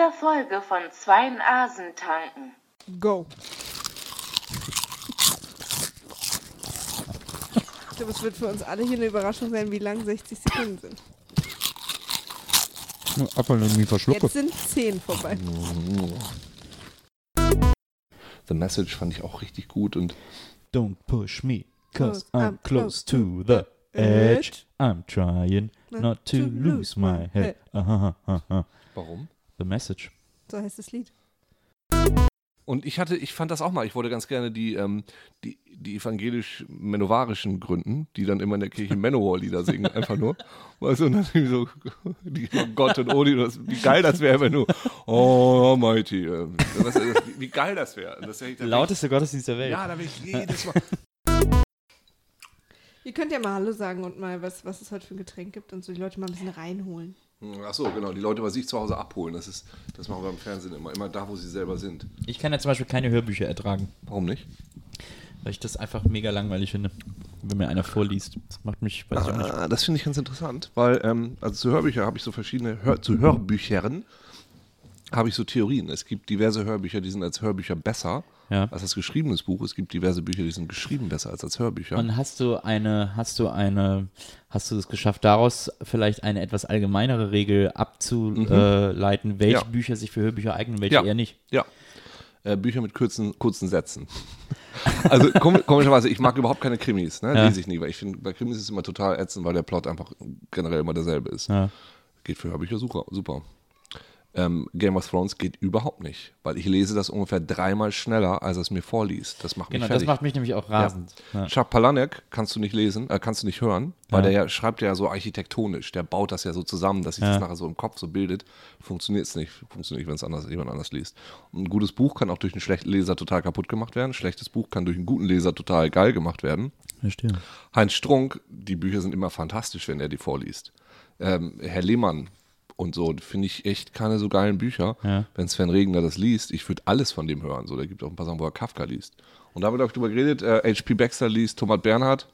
dieser Folge von Zweien Asen tanken. Go. Ich glaube, es wird für uns alle hier eine Überraschung sein, wie lang 60 Sekunden sind. Apfel irgendwie verschlucke. Jetzt sind 10 vorbei. The Message fand ich auch richtig gut und Don't push me, cause I'm I'm close to the edge. edge. I'm trying not to lose my head. Aha, aha, aha. warum? The message. So heißt das Lied. Und ich hatte, ich fand das auch mal, ich wollte ganz gerne die, ähm, die, die evangelisch-menovarischen gründen, die dann immer in der Kirche Manowar-Lieder singen, einfach nur. Weißt du, und dann irgendwie so, die, oh Gott und Odi, das, wie geil das wäre, wenn du, oh, Almighty, äh, das, das, wie geil das wäre. Ich- Lauteste Gottesdienst der Welt. Ja, da will ich jedes Mal. Ihr könnt ja mal Hallo sagen und mal, was, was es heute für ein Getränk gibt und so die Leute mal ein bisschen reinholen. Achso, genau, die Leute bei sich zu Hause abholen, das ist, das machen wir beim Fernsehen immer, immer da, wo sie selber sind. Ich kann ja zum Beispiel keine Hörbücher ertragen, Warum nicht? weil ich das einfach mega langweilig finde, wenn mir einer vorliest. Das macht mich, weiß ich auch nicht. Ah, das finde ich ganz interessant, weil ähm, also zu Hörbüchern habe ich so verschiedene, Hör zu Hörbüchern habe ich so Theorien. Es gibt diverse Hörbücher, die sind als Hörbücher besser Ja. als als geschriebenes Buch. Es gibt diverse Bücher, die sind geschrieben besser als als Hörbücher. Und hast du eine, hast du eine, hast du es geschafft, daraus vielleicht eine etwas allgemeinere Regel abzuleiten, welche Ja. Bücher sich für Hörbücher eignen, welche Ja. eher nicht? ja. Äh, Bücher mit kurzen, kurzen Sätzen. also kom komischerweise, ich mag überhaupt keine Krimis, ne? Ja. lese ich nie, weil ich finde, bei Krimis ist es immer total ätzend, weil der Plot einfach generell immer derselbe ist. Geht für Hörbücher super. super. Ähm, Game of Thrones geht überhaupt nicht, weil ich lese das ungefähr dreimal schneller, als es mir vorliest. Das macht mich Genau, das fertig. macht mich nämlich auch rasend. Ja. Chuck Palahniuk kannst du nicht lesen, äh, kannst du nicht hören, weil Ja. der ja schreibt ja so architektonisch, der baut das ja so zusammen, dass sich Ja. das nachher so im Kopf so bildet. Funktioniert es nicht, funktioniert nicht, wenn es anders, jemand anders liest. Und ein gutes Buch kann auch durch einen schlechten Leser total kaputt gemacht werden. Ein schlechtes Buch kann durch einen guten Leser total geil gemacht werden. Verstehe. Heinz Strunk, die Bücher sind immer fantastisch, wenn er die vorliest. Ähm, Herr Lehmann und so, finde ich echt keine so geilen Bücher. Ja. Wenn Sven Regner das liest, ich würde alles von dem hören. So, da gibt auch ein paar Sachen, wo er Kafka liest. Und da wird auch drüber geredet, äh, H.P. Baxter liest Thomas Bernhard.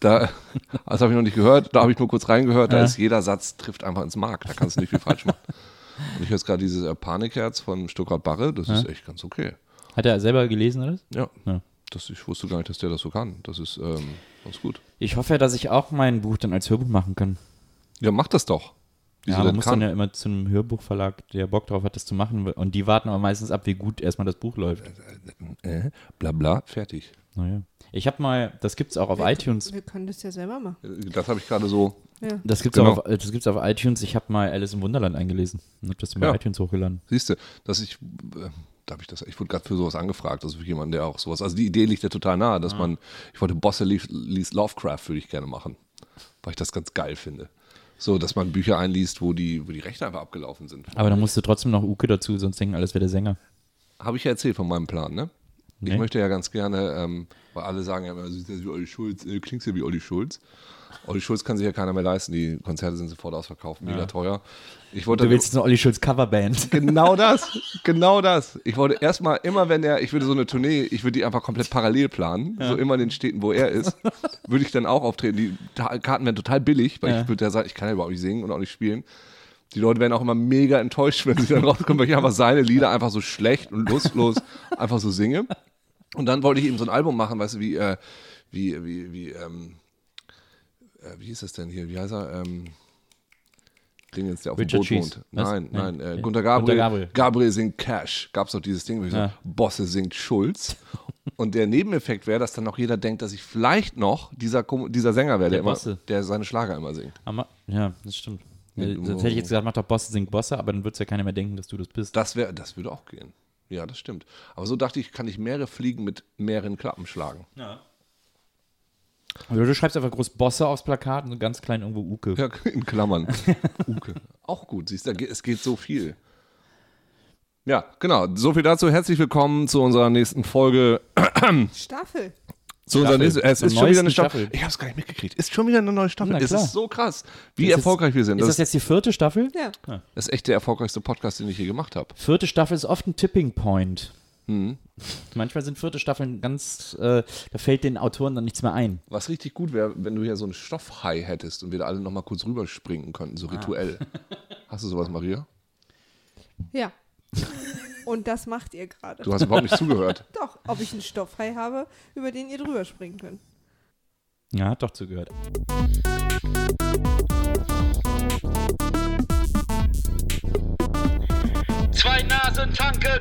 Da, das habe ich noch nicht gehört, da habe ich nur kurz reingehört, da Ja. ist jeder Satz trifft einfach ins Mark, da kannst du nicht viel falsch machen. Und ich höre jetzt gerade dieses äh, Panikherz von Stuttgart Barre, das ist echt ganz okay. Hat er selber gelesen alles? Ja, Ja. Das, ich wusste gar nicht, dass der das so kann. Das ist ähm, ganz gut. Ich hoffe ja, dass ich auch mein Buch dann als Hörbuch machen kann. Ja, mach das doch. Wieso ja, man muss kann? dann ja immer zu einem Hörbuchverlag, der Bock drauf hat, das zu machen. Und die warten aber meistens ab, wie gut erstmal das Buch läuft. äh, bla bla, fertig. Naja. Ich habe mal, das gibt's auch auf iTunes. Wir können das ja selber machen. Das habe ich gerade so. Ja. Das gibt's, Genau. auch auf, äh, das gibt's auf iTunes. Ich habe mal Alice im Wunderland eingelesen und habe das über Ja. iTunes hochgeladen. Siehst du, dass ich. Äh, da habe ich das. Ich wurde gerade für sowas angefragt. Also für jemanden, der auch sowas. Also die Idee liegt ja total nahe, dass man. Ich wollte Bosse liest Lovecraft, würde ich gerne machen. Weil ich das ganz geil finde. So, dass man Bücher einliest, wo die, wo die Rechte einfach abgelaufen sind. Aber dann musst du trotzdem noch Uke dazu, sonst denken alles wäre der Sänger. Habe ich ja erzählt von meinem Plan, ne? Ich Nee. möchte ja ganz gerne, ähm, weil alle sagen ja immer, du siehst ja wie Olli Schulz, äh, klingst ja wie Olli Schulz. Olli Schulz kann sich ja keiner mehr leisten, die Konzerte sind sofort ausverkauft, mega teuer. Ich wollte Du willst jetzt eine Olli Schulz Coverband. genau das, genau das. Ich wollte erstmal, immer wenn er, ich würde so eine Tournee, ich würde die einfach komplett parallel planen, so immer in den Städten, wo er ist, würde ich dann auch auftreten. Die Karten wären total billig, weil Ja. ich würde ja sagen, ich kann ja überhaupt nicht singen und auch nicht spielen. Die Leute werden auch immer mega enttäuscht, wenn sie dann rauskommen, weil ich einfach seine Lieder einfach so schlecht und lustlos einfach so singe. Und dann wollte ich eben so ein Album machen, weißt du, wie, äh, wie, wie, wie, ähm, äh, wie hieß das denn hier? Wie heißt er? Ähm, Dingens, der auf Richard dem Boot Cheese. wohnt. Was? Nein, Nee. nein, äh. Gunter Gabriel. Gunter Gabriel. Gabriel singt Cash. Gab es doch dieses Ding, wo ich Ja. so, Bosse singt Schulz. Und der Nebeneffekt wäre, dass dann noch jeder denkt, dass ich vielleicht noch dieser, dieser Sänger wäre, der, Der immer, der seine Schlager immer singt. Aber, ja, das stimmt. Mit- Äh, Sonst hätte ich jetzt gesagt, mach doch Bosse singt Bosse, aber dann wird es ja keiner mehr denken, dass du das bist. Das, wär, das würde auch gehen. Ja, das stimmt. Aber so dachte ich, kann ich mehrere Fliegen mit mehreren Klappen schlagen. Oder du schreibst einfach groß Bosse aufs Plakat und ganz klein irgendwo Uke. Ja, in Klammern. Uke. Auch gut, siehst du, es geht so viel. Ja, genau. So viel dazu. Herzlich willkommen zu unserer nächsten Folge. Staffel. Zu unserer Staffel. nächsten, es ist schon wieder eine Staffel. Staffel. Ich habe es gar nicht mitgekriegt. Ist schon wieder eine neue Staffel. Na es ist so krass, wie Ist jetzt- erfolgreich wir sind. Ist Das das jetzt die vierte Staffel? Ja. das ist echt der erfolgreichste Podcast, den ich je gemacht habe. Vierte Staffel ist oft ein Tipping Point. Mhm. Manchmal sind vierte Staffeln ganz, äh, da fällt den Autoren dann nichts mehr ein. Was richtig gut wäre, wenn du hier so einen Stoffhai hättest und wir da alle nochmal kurz rüberspringen könnten, Ah. so rituell. Hast du sowas, Maria? Ja. Und das macht ihr gerade. Du hast überhaupt nicht zugehört. Doch, ob ich einen Stoffhai habe, über den ihr drüber springen könnt. Ja, hat doch zugehört. Zwei Nasen tanken.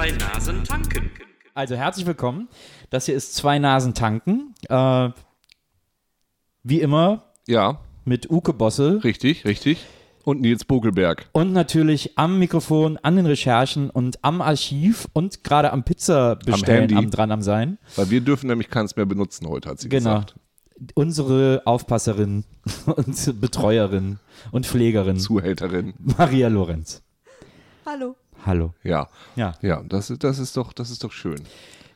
Zwei Nasen tanken. Also herzlich willkommen. Das hier ist Zwei Nasen tanken. Äh, wie immer Ja, mit Uke Bosse richtig, richtig. Und Nils Bogelberg. und natürlich am Mikrofon, an den Recherchen und am Archiv und gerade am Pizza bestellen, Handy. am, dran am sein. Weil wir dürfen nämlich keins mehr benutzen heute, hat sie Genau. gesagt. Unsere Aufpasserin und Betreuerin und Pflegerin Zuhälterin. Maria Lorenz. Hallo. Hallo. Ja, Ja. ja, das, ist- das, ist doch, das ist doch schön.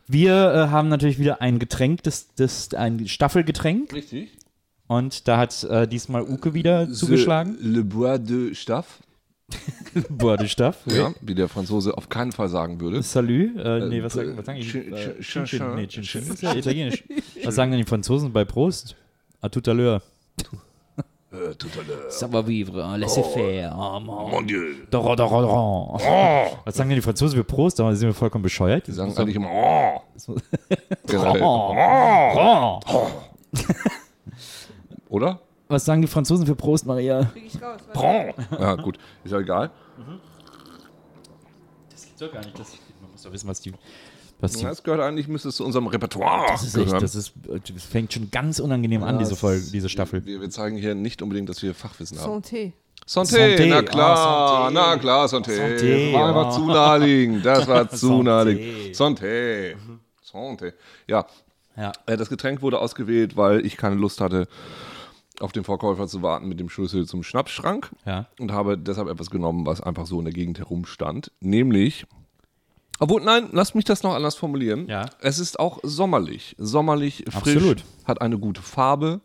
Wir äh, haben natürlich wieder ein Getränk, das, das, ein Staffelgetränk. Richtig. Und da hat äh, diesmal Uke wieder zugeschlagen. Le, le Bois de Staff, Boah, de Staff. ja, wie der Franzose auf keinen Fall sagen würde. Salut. Äh, nee, was sagen, was sagen die? Chin- Äh, chin- Chin. Nee, Chin Chin ist ja italienisch. Was sagen denn die Franzosen bei Prost? A tout à l'heure. Äh, tout à l'heure. Savoir vivre, laissez faire. Oh, mon. Mon Dieu. Dora, dora, dora. Was sagen denn die Franzosen für Prost? Da sind wir vollkommen bescheuert. Die sagen eigentlich immer, oh. So-. Oh. Oh. Oder? Was sagen die Franzosen für Prost, Maria? Krieg ich raus. Ja, gut. Ist ja egal. Das geht doch gar nicht. Das, man muss doch wissen, was die. Was die Das gehört eigentlich, müsste es zu unserem Repertoire das ist echt, gehören. das, ist, das fängt schon ganz unangenehm an, diese Folge, diese Staffel. Wir, wir zeigen hier nicht unbedingt, dass wir Fachwissen haben. Santé. Santé, Santé, na klar, ah, Santé. na klar, Santé. Santé, Das war einfach ja. zu naheliegend, das war zu naheliegend. Santé. Santé. Ja, Ja. äh, das Getränk wurde ausgewählt, weil ich keine Lust hatte, auf den Verkäufer zu warten mit dem Schlüssel zum Schnapsschrank Ja. und habe deshalb etwas genommen, was einfach so in der Gegend herumstand, nämlich obwohl, nein, lasst mich das noch anders formulieren. Ja. Es ist auch sommerlich. Sommerlich, frisch, Absolut. hat eine gute Farbe.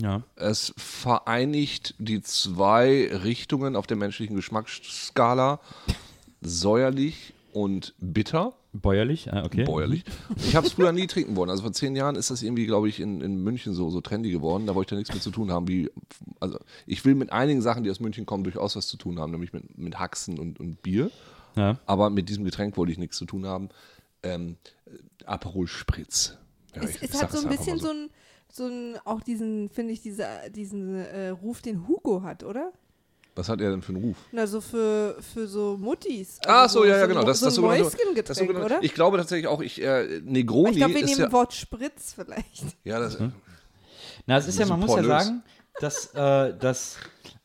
Ja. Es vereinigt die zwei Richtungen auf der menschlichen Geschmacksskala. Säuerlich und bitter. Bäuerlich? Ah, okay. Bäuerlich. Ich habe es früher nie trinken wollen. Also vor zehn Jahren ist das irgendwie, glaube ich, in, in München so, so trendy geworden. Da wollte ich da nichts mit zu tun haben. Wie, also ich will mit einigen Sachen, die aus München kommen, durchaus was zu tun haben, nämlich mit, mit Haxen und, und Bier. Ja. Aber mit diesem Getränk wollte ich nichts zu tun haben. Ähm, Aperol Spritz. Ja, Es, ich- es ich hat so ein bisschen mal so ein, so ein, auch diesen, finde ich, diese, diesen äh, Ruf, den Hugo hat, oder? Was hat er denn für einen Ruf? Na, so für, für so Muttis. Ah, Also so, ja, ja, genau. Das, so das ein sogenannte- Mäuschengetränk, das sogenannte- oder? Ich glaube tatsächlich auch, ich, äh, Negroni ich glaube, wir ist nehmen ja, Wort Spritz vielleicht. ja, das, Na, es ist ja, so man muss ja sagen, dass, äh, dass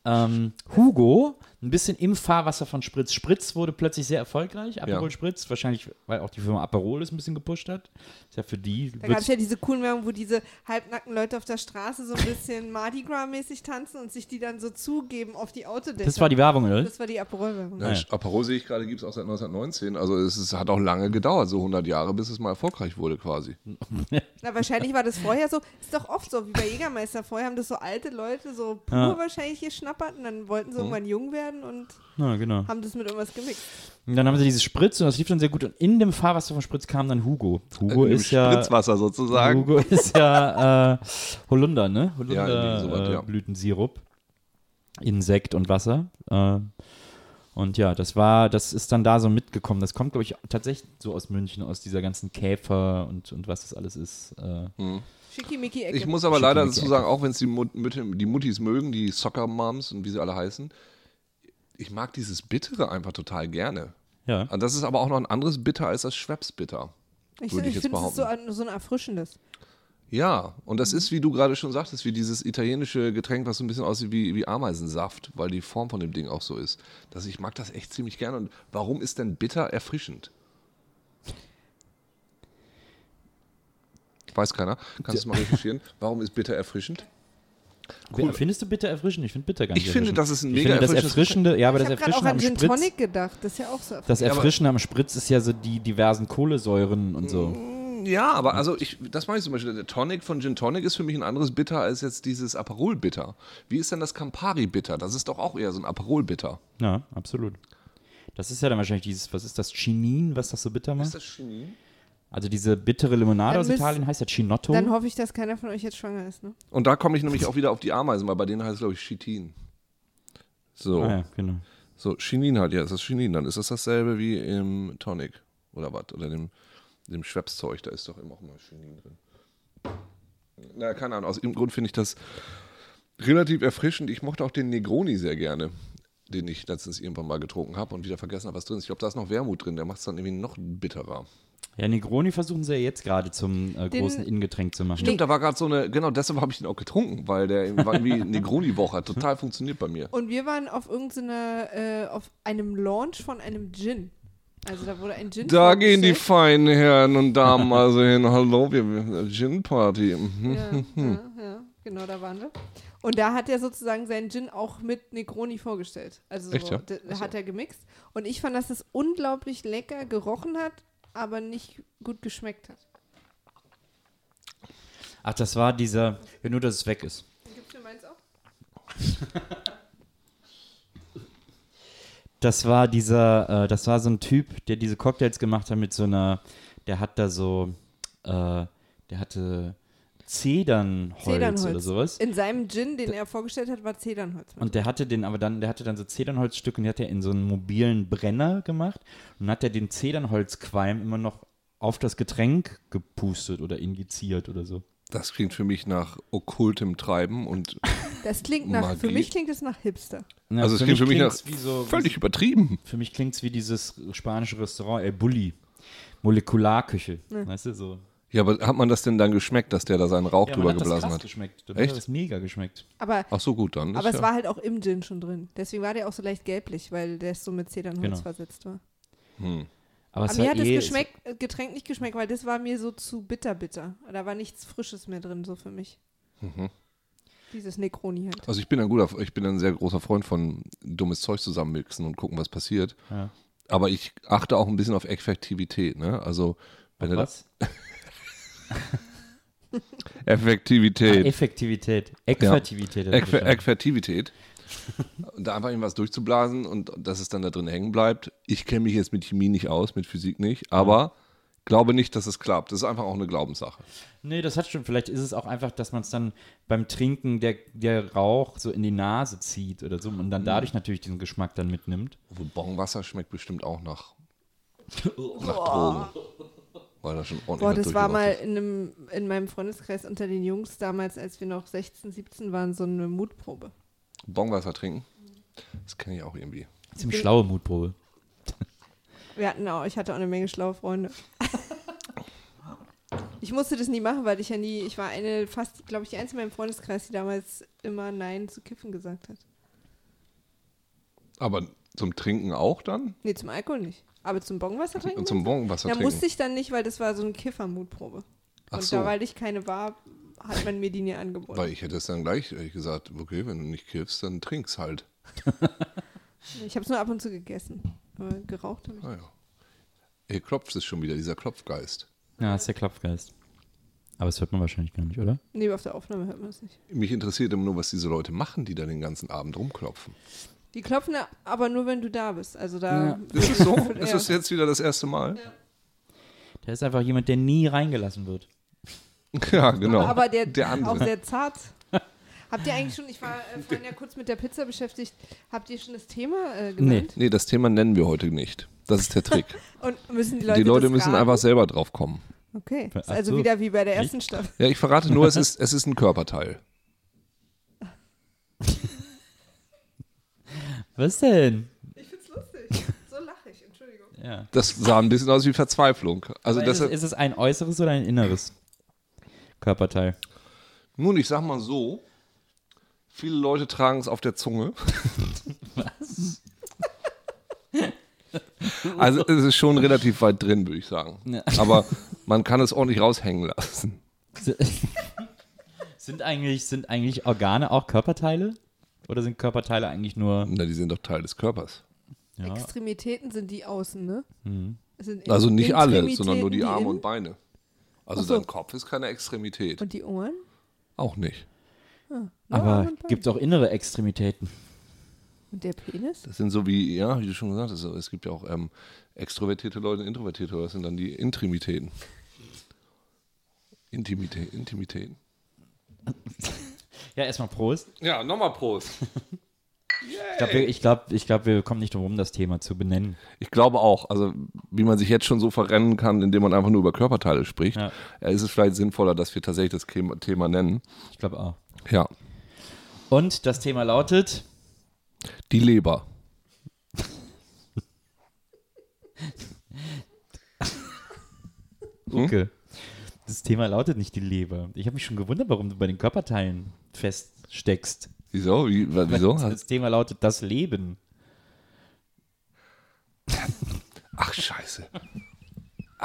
ähm, Hugo ein bisschen im Fahrwasser von Spritz. Spritz wurde plötzlich sehr erfolgreich. Aperol Ja. Spritz, wahrscheinlich, weil auch die Firma Aperol es ein bisschen gepusht hat. Ist ja für die. Da gab es ja diese coolen Werbung, wo diese halbnackten Leute auf der Straße so ein bisschen Mardi Gras-mäßig tanzen und sich die dann so zugeben auf die Autodecke. das war die Werbung, oder? Das war die Aperol-Werbung. Ja, Aperol sehe ich gerade, gibt es auch seit 1919. Also es ist, hat auch lange gedauert, so 100 Jahre, bis es mal erfolgreich wurde quasi. Na, wahrscheinlich war das vorher so. Ist doch oft so, wie bei Jägermeister. Vorher haben das so alte Leute so pur Ja. wahrscheinlich geschnappert und dann wollten sie irgendwann jung werden und Ja, genau. haben das mit irgendwas gemixt. Und dann haben sie dieses Spritz und das lief dann sehr gut. Und in dem Fahrwasser von Spritz kam dann Hugo. Hugo Im ist ja. Spritzwasser sozusagen. Hugo ist ja äh, Holunder, ne? Ja, irgendwie sowas, Holunder ja. äh, Blütensirup. Insekt und Wasser. Äh, und ja, das war, das ist dann da so mitgekommen. Das kommt, glaube ich, tatsächlich so aus München, aus dieser ganzen Käfer und, und was das alles ist. Äh, Schickimicki-Ecke. Ich muss aber leider dazu sagen, auch wenn es die, Mut, die Muttis mögen, die Soccer Moms und wie sie alle heißen, ich mag dieses Bittere einfach total gerne. ja. Und das ist aber auch noch ein anderes Bitter als das Schweppes-Bitter. ich ich ich finde, es ist so so ein erfrischendes. Ja, und das ist, wie du gerade schon sagtest, wie dieses italienische Getränk, was so ein bisschen aussieht wie, wie Ameisensaft, weil die Form von dem Ding auch so ist. Das, ich mag das echt ziemlich gerne. Und warum ist denn bitter erfrischend? Weiß keiner. Kannst du es mal recherchieren? Warum ist bitter erfrischend? Cool. Findest du bitter erfrischend? Ich finde bitter gar nicht Ich finde, erfrischend. das ist ein ich mega finde, das erfrischendes Erfrischende, ja, aber ich das habe gerade auch Erfrischende an am Gin Spritz, Tonic gedacht. Das ist ja auch so. das aber- Erfrischende am Spritz ist ja so die diversen Kohlensäuren und so. Ja, aber also ich, das meine ich zum Beispiel. Der Tonic von Gin Tonic ist für mich ein anderes Bitter als jetzt dieses Aperol-Bitter. Wie ist denn das Campari-Bitter? Das ist doch auch eher so ein Aperol-Bitter. Ja, absolut. Das ist ja dann wahrscheinlich dieses, was ist das, Chinin, was das so bitter macht? Ist das Chinin? Also diese bittere Limonade aus Italien heißt ja Chinotto. Dann hoffe ich, dass keiner von euch jetzt schwanger ist, ne? Und da komme ich nämlich auch wieder auf die Ameisen, weil bei denen heißt es, glaube ich, Chitin. So. Ah, ja, genau. So, Chinin halt, ja, ist das Chinin. Dann ist das dasselbe wie im Tonic oder was? Oder dem, dem Schwepszeug, da ist doch immer auch immer Chinin drin. Na, keine Ahnung. Aus irgendeinem Grund finde ich das relativ erfrischend. Ich mochte auch den Negroni sehr gerne, den ich letztens irgendwann mal getrunken habe und wieder vergessen habe, was drin ist. Ich glaube, da ist noch Wermut drin, der macht es dann irgendwie noch bitterer. Ja, Negroni versuchen sie ja jetzt gerade zum äh, großen Innengetränk zu machen. Stimmt, da war gerade so eine, genau deshalb habe ich den auch getrunken, weil der war irgendwie Negroni-Woche, hat total funktioniert bei mir. Und wir waren auf irgendeiner, äh, auf einem Launch von einem Gin. Also da wurde ein Gin Da gehen die feinen Herren und Damen also hin. Hallo, wir, wir Gin-Party. Mhm. Ja, ja, ja, genau, da waren wir. Und da hat er sozusagen seinen Gin auch mit Negroni vorgestellt. Also Echt, ja? hat er gemixt. Und ich fand, dass es unglaublich lecker gerochen hat, aber nicht gut geschmeckt hat. Ach, das war dieser, ja, nur dass es weg ist. Gibt's mir meins auch? Das war dieser, äh, das war so ein Typ, der diese Cocktails gemacht hat mit so einer, der hat da so, äh, der hatte Zedernholz, Zedernholz. oder sowas. In seinem Gin, den er vorgestellt hat, war Zedernholz. Und der hatte den aber dann, der hatte dann so Zedernholzstücke und die hat er in so einen mobilen Brenner gemacht und hat er den Zedernholzqualm immer noch auf das Getränk gepustet oder injiziert oder so. Das klingt für mich nach okkultem Treiben und Das klingt nach, für Magie. mich klingt es nach Hipster. Ja, also es klingt für mich nach klingt's wie so, völlig übertrieben. Für mich klingt es wie dieses spanische Restaurant El Bulli. Molekularküche. Weißt du, so. Ja, aber hat man das denn dann geschmeckt, dass der da seinen Rauch Ja, drüber man hat das geblasen krass hat? geschmeckt. Dann Echt? hat das mega geschmeckt. Aber, Ach so, gut, dann. aber es ja, war halt auch im Gin schon drin. Deswegen war der auch so leicht gelblich, weil der so mit Zedernholz Genau. versetzt war. hm. Aber, es Aber mir war hat das eh, Geschmack, äh, Getränk nicht geschmeckt, weil das war mir so zu bitter-bitter. Da war nichts Frisches mehr drin, so für mich. Mhm. Dieses Negroni halt. Also ich bin ein guter, ich bin ein sehr großer Freund von dummes Zeug zusammenmixen und gucken, was passiert. Ja. Aber ich achte auch ein bisschen auf Effektivität, ne? Also wenn du Was? Effektivität. Effektivität. Effektivität. Equ verstanden. Effektivität. Und da einfach irgendwas durchzublasen und dass es dann da drin hängen bleibt. Ich kenne mich jetzt mit Chemie nicht aus, mit Physik nicht, aber glaube nicht, dass es klappt. Das ist einfach auch eine Glaubenssache. Nee, das hat schon. Vielleicht ist es auch einfach, dass man es dann beim Trinken der, der Rauch so in die Nase zieht oder so und Mhm. dann dadurch natürlich diesen Geschmack dann mitnimmt. Obwohl Bonwasser schmeckt bestimmt auch nach, nach Drogen. Weil das schon ordentlich Boah, das war mal in, einem, in meinem Freundeskreis unter den Jungs damals, als wir noch 16, 17 waren, so eine Mutprobe. Bonwasser trinken. Das kenne ich auch irgendwie. Ziemlich schlaue Mutprobe. Wir hatten auch, ich hatte auch eine Menge schlaue Freunde. Ich musste das nie machen, weil ich ja nie, ich war eine, fast, glaube ich, die einzige in meinem Freundeskreis, die damals immer Nein zu Kiffen gesagt hat. Aber zum Trinken auch dann? Nee, zum Alkohol nicht. Aber zum Bonwasser trinken? Und zum Bonwasser Da trinken? musste ich dann nicht, weil das war so eine Kiffermutprobe. Ach Und so. da, weil ich keine war, hat man mir die nie angeboten. Weil ich hätte es dann gleich ehrlich gesagt, okay, wenn du nicht kiffst, dann trink's halt. Ich habe es nur ab und zu gegessen. Aber geraucht habe ich. Naja. Hier klopft es schon wieder, dieser Klopfgeist. Ja, ist der Klopfgeist. Aber das hört man wahrscheinlich gar nicht, oder? Nee, auf der Aufnahme hört man es nicht. Mich interessiert immer nur, was diese Leute machen, die da den ganzen Abend rumklopfen. Die klopfen aber nur, wenn du da bist. Also da. Ist es so? Ja. Ist es jetzt wieder das erste Mal? Der ist einfach jemand, der nie reingelassen wird. Ja, genau. Aber der, der auch andere. sehr zart. Habt ihr eigentlich schon, ich war äh, vorhin ja kurz mit der Pizza beschäftigt, habt ihr schon das Thema äh, genannt? Nee, das Thema nennen wir heute nicht. Das ist der Trick. Und müssen die Leute die Leute das müssen einfach selber drauf kommen. Okay, ist Ach also so. wieder wie bei der ersten Staffel. Ja, ich verrate nur, es ist, es ist ein Körperteil. Was denn? Ich find's lustig. So lache ich, Entschuldigung. Ja. Das sah ein bisschen aus wie Verzweiflung. Also Aber ist, es, ist es ein äußeres oder ein inneres Körperteil? nun, ich sag mal so, viele Leute tragen es auf der Zunge. Also es ist schon relativ weit drin, würde ich sagen. Ja. Aber man kann es ordentlich raushängen lassen. Sind eigentlich, sind eigentlich Organe auch Körperteile? Oder sind Körperteile eigentlich nur. Na, die sind doch Teil des Körpers. Ja, Extremitäten sind die außen, ne? Es sind Also nicht alle, sondern nur die Arme und Beine. Also so. dein Kopf ist keine Extremität. Und die Ohren? Auch nicht. Nur aber gibt auch innere Extremitäten. Und der Penis? Das sind so wie, ja, wie du schon gesagt hast, es gibt ja auch ähm, extrovertierte Leute und introvertierte Leute, das sind dann die Intrimitäten. Intimität. Intimität. Ja, erstmal Prost. Ja, nochmal Prost. Ich glaube, wir, ich glaub, ich glaub, wir kommen nicht drum rum, das Thema zu benennen. Ich glaube auch, also wie man sich jetzt schon so verrennen kann, indem man einfach nur über Körperteile spricht, Ja. äh, ist es vielleicht sinnvoller, dass wir tatsächlich das Thema, nennen. Ich glaube auch. Ja, Und das Thema lautet, die Leber. Uke, das Thema lautet nicht die Leber. Ich habe mich schon gewundert, warum du bei den Körperteilen feststeckst. Wieso? Wie, wieso? Das Thema lautet das Leben. Ach, scheiße.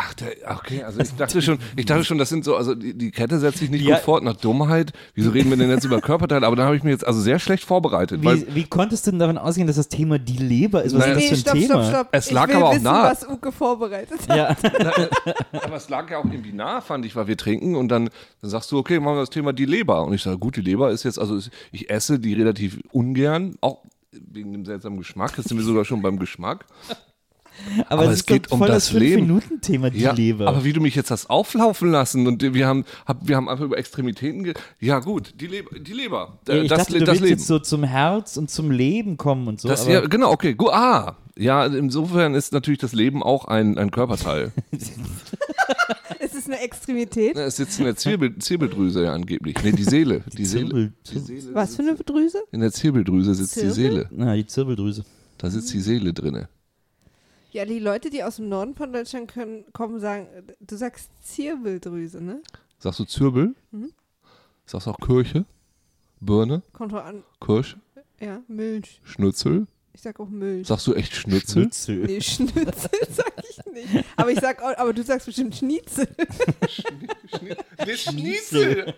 Ach, der, okay, also ich dachte schon, ich dachte schon, das sind so, also die, die Kette setzt sich nicht Ja. gut fort nach Dummheit. Wieso reden wir denn jetzt über Körperteile? Aber da habe ich mir jetzt also sehr schlecht vorbereitet, weil Wie, wie konntest du denn davon ausgehen, dass das Thema die Leber ist? Was Naja, ist das für ein nee, stopp, Thema? stopp, stopp. Es lag ich will aber auch wissen, nahe. was Uke vorbereitet hat. Ja, Aber es lag ja auch irgendwie nah, fand ich, weil wir trinken und dann, dann sagst du, okay, machen wir das Thema die Leber. Und ich sage, gut, die Leber ist jetzt, also ich esse die relativ ungern, auch wegen dem seltsamen Geschmack. Jetzt sind wir sogar schon beim Geschmack. Aber, Aber es geht um voll das das Leben. Fünf-Minuten-Thema, die ja, Leber. aber wie du mich jetzt hast auflaufen lassen und wir haben, hab, wir haben einfach über Extremitäten ge Ja, gut, die Leber. Die Leber Ja, äh, ich das, dachte, du das willst Leben. jetzt so zum Herz und zum Leben kommen und so. das, aber ja, genau, okay, gut. Ah, ja, insofern ist natürlich das Leben auch ein, ein Körperteil. Ist es eine Extremität? es sitzt in der Zirbel, Zirbeldrüse ja angeblich. Nee, die Seele. Die, Seele. Zirbel- Die Seele Was für eine Drüse? In der Zirbeldrüse sitzt die Zirbel? Seele. Na, die Zirbeldrüse. Da sitzt die Seele drinne. Ja, die Leute, die aus dem Norden von Deutschland können, kommen, sagen, du sagst Zirbeldrüse, ne? Sagst du Zirbel? Mhm. Sagst du auch Kirche? Birne? Kommt doch an, Kirsch? ja, Milch. Schnitzel? Ich sag auch Milch. Sagst du echt Schnitzel? Schnitzel. Nee, Schnitzel sag ich nicht. Aber ich sag auch, aber du sagst bestimmt Schnitzel. Der Schnitzel!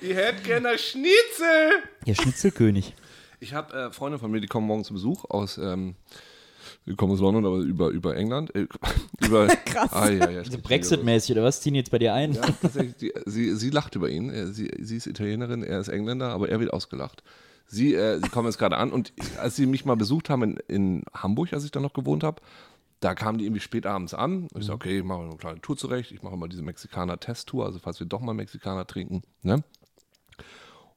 Ich hätte gerne Schnitzel! Der Schnitzelkönig. Ich habe äh, Freunde von mir, die kommen morgen zu Besuch aus, ähm, die kommen aus London, aber über, über England. Äh, über, Krass. Ah, ja, ja, Brexit-mäßig, oder was? Ziehen jetzt bei dir ein? Ja, tatsächlich. Die, sie, sie lacht über ihn. Sie, sie ist Italienerin, er ist Engländer, aber er wird ausgelacht. Sie, äh, sie kommen jetzt gerade an und als sie mich mal besucht haben in, in Hamburg, als ich da noch gewohnt habe, da kamen die irgendwie spät abends an. Ich sage, okay, ich mache eine kleine Tour zurecht. Ich mache mal diese Mexikaner-Testtour, also falls wir doch mal Mexikaner trinken. Ne?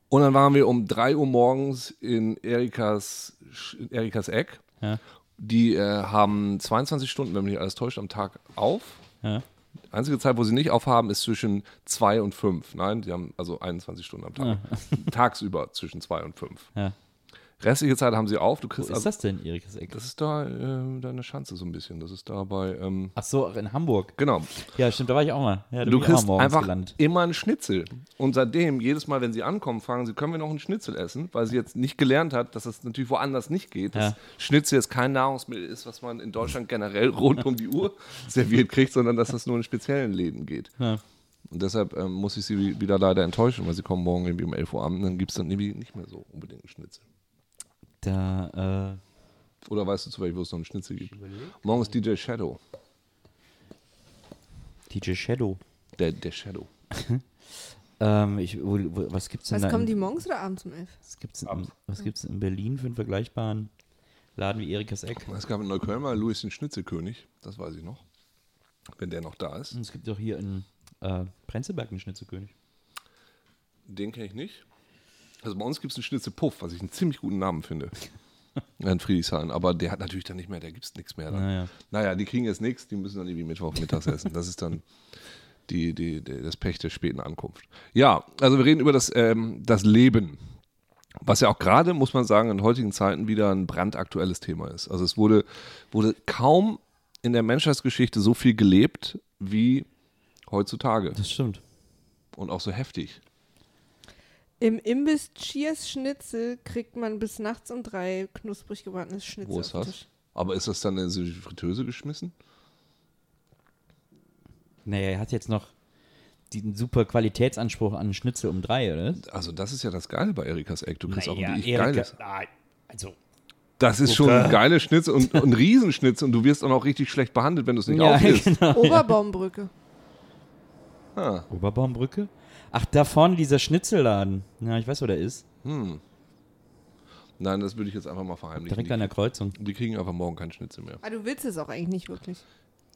Und dann waren wir um 3 Uhr morgens in Erikas, in Erikas Eck. Ja. Die äh, haben 22 Stunden, wenn mich nicht alles täuscht, am Tag auf. Ja. Einzige Zeit, wo sie nicht aufhaben, ist zwischen 2 und 5. Nein, die haben also 21 Stunden am Tag. Tagsüber zwischen 2 und 5. Ja. Restliche Zeit haben sie auf. Du Wo kriegst ist also, das denn, Erikas Eck? das ist da äh, deine Schanze so ein bisschen. Das ist da bei, ähm, Ach so, in Hamburg. genau. Ja, stimmt, da war ich auch mal. Ja, da Du kriegst einfach gelandet. immer einen Schnitzel. Und seitdem, jedes Mal, wenn sie ankommen, fragen sie, können wir noch einen Schnitzel essen? Weil sie jetzt nicht gelernt hat, dass das natürlich woanders nicht geht. Dass Ja. Schnitzel jetzt kein Nahrungsmittel ist, was man in Deutschland generell rund um die Uhr serviert kriegt, sondern dass das nur in speziellen Läden geht. Ja. Und deshalb ähm, muss ich sie wi- wieder leider enttäuschen, weil sie kommen morgen irgendwie um 11 Uhr an und dann gibt es dann irgendwie nicht mehr so unbedingt einen Schnitzel. Da, äh, Oder weißt du zufällig, wo es noch einen Schnitzel gibt? Morgen ist DJ Shadow. DJ Shadow. Der, der Shadow. Ähm, ich, wo, wo, was gibt's denn Was da? kommen in, die morgens oder abends um elf? was gibt's in, was gibt's in Berlin für einen vergleichbaren Laden wie Erikas Eck? Es gab in Neukölln mal Louis den Schnitzelkönig, das weiß ich noch. Wenn der noch da ist. Und es gibt doch hier in äh, Prenzlberg einen Schnitzelkönig. Den kenne ich nicht. Also bei uns gibt es einen Schnitzelpuff, was ich einen ziemlich guten Namen finde. In Friedrichshain. Aber der hat natürlich dann nicht mehr, der gibt es nichts mehr. Dann. Naja. Naja, die kriegen jetzt nichts, die müssen dann irgendwie Mittwoch mittags essen. Das ist dann die, die, die, das Pech der späten Ankunft. Ja, also wir reden über das, ähm, das Leben. Was ja auch gerade, muss man sagen, in heutigen Zeiten wieder ein brandaktuelles Thema ist. Also es wurde, wurde kaum in der Menschheitsgeschichte so viel gelebt wie heutzutage. Das stimmt. Und auch so heftig. Im Imbiss Cheers Schnitzel kriegt man bis nachts um drei knusprig gebratenes Schnitzel. Wo ist das? Tisch. Aber ist das dann in die Fritteuse geschmissen? Naja, er hat jetzt noch diesen super Qualitätsanspruch an Schnitzel um drei, oder? Also das ist ja das Geile bei Erikas Eck. Du kriegst auch ein Erika- geiles. Nein, also. Das ist schon ein geiles Schnitzel und ein Riesenschnitzel und du wirst auch noch richtig schlecht behandelt, wenn du es nicht Ja, aufisst. genau. Oberbaumbrücke. Ah, Oberbaumbrücke? Ach, da vorne dieser Schnitzelladen. Ja, ich weiß, wo der ist. nein, das würde ich jetzt einfach mal verheimlichen. Direkt an der Kreuzung. Die, die kriegen einfach morgen keinen Schnitzel mehr. Aber du willst es auch eigentlich nicht wirklich.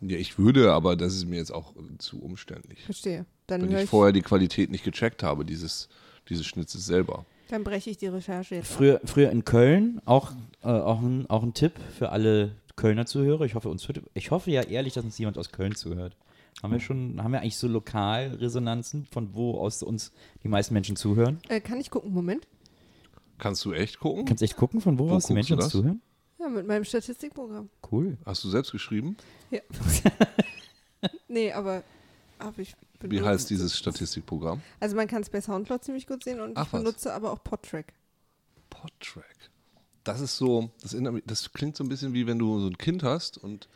Ja, ich würde, aber das ist mir jetzt auch äh, zu umständlich. Verstehe. Dann Wenn ich ich, vorher die Qualität nicht gecheckt habe, dieses, dieses Schnitzes selber. dann breche ich die Recherche jetzt ab. Früher, früher in Köln, auch, äh, auch, ein, auch ein Tipp für alle Kölner Zuhörer. Ich hoffe, uns hört, ich hoffe ja ehrlich, dass uns jemand aus Köln zuhört. Haben wir schon, haben wir eigentlich so Lokalresonanzen, von wo aus uns die meisten Menschen zuhören? Äh, kann ich gucken? Moment. Kannst du echt gucken? Kannst echt gucken, von wo, Wo aus die Menschen uns zuhören? Ja, mit meinem Statistikprogramm. Cool. Hast du selbst geschrieben? Ja. nee, aber hab ich Wie benutzt. heißt dieses Statistikprogramm? Also man kann es bei Soundcloud ziemlich gut sehen und Ach ich was. benutze aber auch Podtrack. Podtrack. Das ist so, das, das klingt so ein bisschen wie wenn du so ein Kind hast und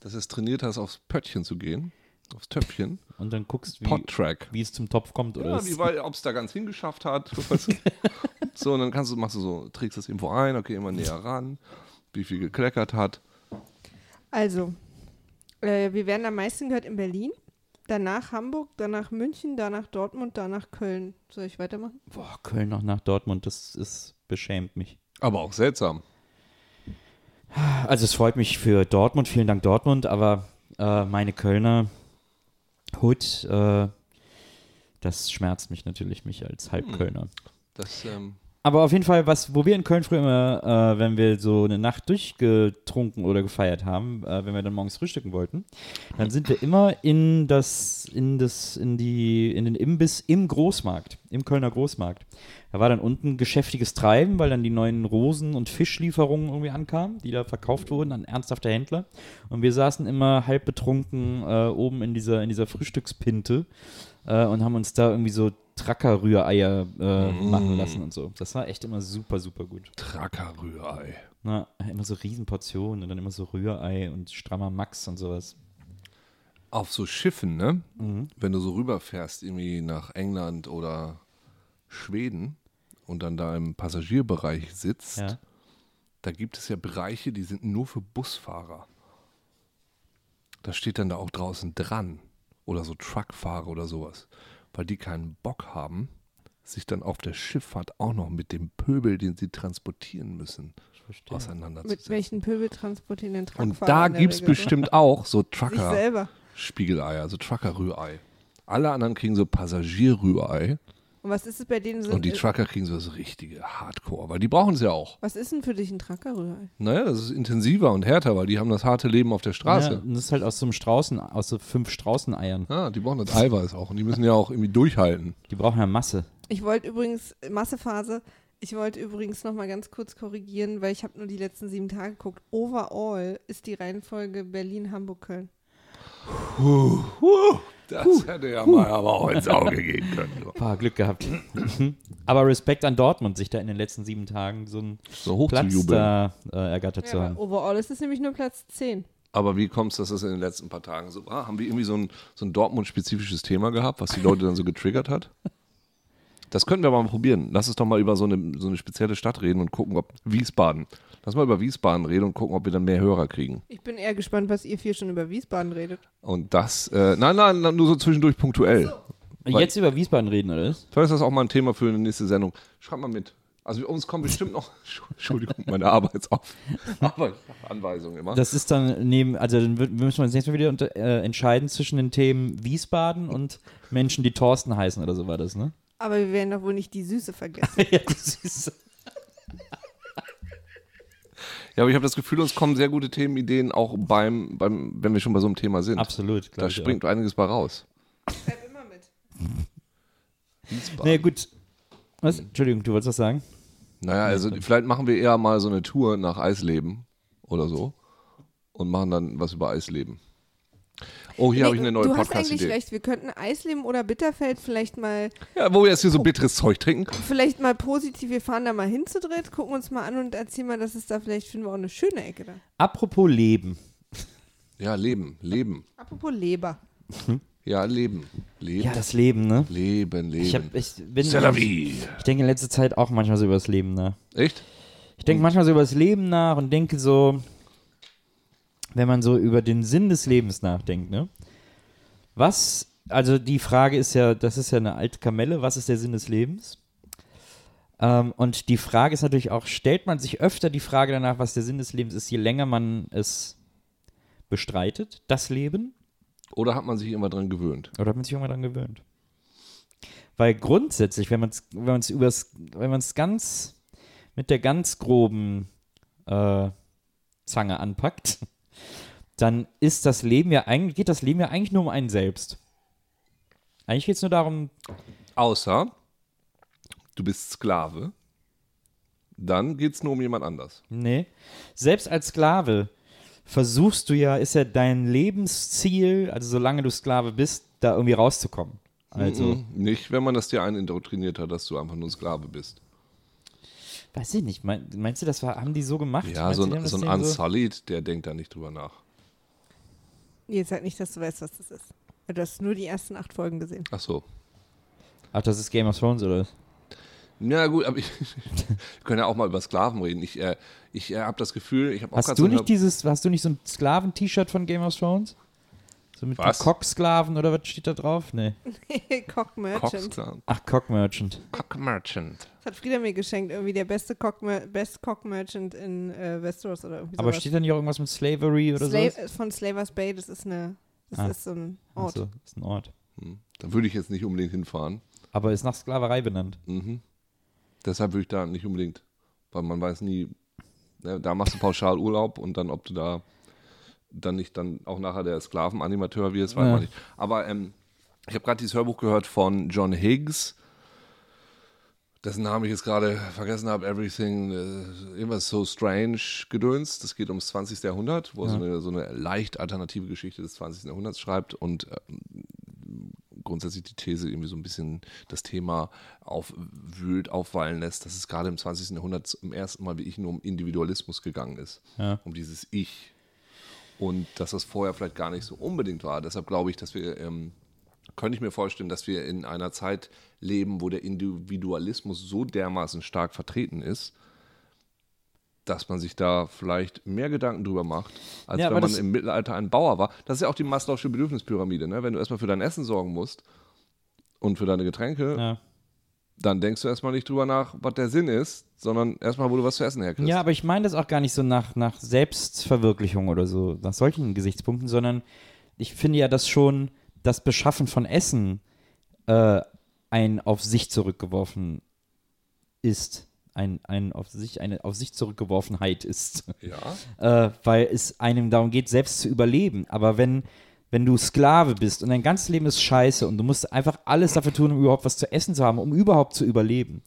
das es trainiert hast, aufs Pöttchen zu gehen, aufs Töpfchen. Und dann guckst, wie, Podtrack. wie es zum Topf kommt. Oder Ja, ob es da ganz hingeschafft hat. so, und dann kannst du, machst du so, trägst das irgendwo ein, okay, immer näher ran, wie viel gekleckert hat. Also, äh, wir werden am meisten gehört in Berlin, danach Hamburg, danach München, danach Dortmund, danach Köln. Soll ich weitermachen? Boah, Köln noch nach Dortmund, das ist, beschämt mich. Aber auch seltsam. Also es freut mich für Dortmund, vielen Dank Dortmund, aber äh, meine Kölner Hood, äh, das schmerzt mich natürlich, mich als Halbkölner. Das, ähm, Aber auf jeden Fall, was, wo wir in Köln früher immer, äh, wenn wir so eine Nacht durchgetrunken oder gefeiert haben, äh, wenn wir dann morgens frühstücken wollten, dann sind wir immer in das, in das, in die, in den Imbiss im Großmarkt, im Kölner Großmarkt. Da war dann unten geschäftiges Treiben, weil dann die neuen Rosen- und Fischlieferungen irgendwie ankamen, die da verkauft wurden an ernsthafte Händler. Und wir saßen immer halb betrunken äh, oben in dieser, in dieser Frühstückspinte äh, und haben uns da irgendwie so Tracker-Rühreier äh, machen lassen und so. Das war echt immer super, super gut. Tracker-Rührei. Na, immer so Riesenportionen und dann immer so Rührei und strammer Max und sowas. Auf so Schiffen, ne? Wenn du so rüberfährst, irgendwie nach England oder Schweden und dann da im Passagierbereich sitzt, Ja. da gibt es ja Bereiche, die sind nur für Busfahrer. Da steht dann da auch draußen dran. Oder so Truckfahrer oder sowas. Weil die keinen Bock haben, sich dann auf der Schifffahrt auch noch mit dem Pöbel, den sie transportieren müssen, Mit auseinanderzusetzen. welchen Pöbel transportieren den Und Truckfahrer da in der gibt es bestimmt auch so Sich Trucker. selber. Spiegeleier, also Trucker-Rührei. Alle anderen kriegen so Passagier-Rührei Und was ist es bei denen? Sind, und die Trucker kriegen so das richtige Hardcore, weil die brauchen es ja auch. was ist denn für dich ein Truckerrührei? Naja, das ist intensiver und härter, weil die haben das harte Leben auf der Ja, Straße. und das ist halt aus so einem Straußen, aus so fünf Straußeneiern. Ja, die brauchen das Eiweiß auch und die müssen ja auch irgendwie durchhalten. Die brauchen ja Masse. Ich wollte übrigens, Massephase, ich wollte übrigens noch mal ganz kurz korrigieren, weil ich habe nur die letzten sieben Tage geguckt. Overall ist die Reihenfolge Berlin, Hamburg, Köln. Das hätte ja mal aber auch ins Auge gehen können. so. Boah, Glück gehabt. Aber Respekt an Dortmund, sich da in den letzten sieben Tagen so einen So zu Platz da äh, ergattert zu Ja, haben. aber overall ist es nämlich nur Platz 10. Aber wie kommt es, dass das in den letzten paar Tagen so war? Haben wir irgendwie so ein, so ein Dortmund-spezifisches Thema gehabt, was die Leute dann so getriggert hat? Das könnten wir aber mal probieren. Lass uns doch mal über so eine, so eine spezielle Stadt reden und gucken, ob Wiesbaden. Lass mal über Wiesbaden reden und gucken, ob wir dann mehr Hörer kriegen. Ich bin eher gespannt, was ihr vier schon über Wiesbaden redet. Und das, äh, nein, nein, nur so zwischendurch punktuell. Weil- Jetzt über Wiesbaden reden, oder? was? Vielleicht ist das auch mal ein Thema für eine nächste Sendung. Schreib mal mit. Also uns kommen bestimmt noch, Entschuldigung, meine Arbeitsauf Arbeitsanweisung immer. Das ist dann neben, also dann wür- müssen wir uns nächstes Mal wieder unter, äh, entscheiden zwischen den Themen Wiesbaden und Menschen, die Thorsten heißen oder so war das, ne? Aber wir werden doch wohl nicht die Süße vergessen. ja, das ist, Ja, aber ich habe das Gefühl, uns kommen sehr gute Themenideen auch beim, beim, wenn wir schon bei so einem Thema sind. absolut. Da ich springt einiges bei raus. Schreib immer mit. auch. Wiesbaden. Nee, gut. Was? Entschuldigung, du wolltest was sagen? Naja, also vielleicht machen wir eher mal so eine Tour nach Eisleben oder so und machen dann was über Eisleben. Oh, hier habe ich eine neue du hast eigentlich Podcast-Idee. recht, wir könnten Eisleben oder Bitterfeld vielleicht mal, Ja, wo wir jetzt hier so bitteres Zeug trinken. vielleicht mal positiv, wir fahren da mal hin zu dritt, gucken uns mal an und erzählen mal, dass es da vielleicht, finden wir auch eine schöne Ecke da. Apropos Leben. Ja, Leben, Leben. Apropos Leber. Ja, Leben. Leben. Ja, das Leben, ne? Leben, Leben. Ich, hab, ich, bin, vie. ich denke in letzter Zeit auch manchmal so über das Leben nach. Echt? Ich denke manchmal so über das Leben nach und denke so, wenn man so über den Sinn des Lebens nachdenkt, ne? Was, also die Frage ist ja, das ist ja eine alte Kamelle, was ist der Sinn des Lebens? Ähm, und die Frage ist natürlich auch, stellt man sich öfter die Frage danach, was der Sinn des Lebens ist, je länger man es bestreitet, das Leben? Oder hat man sich immer dran gewöhnt? Oder hat man sich irgendwann dran gewöhnt? Weil grundsätzlich, wenn man es wenn man's übers, wenn man es ganz mit der ganz groben äh, Zange anpackt, dann ist das Leben ja eigentlich, geht das Leben ja eigentlich nur um einen selbst. Eigentlich geht es nur darum, Außer du bist Sklave. Dann geht es nur um jemand anders. nee, selbst als Sklave versuchst du ja, ist ja dein Lebensziel, also solange du Sklave bist, da irgendwie rauszukommen. Also, Mhm. Nicht, wenn man das dir einindoktriniert hat, dass du einfach nur Sklave bist. weiß ich nicht, mein, meinst du, das war, haben die so gemacht? Ja, Meinst so ein, so ein Unsullied, der denkt da nicht drüber nach. Jetzt sag nicht, dass du weißt, was das ist. Du hast nur die ersten acht Folgen gesehen. Ach so. Ach, das ist Game of Thrones, oder? was? Ja, gut, aber ich, wir können ja auch mal über Sklaven reden. Ich, äh, ich äh, habe das Gefühl, ich habe auch Hast du so nicht eine- dieses, hast du nicht so ein Sklaven-T-Shirt von Game of Thrones? So mit Was? Cock-Sklaven oder was steht da drauf? Nee. Cock Merchant. Cocksklaven. Ach, Cock-Merchant. Cock Merchant. Das hat Frieda mir geschenkt. Irgendwie der beste Cock, Best Cock Merchant in äh, Westeros oder irgendwie Aber sowas. steht da nicht auch irgendwas mit Slavery oder Sla so? Von Slavers Bay, das ist eine, das Ah. ist so ein Ort. Achso, ist ein Ort. Hm. Da würde ich jetzt nicht unbedingt hinfahren. Aber ist nach Sklaverei benannt. Mhm. Deshalb würde ich da nicht unbedingt, weil man weiß nie, ne, da machst du pauschal Urlaub und dann, ob du da dann nicht dann auch nachher der Sklavenanimateur wirst, weiß Ja. man nicht. Aber ähm, ich habe gerade dieses Hörbuch gehört von John Higgs, dessen Namen ich jetzt gerade vergessen habe, Everything, äh, irgendwas so strange gedöns. Das geht ums 20. Jahrhundert, wo er so, eine, so eine leicht alternative Geschichte des 20. Jahrhunderts schreibt und ähm, grundsätzlich die These irgendwie so ein bisschen das Thema aufwühlt, aufwallen lässt, dass es gerade im 20. Jahrhundert zum ersten Mal wie ich nur um Individualismus gegangen ist. Ja. Um dieses Ich. Und dass das vorher vielleicht gar nicht so unbedingt war. Deshalb glaube ich, dass wir, ähm, könnte ich mir vorstellen, dass wir in einer Zeit leben, wo der Individualismus so dermaßen stark vertreten ist, dass man sich da vielleicht mehr Gedanken drüber macht, als Ja, wenn man im Mittelalter ein Bauer war. Das ist ja auch die Maslow'sche Bedürfnispyramide. Ne? Wenn du erstmal für dein Essen sorgen musst und für deine Getränke, Ja. Dann denkst du erstmal nicht drüber nach, was der Sinn ist, sondern erstmal, wo du was zu essen herkriegst. ja, aber ich meine das auch gar nicht so nach, nach Selbstverwirklichung oder so, nach solchen Gesichtspunkten, sondern ich finde ja, dass schon das Beschaffen von Essen äh, ein auf sich zurückgeworfen ist. Ein, ein auf sich, eine auf sich zurückgeworfenheit ist. ja. äh, weil es einem darum geht, selbst zu überleben. Aber wenn, wenn du Sklave bist und dein ganzes Leben ist scheiße und du musst einfach alles dafür tun, um überhaupt was zu essen zu haben, um überhaupt zu überleben,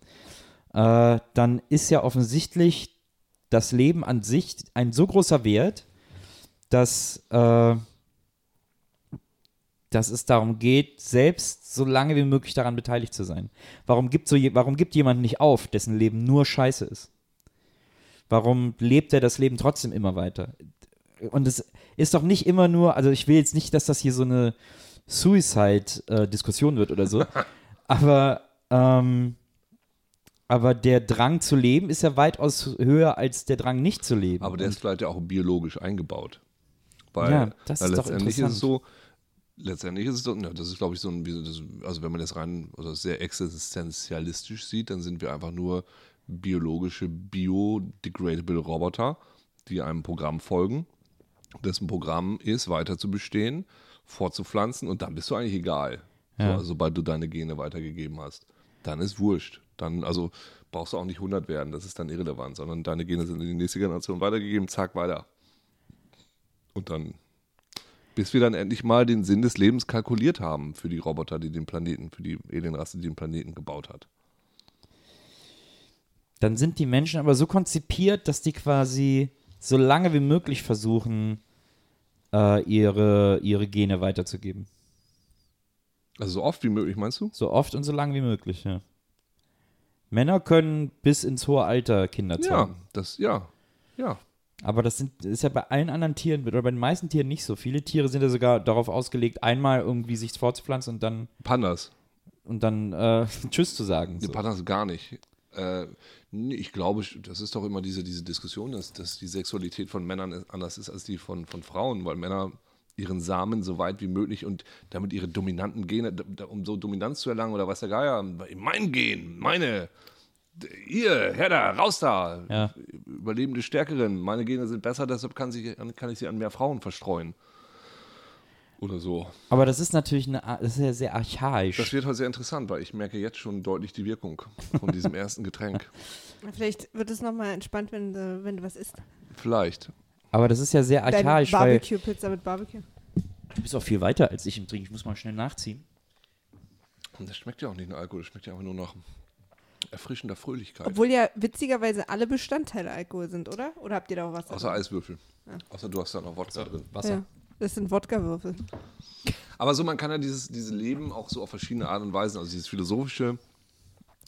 äh, dann ist ja offensichtlich das Leben an sich ein so großer Wert, dass, äh, dass es darum geht, selbst so lange wie möglich daran beteiligt zu sein. Warum gibt, so je, warum gibt jemand nicht auf, dessen Leben nur scheiße ist? Warum lebt er das Leben trotzdem immer weiter? Und es ist doch nicht immer nur, also ich will jetzt nicht, dass das hier so eine Suicide-Diskussion wird oder so, aber, ähm, aber der Drang zu leben ist ja weitaus höher als der Drang nicht zu leben. Aber der ist vielleicht ja auch biologisch eingebaut. Weil Ja, das weil ist doch letztendlich ist interessant. es so, letztendlich ist es so, ja, das ist glaube ich so ein, also wenn man das rein, also sehr existenzialistisch sieht, dann sind wir einfach nur biologische, biodegradable Roboter, die einem Programm folgen, dessen Programm ist, weiter zu bestehen, fortzupflanzen und dann bist du eigentlich egal, Ja. so, sobald du deine Gene weitergegeben hast. Dann ist wurscht. Dann, also brauchst du auch nicht 100 werden, das ist dann irrelevant, sondern deine Gene sind in die nächste Generation weitergegeben, zack, weiter. Und dann, bis wir dann endlich mal den Sinn des Lebens kalkuliert haben für die Roboter, die den Planeten, für die Alienrasse, die den Planeten gebaut hat. dann sind die Menschen aber so konzipiert, dass die quasi so lange wie möglich versuchen, äh, ihre, ihre Gene weiterzugeben. Also so oft wie möglich, meinst du? So oft und so lange wie möglich, ja. Männer können bis ins hohe Alter Kinder Ja, zeugen. das, ja, ja. Aber das sind, ist ja bei allen anderen Tieren oder bei den meisten Tieren nicht so. Viele Tiere sind ja sogar darauf ausgelegt, einmal irgendwie sich fortzupflanzen und dann Pandas. und dann äh, Tschüss zu sagen. Die So. Pandas gar nicht. Äh, ich glaube, das ist doch immer diese, diese Diskussion, dass, dass die Sexualität von Männern anders ist als die von, von Frauen, weil Männer ihren Samen so weit wie möglich und damit ihre dominanten Gene, um so Dominanz zu erlangen oder was der Geier, mein Gen, meine, hier, her da, raus da, Ja. überlebende Stärkerin, meine Gene sind besser, deshalb kann, sich, kann ich sie an mehr Frauen verstreuen. Oder so. Aber das ist natürlich eine, das ist ja sehr archaisch. Das wird heute sehr interessant, weil ich merke jetzt schon deutlich die Wirkung von diesem ersten Getränk. Vielleicht wird es nochmal entspannt, wenn du, wenn du was isst. Vielleicht. Aber das ist ja sehr archaisch, Barbecue-Pizza mit Barbecue. du bist auch viel weiter als ich im Trinken. Ich muss mal schnell nachziehen. Und das schmeckt ja auch nicht nach Alkohol, das schmeckt ja einfach nur nach erfrischender Fröhlichkeit. Obwohl ja witzigerweise alle Bestandteile Alkohol sind, oder? Oder habt ihr da auch was? Außer drin? Eiswürfel. Außer du hast da noch Wodka drin. Wasser. Ja, das sind Wodka-Würfel. Aber so, man kann ja dieses, dieses Leben auch so auf verschiedene Art und Weisen, also dieses philosophische,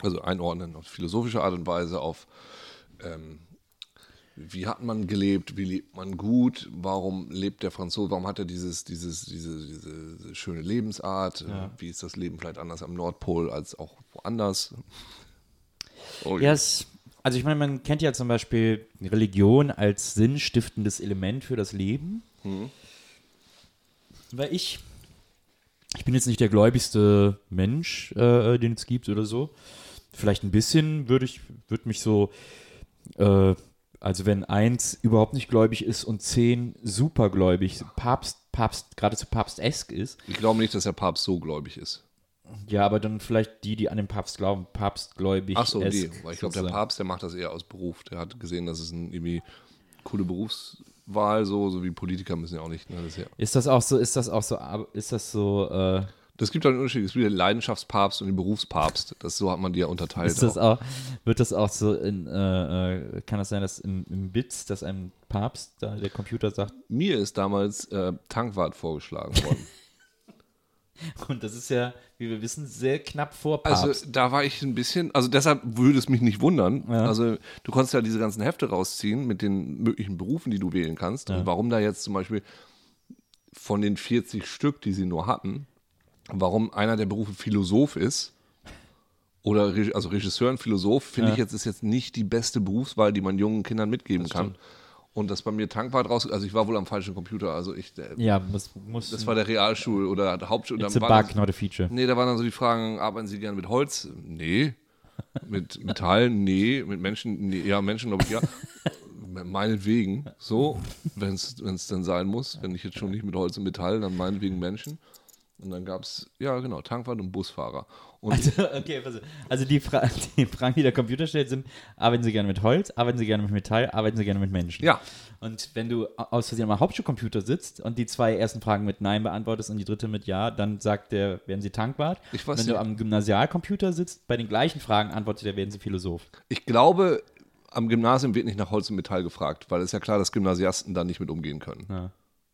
also einordnen auf philosophische Art und Weise, auf ähm, wie hat man gelebt, wie lebt man gut, warum lebt der Franzose, warum hat er dieses, dieses, diese, diese schöne Lebensart, wie ist das Leben vielleicht anders am Nordpol als auch woanders. Oh, Ja, es, also ich meine, man kennt ja zum Beispiel Religion als sinnstiftendes Element für das Leben. Weil ich, ich bin jetzt nicht der gläubigste Mensch, äh, den es gibt oder so. Vielleicht ein bisschen würde ich, würde mich so, äh, also wenn eins überhaupt nicht gläubig ist und zehn supergläubig, Papst, Papst, geradezu Papstesk ist, Ich glaube nicht, dass der Papst so gläubig ist. ja, aber dann vielleicht die, die an den Papst glauben, Papstgläubig. Ach so, die. Weil ich glaube, der. Papst, der macht das eher aus Beruf. Der hat gesehen, dass es eine irgendwie coole Berufswahl, so, so wie Politiker müssen ja auch nicht. Ne? Das, ist ja, Ist das auch so, ist das auch so, ist das so, äh, das gibt einen Unterschied. Es gibt den Leidenschaftspapst und den Berufspapst. Das, so hat man die ja unterteilt. ist das auch. auch, wird das auch so in, äh, äh, kann das sein, dass im, im Bits, dass einem Papst, da der Computer sagt, Mir ist damals äh, Tankwart vorgeschlagen worden. und das ist ja, wie wir wissen, sehr knapp vor Papst. Also da war ich ein bisschen, also deshalb würde es mich nicht wundern. Ja. Also du konntest ja diese ganzen Hefte rausziehen mit den möglichen Berufen, die du wählen kannst. Und warum da jetzt zum Beispiel von den 40 Stück, die sie nur hatten, warum einer der Berufe Philosoph ist oder also Regisseur und Philosoph, finde Ja. ich jetzt ist jetzt nicht die beste Berufswahl, die man jungen Kindern mitgeben kann. Und das bei mir Tankwart raus, also ich war wohl am falschen Computer, also ich, äh, ja, muss, muss das war der Realschul- oder der Hauptschul. it's a dann waren bug, not a feature. Nee, da waren dann so die Fragen, arbeiten Sie gerne mit Holz? Nee. Mit Metall? Nee. Mit Menschen? Nee. Ja, Menschen glaube ich, ja. Meinetwegen. So, wenn es dann sein muss. Wenn ich jetzt schon nicht mit Holz und Metall, dann meinetwegen Menschen. Und dann gab es, ja genau, Tankwart und Busfahrer. Und Also, okay, auf. also die, Fra die Fragen, die der Computer stellt, sind: Arbeiten Sie gerne mit Holz, arbeiten Sie gerne mit Metall, arbeiten Sie gerne mit Menschen? ja, Und wenn du aus Versehen am Hauptschulcomputer sitzt und die zwei ersten Fragen mit Nein beantwortest und die dritte mit Ja, dann sagt der, werden Sie Tankwart. Ich weiß wenn du nicht. am Gymnasialcomputer sitzt, bei den gleichen Fragen antwortet er, werden Sie Philosoph. ich glaube, am Gymnasium wird nicht nach Holz und Metall gefragt, weil es ja klar, dass Gymnasiasten da nicht mit umgehen können. Ja.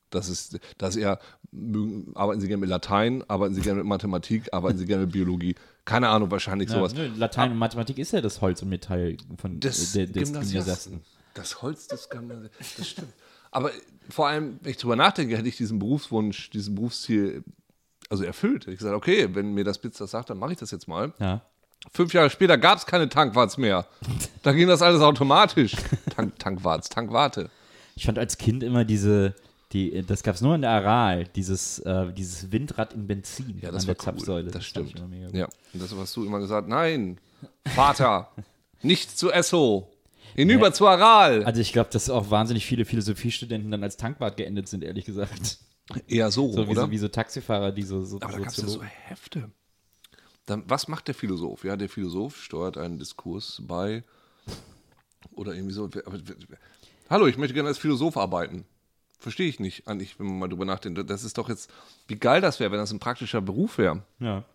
Das ist, das ist eher, mögen, arbeiten Sie gerne mit Latein, arbeiten Sie gerne mit Mathematik, arbeiten Sie gerne mit Biologie. Keine Ahnung, wahrscheinlich Ja, sowas. nö, Latein und Mathematik ist ja das Holz und Metall von des, äh, des Gymnasiasten. Das Holz des Gymnasiasten. Das stimmt. Aber vor allem, wenn ich drüber nachdenke, hätte ich diesen Berufswunsch, diesen Berufsziel also erfüllt. Ich gesagt, okay, wenn mir das Blitz das sagt, dann mache ich das jetzt mal. Ja. Fünf Jahre später gab es keine Tankwarts mehr. Da ging das alles automatisch. Tank, Tankwarts, Tankwarte. Ich fand als Kind immer diese, die, das gab es nur in der Aral, dieses, äh, dieses Windrad in Benzin Ja, das an war der Zapfsäule. cool. Das, ich stimmt. Ja, und das hast du immer gesagt, nein, Vater, nicht zu Esso, hinüber Ja. zu Aral. Also ich glaube, dass auch wahnsinnig viele Philosophiestudenten dann als Tankwart geendet sind, ehrlich gesagt. Eher so, So wie, oder? so wie so Taxifahrer, die so, so Aber da gab es ja so Hefte. Dann, was macht der Philosoph? Ja, der Philosoph steuert einen Diskurs bei oder irgendwie so. Hallo, ich möchte gerne als Philosoph arbeiten. Verstehe ich nicht, eigentlich, wenn man mal drüber nachdenkt. Das ist doch jetzt, wie geil das wäre, wenn das ein praktischer Beruf wäre. Ja.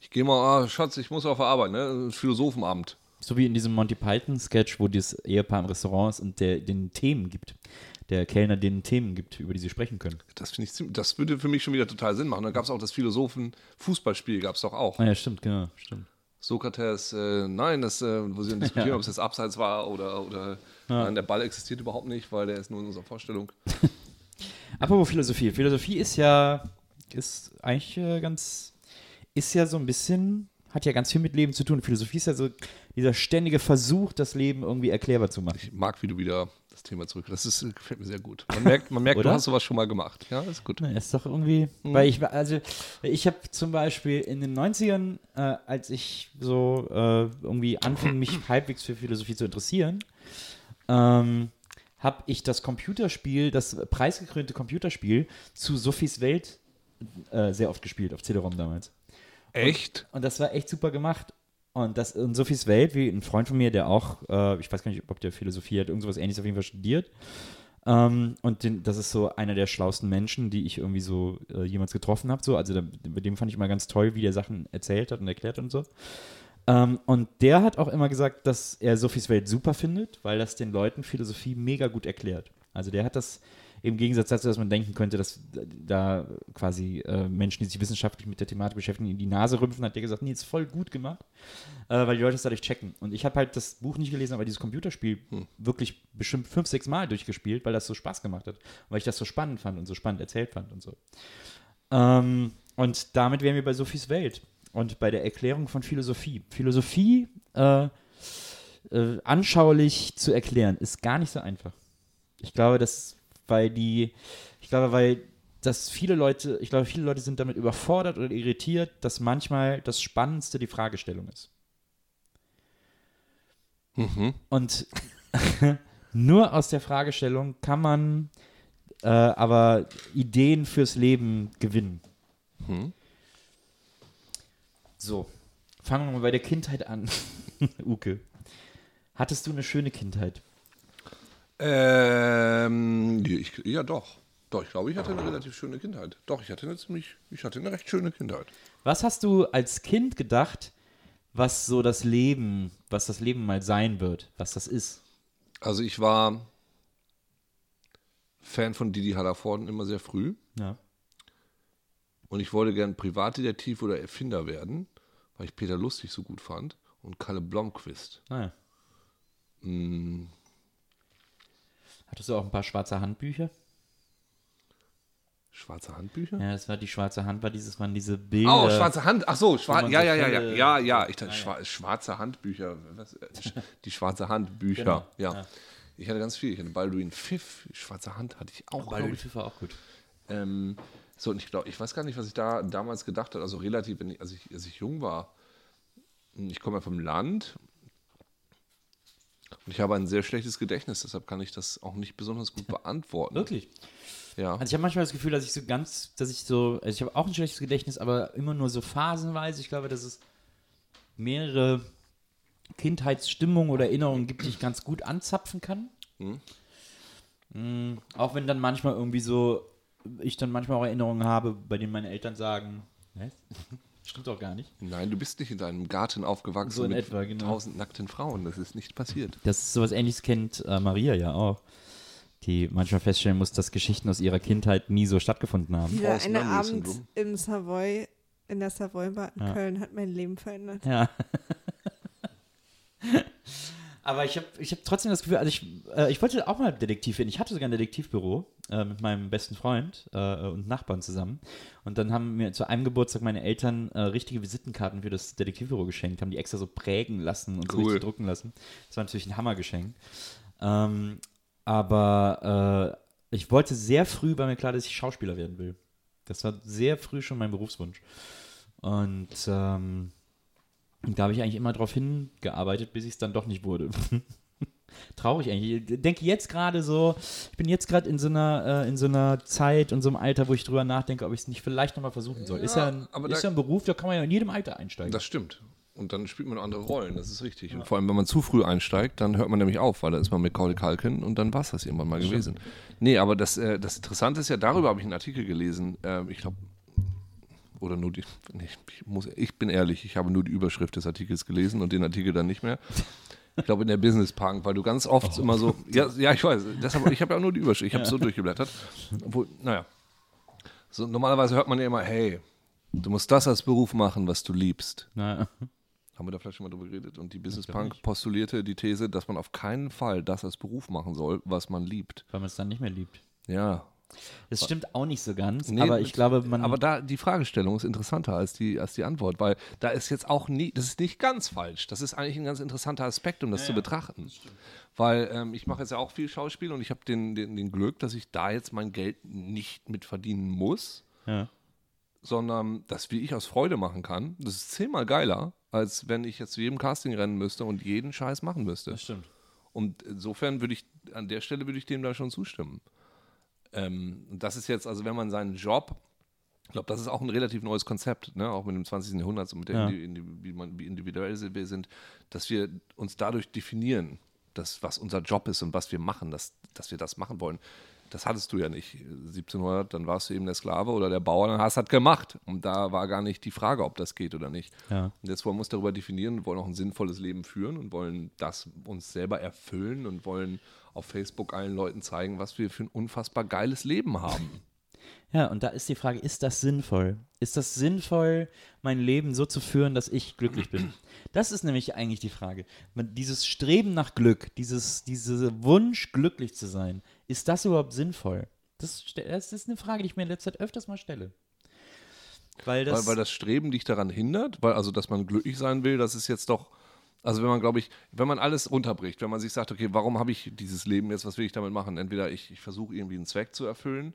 Ich gehe mal, ah, Schatz, ich muss auf der Arbeit, ne? Philosophenamt. So wie in diesem Monty Python-Sketch, wo das Ehepaar im Restaurant ist und der den Themen gibt. Der Kellner denen Themen gibt, über die sie sprechen können. Das finde ich ziemlich, das würde für mich schon wieder total Sinn machen. Dann gab es auch das Philosophen-Fußballspiel, gab es doch auch. Ah ja, stimmt, genau, stimmt. Sokrates, äh, nein, das, äh, wo sie dann diskutieren, ob es jetzt abseits war oder, oder nein, der Ball existiert überhaupt nicht, weil der ist nur in unserer Vorstellung. Apropos Philosophie. Philosophie ist ja, ist eigentlich äh, ganz, ist ja so ein bisschen, hat ja ganz viel mit Leben zu tun. Philosophie ist ja so dieser ständige Versuch, das Leben irgendwie erklärbar zu machen. Ich mag, wie du wieder das Thema zurück. Das ist, gefällt mir sehr gut. Man merkt, man merkt du hast sowas schon mal gemacht. Ja, ist gut. Ne, ist doch irgendwie, weil ich, also ich habe zum Beispiel in den 90ern, äh, als ich so äh, irgendwie anfing, mich halbwegs für Philosophie zu interessieren, ähm, habe ich das Computerspiel, das preisgekrönte Computerspiel zu Sophies Welt äh, sehr oft gespielt auf CD-ROM damals. Echt? Und das war echt super gemacht. Und das in Sophies Welt, wie ein Freund von mir, der auch, äh, ich weiß gar nicht, ob der Philosophie hat, irgendwas ähnliches auf jeden Fall studiert. Ähm, und den, das ist so einer der schlauesten Menschen, die ich irgendwie so äh, jemals getroffen habe. So. Also da, mit dem fand ich immer ganz toll, wie der Sachen erzählt hat und erklärt und so. Ähm, und der hat auch immer gesagt, dass er Sophies Welt super findet, weil das den Leuten Philosophie mega gut erklärt. Also der hat das im Gegensatz dazu, dass man denken könnte, dass da quasi äh, Menschen, die sich wissenschaftlich mit der Thematik beschäftigen, in die Nase rümpfen, hat der gesagt, nee, ist voll gut gemacht, äh, weil die Leute es dadurch checken. Und ich habe halt das Buch nicht gelesen, aber dieses Computerspiel wirklich bestimmt fünf, sechs Mal durchgespielt, weil das so Spaß gemacht hat. Und weil ich das so spannend fand und so spannend erzählt fand und so. Ähm, und damit wären wir bei Sophies Welt und bei der Erklärung von Philosophie. Philosophie äh, äh, anschaulich zu erklären, ist gar nicht so einfach. Ich glaube, dass weil die, ich glaube, weil dass viele Leute, ich glaube, viele Leute sind damit überfordert oder irritiert, dass manchmal das Spannendste die Fragestellung ist. Und nur aus der Fragestellung kann man äh, aber Ideen fürs Leben gewinnen. So, fangen wir mal bei der Kindheit an. Uke, hattest du eine schöne Kindheit? Ähm, ja, ich, ja, doch. Doch, ich glaube, ich hatte eine relativ schöne Kindheit. Doch, ich hatte eine ziemlich, ich hatte eine recht schöne Kindheit. Was hast du als Kind gedacht, was so das Leben, was das Leben mal sein wird, was das ist? Also ich war Fan von Didi Hallervorden immer sehr früh Ja. und ich wollte gern Privatdetektiv oder Erfinder werden, weil ich Peter Lustig so gut fand und Kalle Blomqvist. Naja. Mm, Hattest du auch ein paar schwarze Handbücher? schwarze Handbücher? Ja, das war die schwarze Hand, war dieses waren diese Bilder. Oh, schwarze Hand. Ach so, schwar man ja, ja, ja, ja, ja, ja. Ich dachte, schwa schwarze Handbücher. Was? Die schwarze Handbücher. Genau, Ja. ja. Ich hatte ganz viel. Ich hatte Balduin Pfiff. Schwarze Hand hatte ich auch. ich. Pfiff war auch gut. Ähm, so, und ich glaube, ich weiß gar nicht, was ich da damals gedacht habe. Also relativ, wenn ich, als, ich, als ich jung war. Ich komme ja vom Land. Und ich habe ein sehr schlechtes Gedächtnis, deshalb kann ich das auch nicht besonders gut beantworten. Wirklich. Ja. Also ich habe manchmal das Gefühl, dass ich so ganz, dass ich so, also ich habe auch ein schlechtes Gedächtnis, aber immer nur so phasenweise. Ich glaube, dass es mehrere Kindheitsstimmungen oder Erinnerungen gibt, die ich ganz gut anzapfen kann. Mm, auch wenn dann manchmal irgendwie so, ich dann manchmal auch Erinnerungen habe, bei denen meine Eltern sagen? Stimmt doch gar nicht. Nein, du bist nicht in deinem Garten aufgewachsen So in mit etwa, genau. tausend nackten Frauen. Das ist nicht passiert. Das ist sowas ähnliches kennt äh, Maria ja auch. Die manchmal feststellen muss, dass Geschichten aus ihrer Kindheit nie so stattgefunden haben. Dieser eine Abend im Savoy, in der Savoy Bar in Ja. Köln hat mein Leben verändert. Ja. Aber ich habe ich hab trotzdem das Gefühl, also ich, äh, ich wollte auch mal Detektiv werden. Ich hatte sogar ein Detektivbüro äh, mit meinem besten Freund äh, und Nachbarn zusammen. Und dann haben mir zu einem Geburtstag meine Eltern äh, richtige Visitenkarten für das Detektivbüro geschenkt, haben die extra so prägen lassen und so Cool. richtig drucken lassen. Das war natürlich ein Hammergeschenk. Ähm, aber äh, ich wollte sehr früh, war mir klar, dass ich Schauspieler werden will. Das war sehr früh schon mein Berufswunsch. Und ähm, und da habe ich eigentlich immer darauf hingearbeitet, bis ich es dann doch nicht wurde. Traurig eigentlich. Ich denke jetzt gerade so, ich bin jetzt gerade in so einer äh, in so einer Zeit und so einem Alter, wo ich drüber nachdenke, ob ich es nicht vielleicht nochmal versuchen soll. ist ja ein, ist ja ein Beruf, da kann man ja in jedem Alter einsteigen. Das stimmt. Und dann spielt man andere Rollen, das ist richtig. Und vor allem, wenn man zu früh einsteigt, dann hört man nämlich auf, weil da ist man mit Macaulay Culkin und dann war es das irgendwann mal gewesen. Nee, aber das, äh, das Interessante ist ja, darüber habe ich einen Artikel gelesen, äh, ich glaube, oder nur die, nee, ich, muss, ich bin ehrlich, ich habe nur die Überschrift des Artikels gelesen und den Artikel dann nicht mehr. Ich glaube in der Business Punk, weil du ganz oft immer so, ja, ja ich weiß, deshalb, ich habe ja auch nur die Überschrift, ich habe so durchgeblättert. Obwohl, naja, so, normalerweise hört man ja immer, hey, du musst das als Beruf machen, was du liebst. Na, Haben wir da vielleicht schon mal drüber geredet? Und die Business Punk nicht. postulierte die These, dass man auf keinen Fall das als Beruf machen soll, was man liebt. weil man es dann nicht mehr liebt. Ja. Das stimmt auch nicht so ganz, Nee, aber ich glaube, man. Aber da die Fragestellung ist interessanter als die, als die Antwort, weil da ist jetzt auch nie, das ist nicht ganz falsch. Das ist eigentlich ein ganz interessanter Aspekt, um das zu betrachten. Weil ähm, ich mache jetzt ja auch viel Schauspiel und ich habe den, den, den Glück, dass ich da jetzt mein Geld nicht mit verdienen muss, ja. sondern das, wie ich aus Freude machen kann, das ist zehnmal geiler, als wenn ich jetzt zu jedem Casting rennen müsste und jeden Scheiß machen müsste. Das stimmt. Und insofern würde ich, an der Stelle würde ich dem da schon zustimmen. Ähm, und das ist jetzt, also wenn man seinen Job Ich glaube, das ist auch ein relativ neues Konzept, ne? auch mit dem 20. Jahrhundert, so mit der Ja. Wie, man, wie individuell wir sind, dass wir uns dadurch definieren, dass, was unser Job ist und was wir machen, dass, dass wir das machen wollen. Das hattest du ja nicht. 1700, dann warst du eben der Sklave oder der Bauer, dann hast du das gemacht. Und da war gar nicht die Frage, ob das geht oder nicht. Ja. Und jetzt wollen wir uns darüber definieren, wollen auch ein sinnvolles Leben führen und wollen das uns selber erfüllen und wollen auf Facebook allen Leuten zeigen, was wir für ein unfassbar geiles Leben haben. Ja, und da ist die Frage, ist das sinnvoll? Ist das sinnvoll, mein Leben so zu führen, dass ich glücklich bin? Das ist nämlich eigentlich die Frage. Dieses Streben nach Glück, dieses, dieser Wunsch, glücklich zu sein, ist das überhaupt sinnvoll? Das, das ist eine Frage, die ich mir in letzter Zeit öfters mal stelle. Weil das, weil, weil das Streben dich daran hindert, weil also, dass man glücklich sein will, das ist jetzt doch, also wenn man, glaube ich, wenn man alles runterbricht, wenn man sich sagt, okay, warum habe ich dieses Leben jetzt, was will ich damit machen? Entweder ich, ich versuche irgendwie einen Zweck zu erfüllen,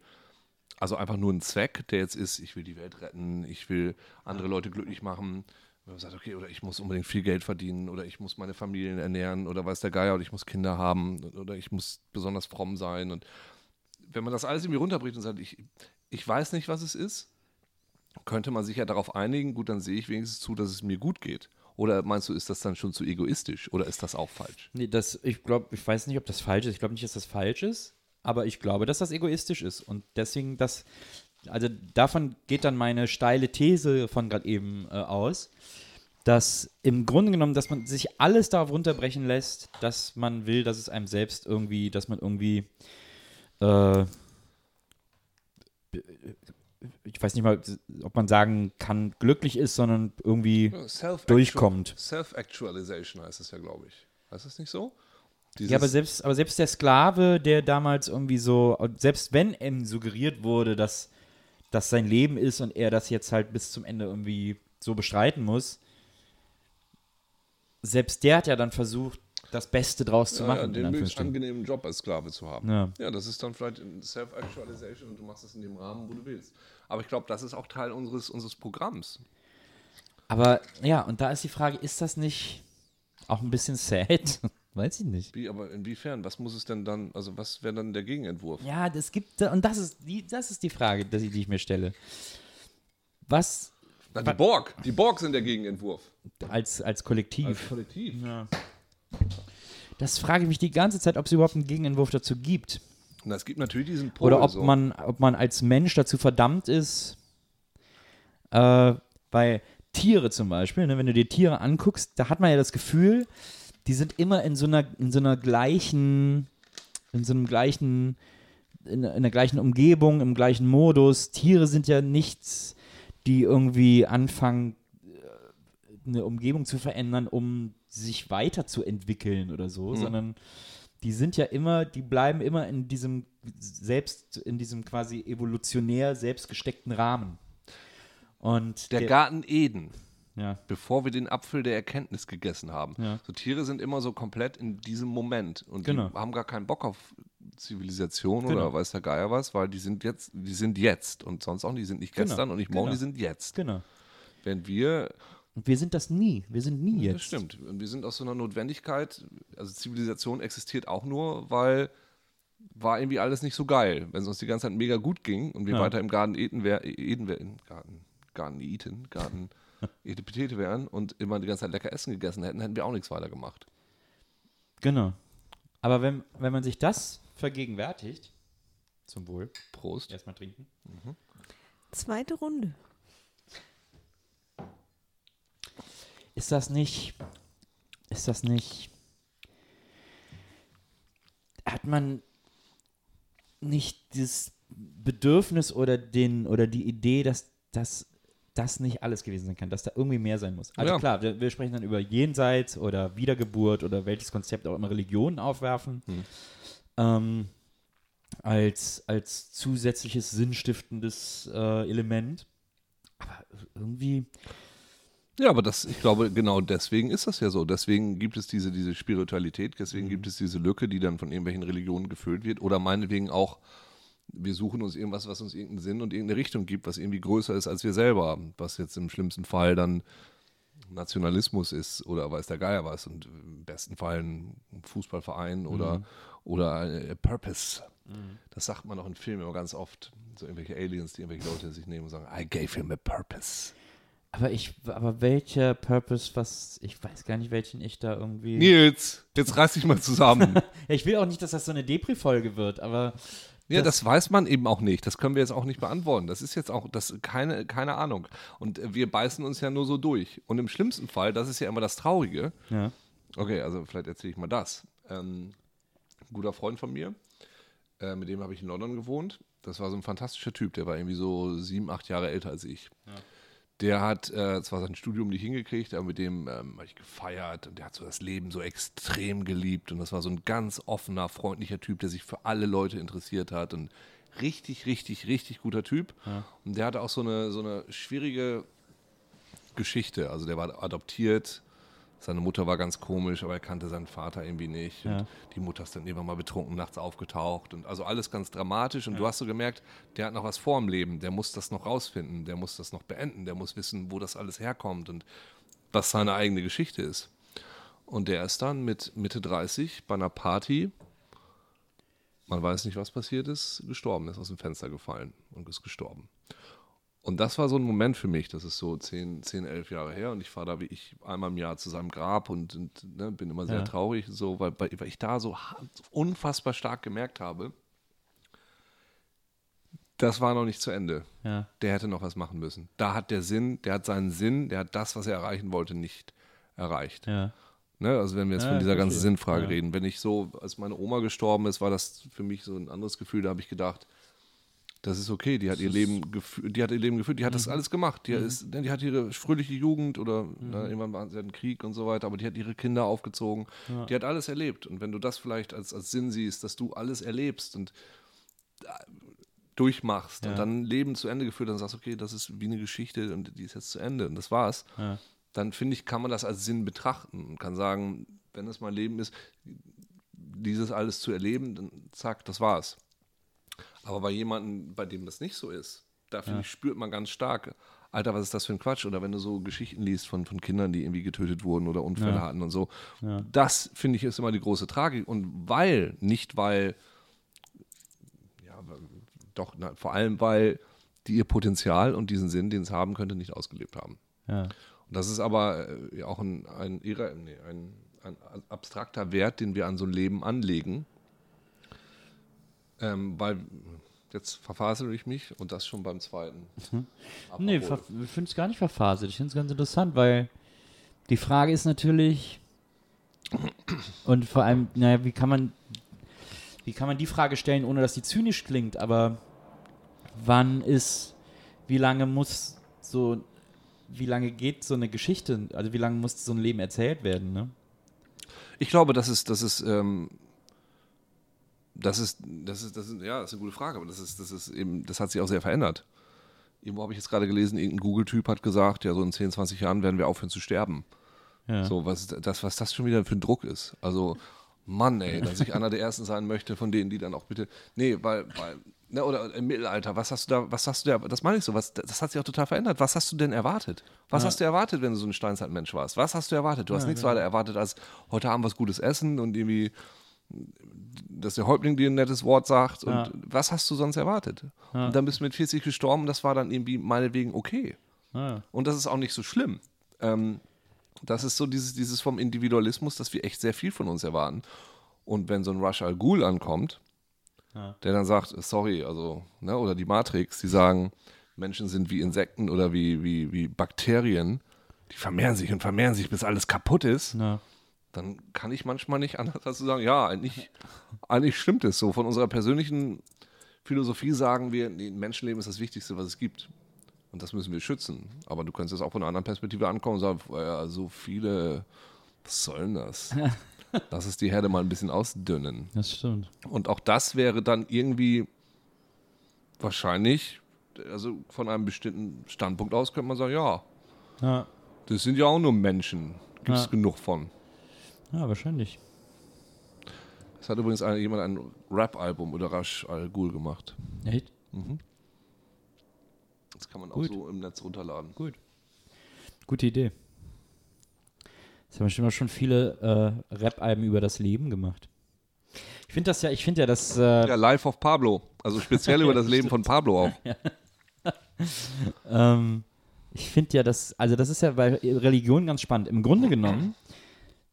also einfach nur einen Zweck, der jetzt ist, ich will die Welt retten, ich will andere Leute glücklich machen. Wenn man sagt, okay, oder ich muss unbedingt viel Geld verdienen, oder ich muss meine Familien ernähren, oder weiß der Geier, oder ich muss Kinder haben, oder ich muss besonders fromm sein. Und wenn man das alles irgendwie runterbricht und sagt, ich, ich weiß nicht, was es ist, könnte man sich ja darauf einigen, gut, dann sehe ich wenigstens zu, dass es mir gut geht. Oder meinst du, ist das dann schon zu egoistisch oder ist das auch falsch? Nee, das, ich glaube, ich weiß nicht, ob das falsch ist. Ich glaube nicht, dass das falsch ist, aber ich glaube, dass das egoistisch ist. Und deswegen, das, also davon geht dann meine steile These von gerade eben äh, aus, dass im Grunde genommen, dass man sich alles darauf runterbrechen lässt, dass man will, dass es einem selbst irgendwie, dass man irgendwie, äh, ich weiß nicht mal, ob man sagen kann, glücklich ist, sondern irgendwie durchkommt. Self-Actualization heißt es ja, glaube ich. Heißt das nicht so? Ja, aber selbst, aber selbst der Sklave, der damals irgendwie so, selbst wenn ihm suggeriert wurde, dass das sein Leben ist und er das jetzt halt bis zum Ende irgendwie so bestreiten muss, selbst der hat ja dann versucht, das Beste draus zu ja, machen. ja, den möglichst angenehmen Job als Sklave zu haben. Ja. ja, das ist dann vielleicht Self-Actualization und du machst es in dem Rahmen, wo du willst. Aber ich glaube, das ist auch Teil unseres, unseres Programms. Aber ja, und da ist die Frage, ist das nicht auch ein bisschen sad? Weiß ich nicht. Wie, aber inwiefern? Was muss es denn dann, also was wäre dann der Gegenentwurf? Ja, das gibt, und das ist die, das ist die Frage, die die ich mir stelle. Was Na, die Borg. Die Borg sind der Gegenentwurf. als, als Kollektiv. Als Kollektiv. Das frage ich mich die ganze Zeit, ob es überhaupt einen Gegenentwurf dazu gibt. Und es gibt natürlich diesen Pol. Oder ob so. man, ob man als Mensch dazu verdammt ist, äh, bei Tiere zum Beispiel, ne, wenn du dir Tiere anguckst, da hat man ja das Gefühl, die sind immer in so einer, in so einer gleichen, in so einem gleichen, in, in der gleichen Umgebung, im gleichen Modus. Tiere sind ja nichts, die irgendwie anfangen, eine Umgebung zu verändern, um sich weiterzuentwickeln oder so, sondern die sind ja immer, die bleiben immer in diesem selbst, in diesem quasi evolutionär selbstgesteckten Rahmen. Und der Garten Eden. ja, bevor wir den Apfel der Erkenntnis gegessen haben. Ja. So Tiere sind immer so komplett in diesem Moment und Genau. die haben gar keinen Bock auf Zivilisation Genau. oder weiß der Geier was, weil die sind jetzt, die sind jetzt und sonst auch nicht, die sind nicht Genau. gestern und nicht morgen, Genau. die sind jetzt. genau. Während wir, Und wir sind das nie. Wir sind nie jetzt. das stimmt, und wir sind aus so einer Notwendigkeit, also Zivilisation existiert auch nur, weil war irgendwie alles nicht so geil. Wenn es uns die ganze Zeit mega gut ging und wir Ja. weiter im Garten Eden wären, Eden wären, Garten, Garten Eden, Garten Etepetete wären und immer die ganze Zeit lecker Essen gegessen hätten, hätten wir auch nichts weiter gemacht. Genau. Aber wenn, wenn man sich das vergegenwärtigt, zum Wohl, Prost. erstmal trinken. Zweite Runde. Ist das nicht, ist das nicht, hat man nicht das Bedürfnis oder den, oder die Idee, dass das das nicht alles gewesen sein kann, dass da irgendwie mehr sein muss. Also Ja. klar, wir, wir sprechen dann über Jenseits oder Wiedergeburt oder welches Konzept auch immer Religionen aufwerfen. Ähm, als, als zusätzliches sinnstiftendes äh, Element. Aber irgendwie, Ja, aber das, ich glaube, genau deswegen ist das ja so. Deswegen gibt es diese, diese Spiritualität, deswegen gibt es diese Lücke, die dann von irgendwelchen Religionen gefüllt wird. Oder meinetwegen auch, wir suchen uns irgendwas, was uns irgendeinen Sinn und irgendeine Richtung gibt, was irgendwie größer ist als wir selber. Was jetzt im schlimmsten Fall dann Nationalismus ist oder weiß der Geier was und im besten Fall ein Fußballverein oder, Mhm. oder äh, Purpose. Das sagt man auch in Filmen immer ganz oft. So irgendwelche Aliens, die irgendwelche Leute sich nehmen und sagen, I gave him a purpose. Aber ich, aber welcher Purpose, was, ich weiß gar nicht, welchen ich da irgendwie. Nils, jetzt reiß dich mal zusammen. Ja, ich will auch nicht, dass das so eine Depri-Folge wird, aber. Ja, das, weiß man eben auch nicht. Das können wir jetzt auch nicht beantworten. Das ist jetzt auch das keine, keine Ahnung. Und wir beißen uns ja nur so durch. Und im schlimmsten Fall, das ist ja immer das Traurige. Ja. Okay, also vielleicht erzähle ich mal das. Ähm, ein guter Freund von mir, äh, mit dem habe ich in London gewohnt. Das war so ein fantastischer Typ. Der war irgendwie so sieben, acht Jahre älter als ich. Der hat äh, zwar sein Studium nicht hingekriegt, aber mit dem ähm, habe ich gefeiert und der hat so das Leben so extrem geliebt und das war so ein ganz offener, freundlicher Typ, der sich für alle Leute interessiert hat und richtig, richtig, richtig guter Typ. Und der hatte auch so eine, so eine schwierige Geschichte. Also der war adoptiert, seine Mutter war ganz komisch, aber er kannte seinen Vater irgendwie nicht. Und Ja. die Mutter ist dann irgendwann mal betrunken nachts aufgetaucht und also alles ganz dramatisch. Und du hast so gemerkt, der hat noch was vor im Leben, der muss das noch rausfinden, der muss das noch beenden, der muss wissen, wo das alles herkommt und was seine eigene Geschichte ist. Und der ist dann mit Mitte 30 bei einer Party, man weiß nicht, was passiert ist, gestorben, ist aus dem Fenster gefallen und ist gestorben. Und das war so ein Moment für mich, das ist so 10, 10 11 Jahre her und ich fahre da wie ich einmal im Jahr zu seinem Grab und, und ne, bin immer sehr Ja. traurig, so, weil, weil ich da so unfassbar stark gemerkt habe, das war noch nicht zu Ende. Ja. Der hätte noch was machen müssen. Da hat der Sinn, der hat seinen Sinn, der hat das, was er erreichen wollte, nicht erreicht. Ja. Ne? Also wenn wir jetzt Ja, von dieser ganzen. Sinnfrage reden. Wenn ich so, als meine Oma gestorben ist, war das für mich so ein anderes Gefühl. Da habe ich gedacht, das ist okay, die hat ihr Leben geführt, die hat ihr Leben geführt, die hat Mhm. das alles gemacht. Die, ist, ne, die hat ihre fröhliche Jugend oder ne, irgendwann war sie einen Krieg und so weiter, aber die hat ihre Kinder aufgezogen. Die hat alles erlebt. Und wenn du das vielleicht als, als Sinn siehst, dass du alles erlebst und äh, durchmachst Ja. und dann ein Leben zu Ende geführt, dann sagst du, okay, das ist wie eine Geschichte und die ist jetzt zu Ende und das war's Ja. dann finde ich, kann man das als Sinn betrachten und kann sagen, wenn es mein Leben ist, dieses alles zu erleben, dann zack, das war's. Aber bei jemandem, bei dem das nicht so ist, da finde ich, spürt man ganz stark, Alter, was ist das für ein Quatsch? Oder wenn du so Geschichten liest von, von Kindern, die irgendwie getötet wurden oder Unfälle Ja. hatten und so, das finde ich ist immer die große Tragik. Und weil, nicht weil, ja, doch, na, vor allem weil die ihr Potenzial und diesen Sinn, den es haben könnte, nicht ausgelebt haben. Ja. Und das ist aber äh, ja auch ein, ein, ein, ein abstrakter Wert, den wir an so ein Leben anlegen. Ähm, weil, jetzt verfasel ich mich und das schon beim zweiten. Nee, Apropos. ver- ich finde es gar nicht verfaselt. Ich finde es ganz interessant, weil die Frage ist natürlich, und vor allem, naja, wie kann man, wie kann man die Frage stellen, ohne dass die zynisch klingt, aber wann ist, wie lange muss so, wie lange geht so eine Geschichte, also wie lange muss so ein Leben erzählt werden, ne? Ich glaube, das ist, das ist, ähm, das ist, das ist, das ist, ja, das ist eine gute Frage, aber das ist, das ist eben, das hat sich auch sehr verändert. Irgendwo habe ich jetzt gerade gelesen, irgendein Google-Typ hat gesagt, ja, so in 10, 20 Jahren werden wir aufhören zu sterben. Ja. So, was das, was das schon wieder für ein Druck ist. Also, Mann, ey, dass ich einer der ersten sein möchte, von denen, die dann auch bitte. Nee, weil, weil, ne, oder im Mittelalter, was hast du da, was hast du da, das meine ich so, was, das hat sich auch total verändert. Was hast du denn erwartet? Was hast du erwartet, wenn du so ein Steinzeitmensch warst? Was hast du erwartet? Du hast nichts weiter erwartet als heute Abend was Gutes essen und irgendwie, dass der Häuptling dir ein nettes Wort sagt. Und Ja. was hast du sonst erwartet? Und dann bist du mit 40 gestorben, das war dann irgendwie meinetwegen okay. Ah, Und das ist auch nicht so schlimm. Ähm, das ist so dieses, dieses vom Individualismus, dass wir echt sehr viel von uns erwarten. Und wenn so ein Rush Al Ghul ankommt, Ja. der dann sagt, sorry, also, ne, oder die Matrix, die sagen, Menschen sind wie Insekten oder wie, wie, wie Bakterien, die vermehren sich und vermehren sich, bis alles kaputt ist, na, dann kann ich manchmal nicht anders als zu sagen, ja, eigentlich, eigentlich stimmt es so. Von unserer persönlichen Philosophie sagen wir, nee, Menschenleben ist das Wichtigste, was es gibt. Und das müssen wir schützen. Aber du kannst es auch von einer anderen Perspektive ankommen und sagen, ja, so viele, was soll denn das? Lass es die Herde mal ein bisschen ausdünnen. das stimmt. Und auch das wäre dann irgendwie wahrscheinlich, also von einem bestimmten Standpunkt aus könnte man sagen, ja, Ja, das sind ja auch nur Menschen. Gibt es Ja. genug von. Ja wahrscheinlich. Es hat übrigens eine, jemand ein Rap-Album oder Rash Al Ghul gemacht. Echt? Das kann man auch Gut. so im Netz runterladen. Gut. Gute Idee. Das haben auch schon viele äh, Rap-Alben über das Leben gemacht. Ich finde das ja, ich finde ja, dass äh, Ja, Life of Pablo. Also speziell über das Leben von Pablo auch. Ähm, ich finde ja, dass, also das ist ja bei Religion ganz spannend. Im Grunde genommen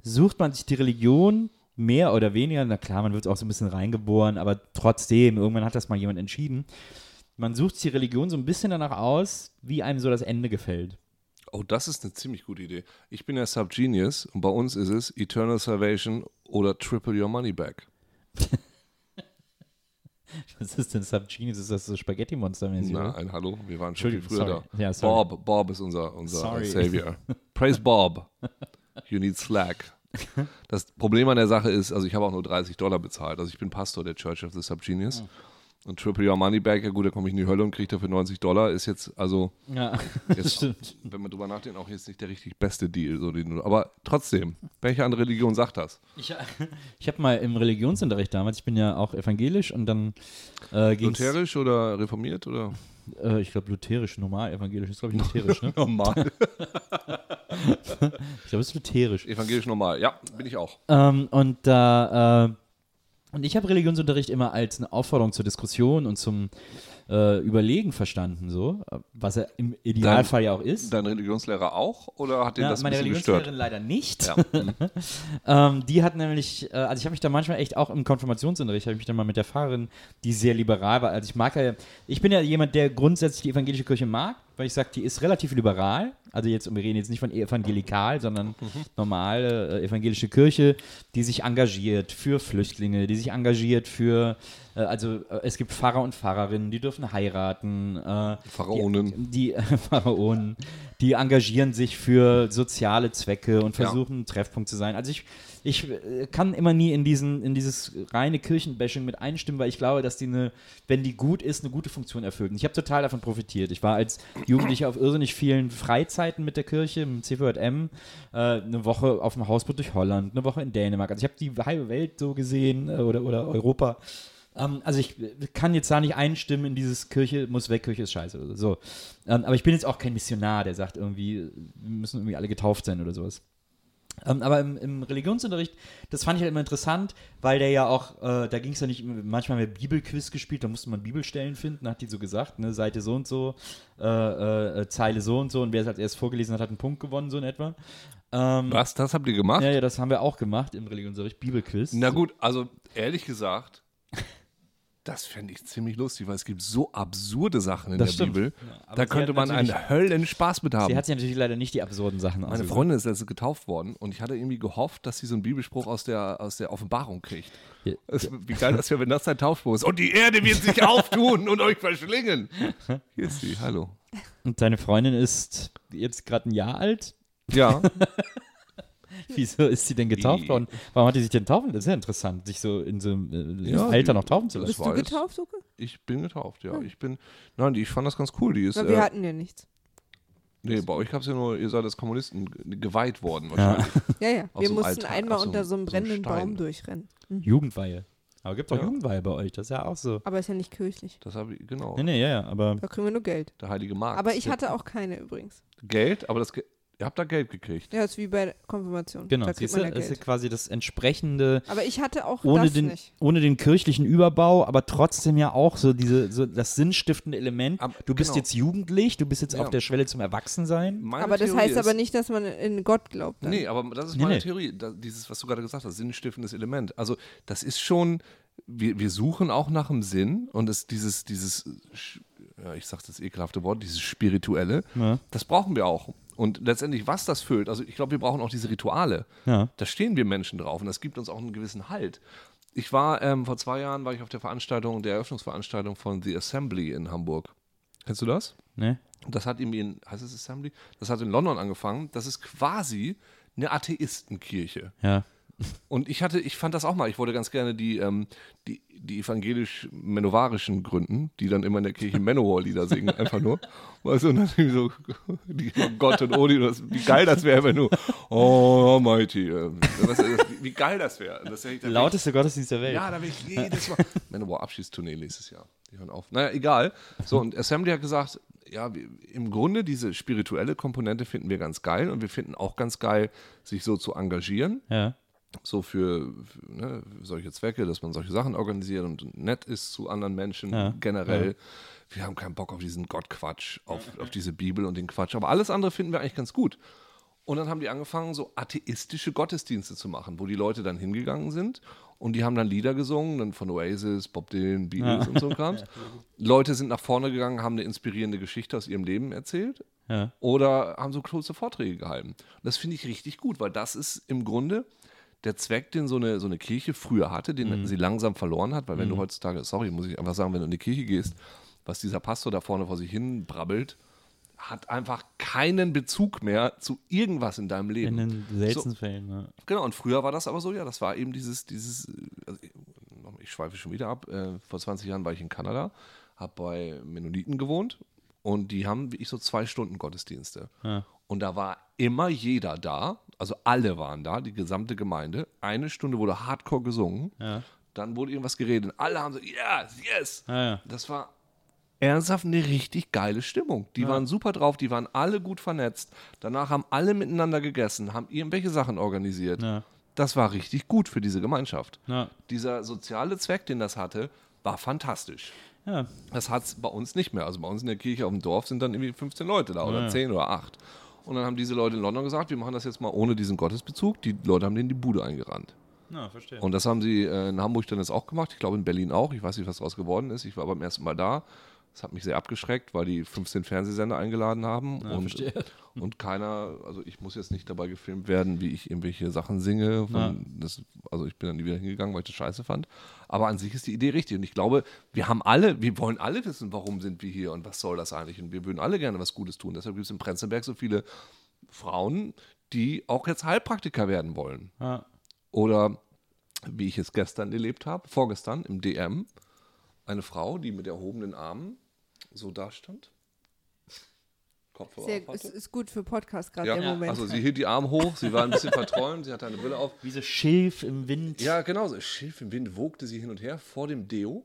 sucht man sich die Religion mehr oder weniger, na klar, man wird auch so ein bisschen reingeboren, aber trotzdem, irgendwann hat das mal jemand entschieden. Man sucht sich die Religion so ein bisschen danach aus, wie einem so das Ende gefällt. Oh, das ist eine ziemlich gute Idee. Ich bin ja Subgenius und bei uns ist es Eternal Salvation oder Triple Your Money Back. Was ist denn Subgenius? Ist das so Spaghetti-Monster-mäßig? Na, oder? ein Hallo, wir waren schon viel früher sorry. da. Ja. Bob, Bob ist unser, unser Sorry. Savior. Praise Bob. You need slack. Das Problem an der Sache ist, also ich habe auch nur 30 Dollar bezahlt. Also ich bin Pastor der Church of the Subgenius. Hm. Und Triple Your Money Back, ja gut, da komme ich in die Hölle und kriege dafür 90 Dollar. Ist jetzt, also, Ja, jetzt, stimmt. wenn man drüber nachdenkt, auch jetzt nicht der richtig beste Deal. So, den, aber trotzdem, welche andere Religion sagt das? Ich, ich habe mal im Religionsunterricht damals, ich bin ja auch evangelisch und dann äh, Lutherisch oder reformiert oder? äh, ich glaube lutherisch, normal, evangelisch ist glaube ich lutherisch, ne? Normal. Ich glaube es ist lutherisch. Evangelisch normal. Ja, bin ich auch. Ähm, und da, äh, und ich habe Religionsunterricht immer als eine Aufforderung zur Diskussion und zum äh, Überlegen verstanden, so, was er im Idealfall ja auch ist. Dein Religionslehrer auch oder hat den Ja, das ein meine Religionslehrerin gestört? leider nicht. Ja. Mhm. ähm, die hat nämlich, äh, also ich habe mich da manchmal echt auch im Konfirmationsunterricht, habe ich mich dann mal mit der Pfarrerin, die sehr liberal war. Also ich mag ja, ich bin ja jemand, der grundsätzlich die evangelische Kirche mag, weil ich sage, die ist relativ liberal. Also jetzt, wir reden jetzt nicht von evangelikal, sondern normale äh, evangelische Kirche, die sich engagiert für Flüchtlinge, die sich engagiert für, äh, also äh, es gibt Pfarrer und Pfarrerinnen, die dürfen heiraten. Äh, Pharaonen. die, die Pharaonen, die engagieren sich für soziale Zwecke und versuchen, ein Treffpunkt zu sein. Also ich, ich äh, kann immer nie in, diesen, in dieses reine Kirchenbashing mit einstimmen, weil ich glaube, dass die eine, wenn die gut ist, eine gute Funktion erfüllt. Und ich habe total davon profitiert. Ich war als Jugendlicher auf irrsinnig vielen Freizeiten mit der Kirche, mit dem CVJM, äh, eine Woche auf dem Hausboot durch Holland, eine Woche in Dänemark. Also ich habe die halbe Welt so gesehen äh, oder, oder Europa. Ähm, also ich kann jetzt da nicht einstimmen in dieses Kirche muss weg, Kirche ist scheiße oder so. Ähm, aber ich bin jetzt auch kein Missionar, der sagt irgendwie, wir müssen irgendwie alle getauft sein oder sowas. Ähm, aber im, im Religionsunterricht, das fand ich halt immer interessant, weil der ja auch, äh, da ging es ja nicht, manchmal haben wir Bibelquiz gespielt, da musste man Bibelstellen finden, hat die so gesagt, ne, Seite so und so, äh, äh, Zeile so und so und wer es als erst vorgelesen hat, hat einen Punkt gewonnen, so in etwa. Ähm, Was, das habt ihr gemacht? ja, ja, das haben wir auch gemacht im Religionsunterricht, Bibelquiz. Na gut, also ehrlich gesagt, das fände ich ziemlich lustig, weil es gibt so absurde Sachen in Das der stimmt. Bibel. aber da könnte man einen Höllenspaß mit haben. Sie hat sich natürlich leider nicht die absurden Sachen Meine ausgesucht. Freundin ist letztens getauft worden und ich hatte irgendwie gehofft, dass sie so einen Bibelspruch aus der, aus der Offenbarung kriegt. Ja. Es, wie geil das wäre, wenn das dein Taufspruch ist. Und die Erde wird sich auftun und euch verschlingen. Hier ist sie, hallo. Und deine Freundin ist jetzt gerade ein Jahr alt. Ja, Wieso ist sie denn getauft Die- worden? Warum hat die sich denn taufen? Das ist ja interessant, sich so in so einem äh, Ja, Alter die- noch taufen zu lassen. Bist du getauft, Suke? ich bin getauft, ja. Ich bin, nein, die, ich fand das ganz cool. Die ist, Na, wir äh, hatten ja nichts. nee, bei euch gab es ja nur, ihr seid als Kommunisten ge- geweiht worden wahrscheinlich. Ja, ja. Aus Wir so mussten Altar- einmal so unter so einem so brennenden Stein. Baum durchrennen. Jugendweihe. Aber gibt auch Ja. Jugendweihe bei euch, das ist ja auch so. Aber ist ja nicht kirchlich. Das habe ich, genau. Nee, nee, ja, ja, aber Da kriegen wir nur Geld. Der heilige Markt. Aber ich hatte auch keine übrigens. Geld, aber das, Ge- ihr habt da Geld gekriegt. Ja, ist wie bei Konfirmation. genau, da kriegt man ja das ist quasi das entsprechende, Aber ich hatte auch ohne das den, nicht. ohne den kirchlichen Überbau, aber trotzdem ja auch so diese, so das sinnstiftende Element. Ab- du bist genau. jetzt jugendlich, du bist jetzt Ja. auf der Schwelle zum Erwachsensein. Meine Aber das Theorie heißt ist, aber nicht, dass man in Gott glaubt. Dann. Nee, aber das ist Nee, meine nee. Theorie. Da, dieses, was du gerade gesagt hast, sinnstiftendes Element. Also, das ist schon, wir, wir suchen auch nach dem Sinn und es, dieses, dieses, ja, ich sag das ekelhafte Wort, dieses Spirituelle, Ja. das brauchen wir auch. Und letztendlich, was das füllt, also ich glaube, wir brauchen auch diese Rituale. Ja. Da stehen wir Menschen drauf und das gibt uns auch einen gewissen Halt. Ich war, ähm, vor zwei Jahren war ich auf der Veranstaltung, der Eröffnungsveranstaltung von The Assembly in Hamburg. Kennst du das? Ne? Das hat irgendwie in, heißt es Assembly? Das hat in London angefangen. Das ist quasi eine Atheistenkirche. Ja. Und ich hatte, ich fand das auch mal. Ich wollte ganz gerne die, ähm, die, die evangelisch-menovarischen gründen, die dann immer in der Kirche Manowar-Lieder singen, einfach nur. Weißt du, und dann irgendwie so, die von Gott und Odin, das, wie geil das wäre, wenn du, oh, Almighty, äh, du, wie, geil das wäre. Das wär ich- da wär ich- Lauteste Gottesdienst der Welt. ja, da will ich jedes Mal. Manowar Abschiedstournee nächstes Jahr. Die hören auf. Naja, egal. So, und Assembly hat gesagt, ja, im Grunde diese spirituelle Komponente finden wir ganz geil und wir finden auch ganz geil, sich so zu engagieren Ja. So für, für ne, solche Zwecke, dass man solche Sachen organisiert und nett ist zu anderen Menschen Ja, generell. Wir haben keinen Bock auf diesen Gottquatsch, auf, auf diese Bibel und den Quatsch. Aber alles andere finden wir eigentlich ganz gut. Und dann haben die angefangen, so atheistische Gottesdienste zu machen, wo die Leute dann hingegangen sind und die haben dann Lieder gesungen, dann von Oasis, Bob Dylan, Beatles und so ein Kram. Leute sind nach vorne gegangen, haben eine inspirierende Geschichte aus ihrem Leben erzählt Ja. oder haben so kurze Vorträge gehalten. Und das finde ich richtig gut, weil das ist im Grunde der Zweck, den so eine, so eine Kirche früher hatte, den sie langsam verloren hat, weil wenn du heutzutage, sorry, muss ich einfach sagen, wenn du in die Kirche gehst, was dieser Pastor da vorne vor sich hin brabbelt, hat einfach keinen Bezug mehr zu irgendwas in deinem Leben. In den seltensten Fällen. Ja. Genau, und früher war das aber so, ja, das war eben dieses, dieses, also ich- ich schweife schon wieder ab, äh, vor 20 Jahren war ich in Kanada, habe bei Mennoniten gewohnt und die haben, wie ich, so zwei Stunden Gottesdienste. Ja. Und da war immer jeder da, also alle waren da, die gesamte Gemeinde. Eine Stunde wurde Hardcore gesungen, Ja. dann wurde irgendwas geredet. Alle haben so, yes, yes. Ja, ja. Das war ernsthaft eine richtig geile Stimmung. Die waren super drauf, die waren alle gut vernetzt. Danach haben alle miteinander gegessen, haben irgendwelche Sachen organisiert. Ja. Das war richtig gut für diese Gemeinschaft. Ja. Dieser soziale Zweck, den das hatte, war fantastisch. Ja. Das hat es bei uns nicht mehr. Also bei uns in der Kirche auf dem Dorf sind dann irgendwie 15 Leute da oder Ja. 10 oder 8. Und dann haben diese Leute in London gesagt, wir machen das jetzt mal ohne diesen Gottesbezug. Die Leute haben denen die Bude eingerannt. Ja, verstehe. Und das haben sie äh, in Hamburg dann jetzt auch gemacht. Ich glaube in Berlin auch. Ich weiß nicht, was daraus geworden ist. Ich war beim ersten Mal da. Das hat mich sehr abgeschreckt, weil die 15 Fernsehsender eingeladen haben. und, verstehe. und keiner, also ich muss jetzt nicht dabei gefilmt werden, wie ich irgendwelche Sachen singe. Von, das, also ich bin dann nie wieder hingegangen, weil ich das scheiße fand. Aber an sich ist die Idee richtig. Und ich glaube, wir haben alle, wir wollen alle wissen, warum sind wir hier und was soll das eigentlich. Und wir würden alle gerne was Gutes tun. Deshalb gibt es in Prenzlberg so viele Frauen, die auch jetzt Heilpraktiker werden wollen. Ja. Oder wie ich es gestern erlebt habe, vorgestern im DM, eine Frau, die mit erhobenen Armen so da stand. Kopfhörer Sehr, hatte. ist gut für Podcast gerade Ja, im Moment. also sie hielt die Arme hoch, sie war ein bisschen verträumt, sie hatte eine Brille auf. Wie so Schilf im Wind. Ja, genau, so Schilf im Wind wogte sie hin und her vor dem Deo.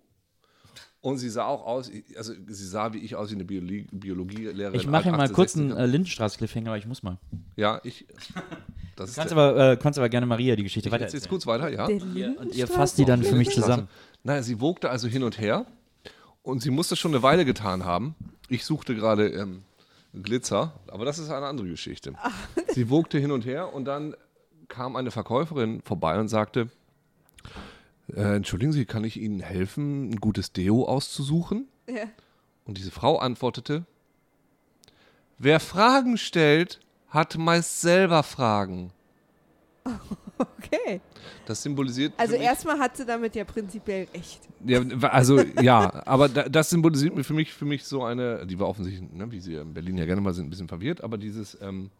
Und sie sah auch aus, also sie sah wie ich aus wie eine Biologie, Biologielehrerin. Ich mache hier mal 68er. kurz einen äh, Lindenstraße-Cliffhanger, aber ich muss mal. Ja, ich. Das ist Kannst der- aber, äh, kannst aber gerne Maria die Geschichte weiter jetzt kurz weiter, ja. Der Und ihr fasst die dann für mich zusammen. Naja, sie wogte also hin und her und sie muss das schon eine Weile getan haben. Ich suchte gerade ähm, Glitzer, aber das ist eine andere Geschichte. Sie wogte hin und her und dann kam eine Verkäuferin vorbei und sagte, äh, entschuldigen Sie, kann ich Ihnen helfen, ein gutes Deo auszusuchen? Ja. Und diese Frau antwortete, wer Fragen stellt, hat meist selber Fragen. Okay. Das symbolisiert. Also erstmal hat sie damit ja prinzipiell recht. Ja, also ja, aber da, das symbolisiert mir für mich, für mich so eine, die war offensichtlich, ne, wie sie in Berlin ja gerne mal sind, ein bisschen verwirrt, aber dieses, ähm,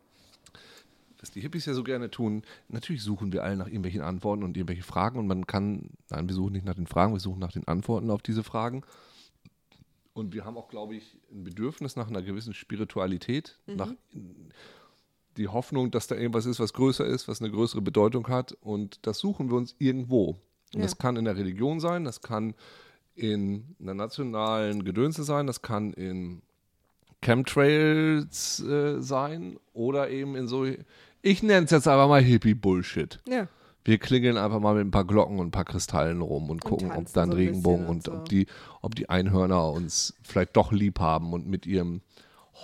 was die Hippies ja so gerne tun, natürlich suchen wir alle nach irgendwelchen Antworten und irgendwelche Fragen und man kann, nein, wir suchen nicht nach den Fragen, wir suchen nach den Antworten auf diese Fragen. Und wir haben auch, glaube ich, ein Bedürfnis nach einer gewissen Spiritualität, nach die Hoffnung, dass da irgendwas ist, was größer ist, was eine größere Bedeutung hat. Und das suchen wir uns irgendwo. Und Ja. das kann in der Religion sein, das kann in einer nationalen Gedönse sein, das kann in Chemtrails äh, sein oder eben in so, ich nenne es jetzt einfach mal Hippie-Bullshit. Ja. Wir klingeln einfach mal mit ein paar Glocken und ein paar Kristallen rum und gucken, ob tanzen da ein so Regenbogen und, und so. ob, die, ob die Einhörner uns vielleicht doch lieb haben und mit ihrem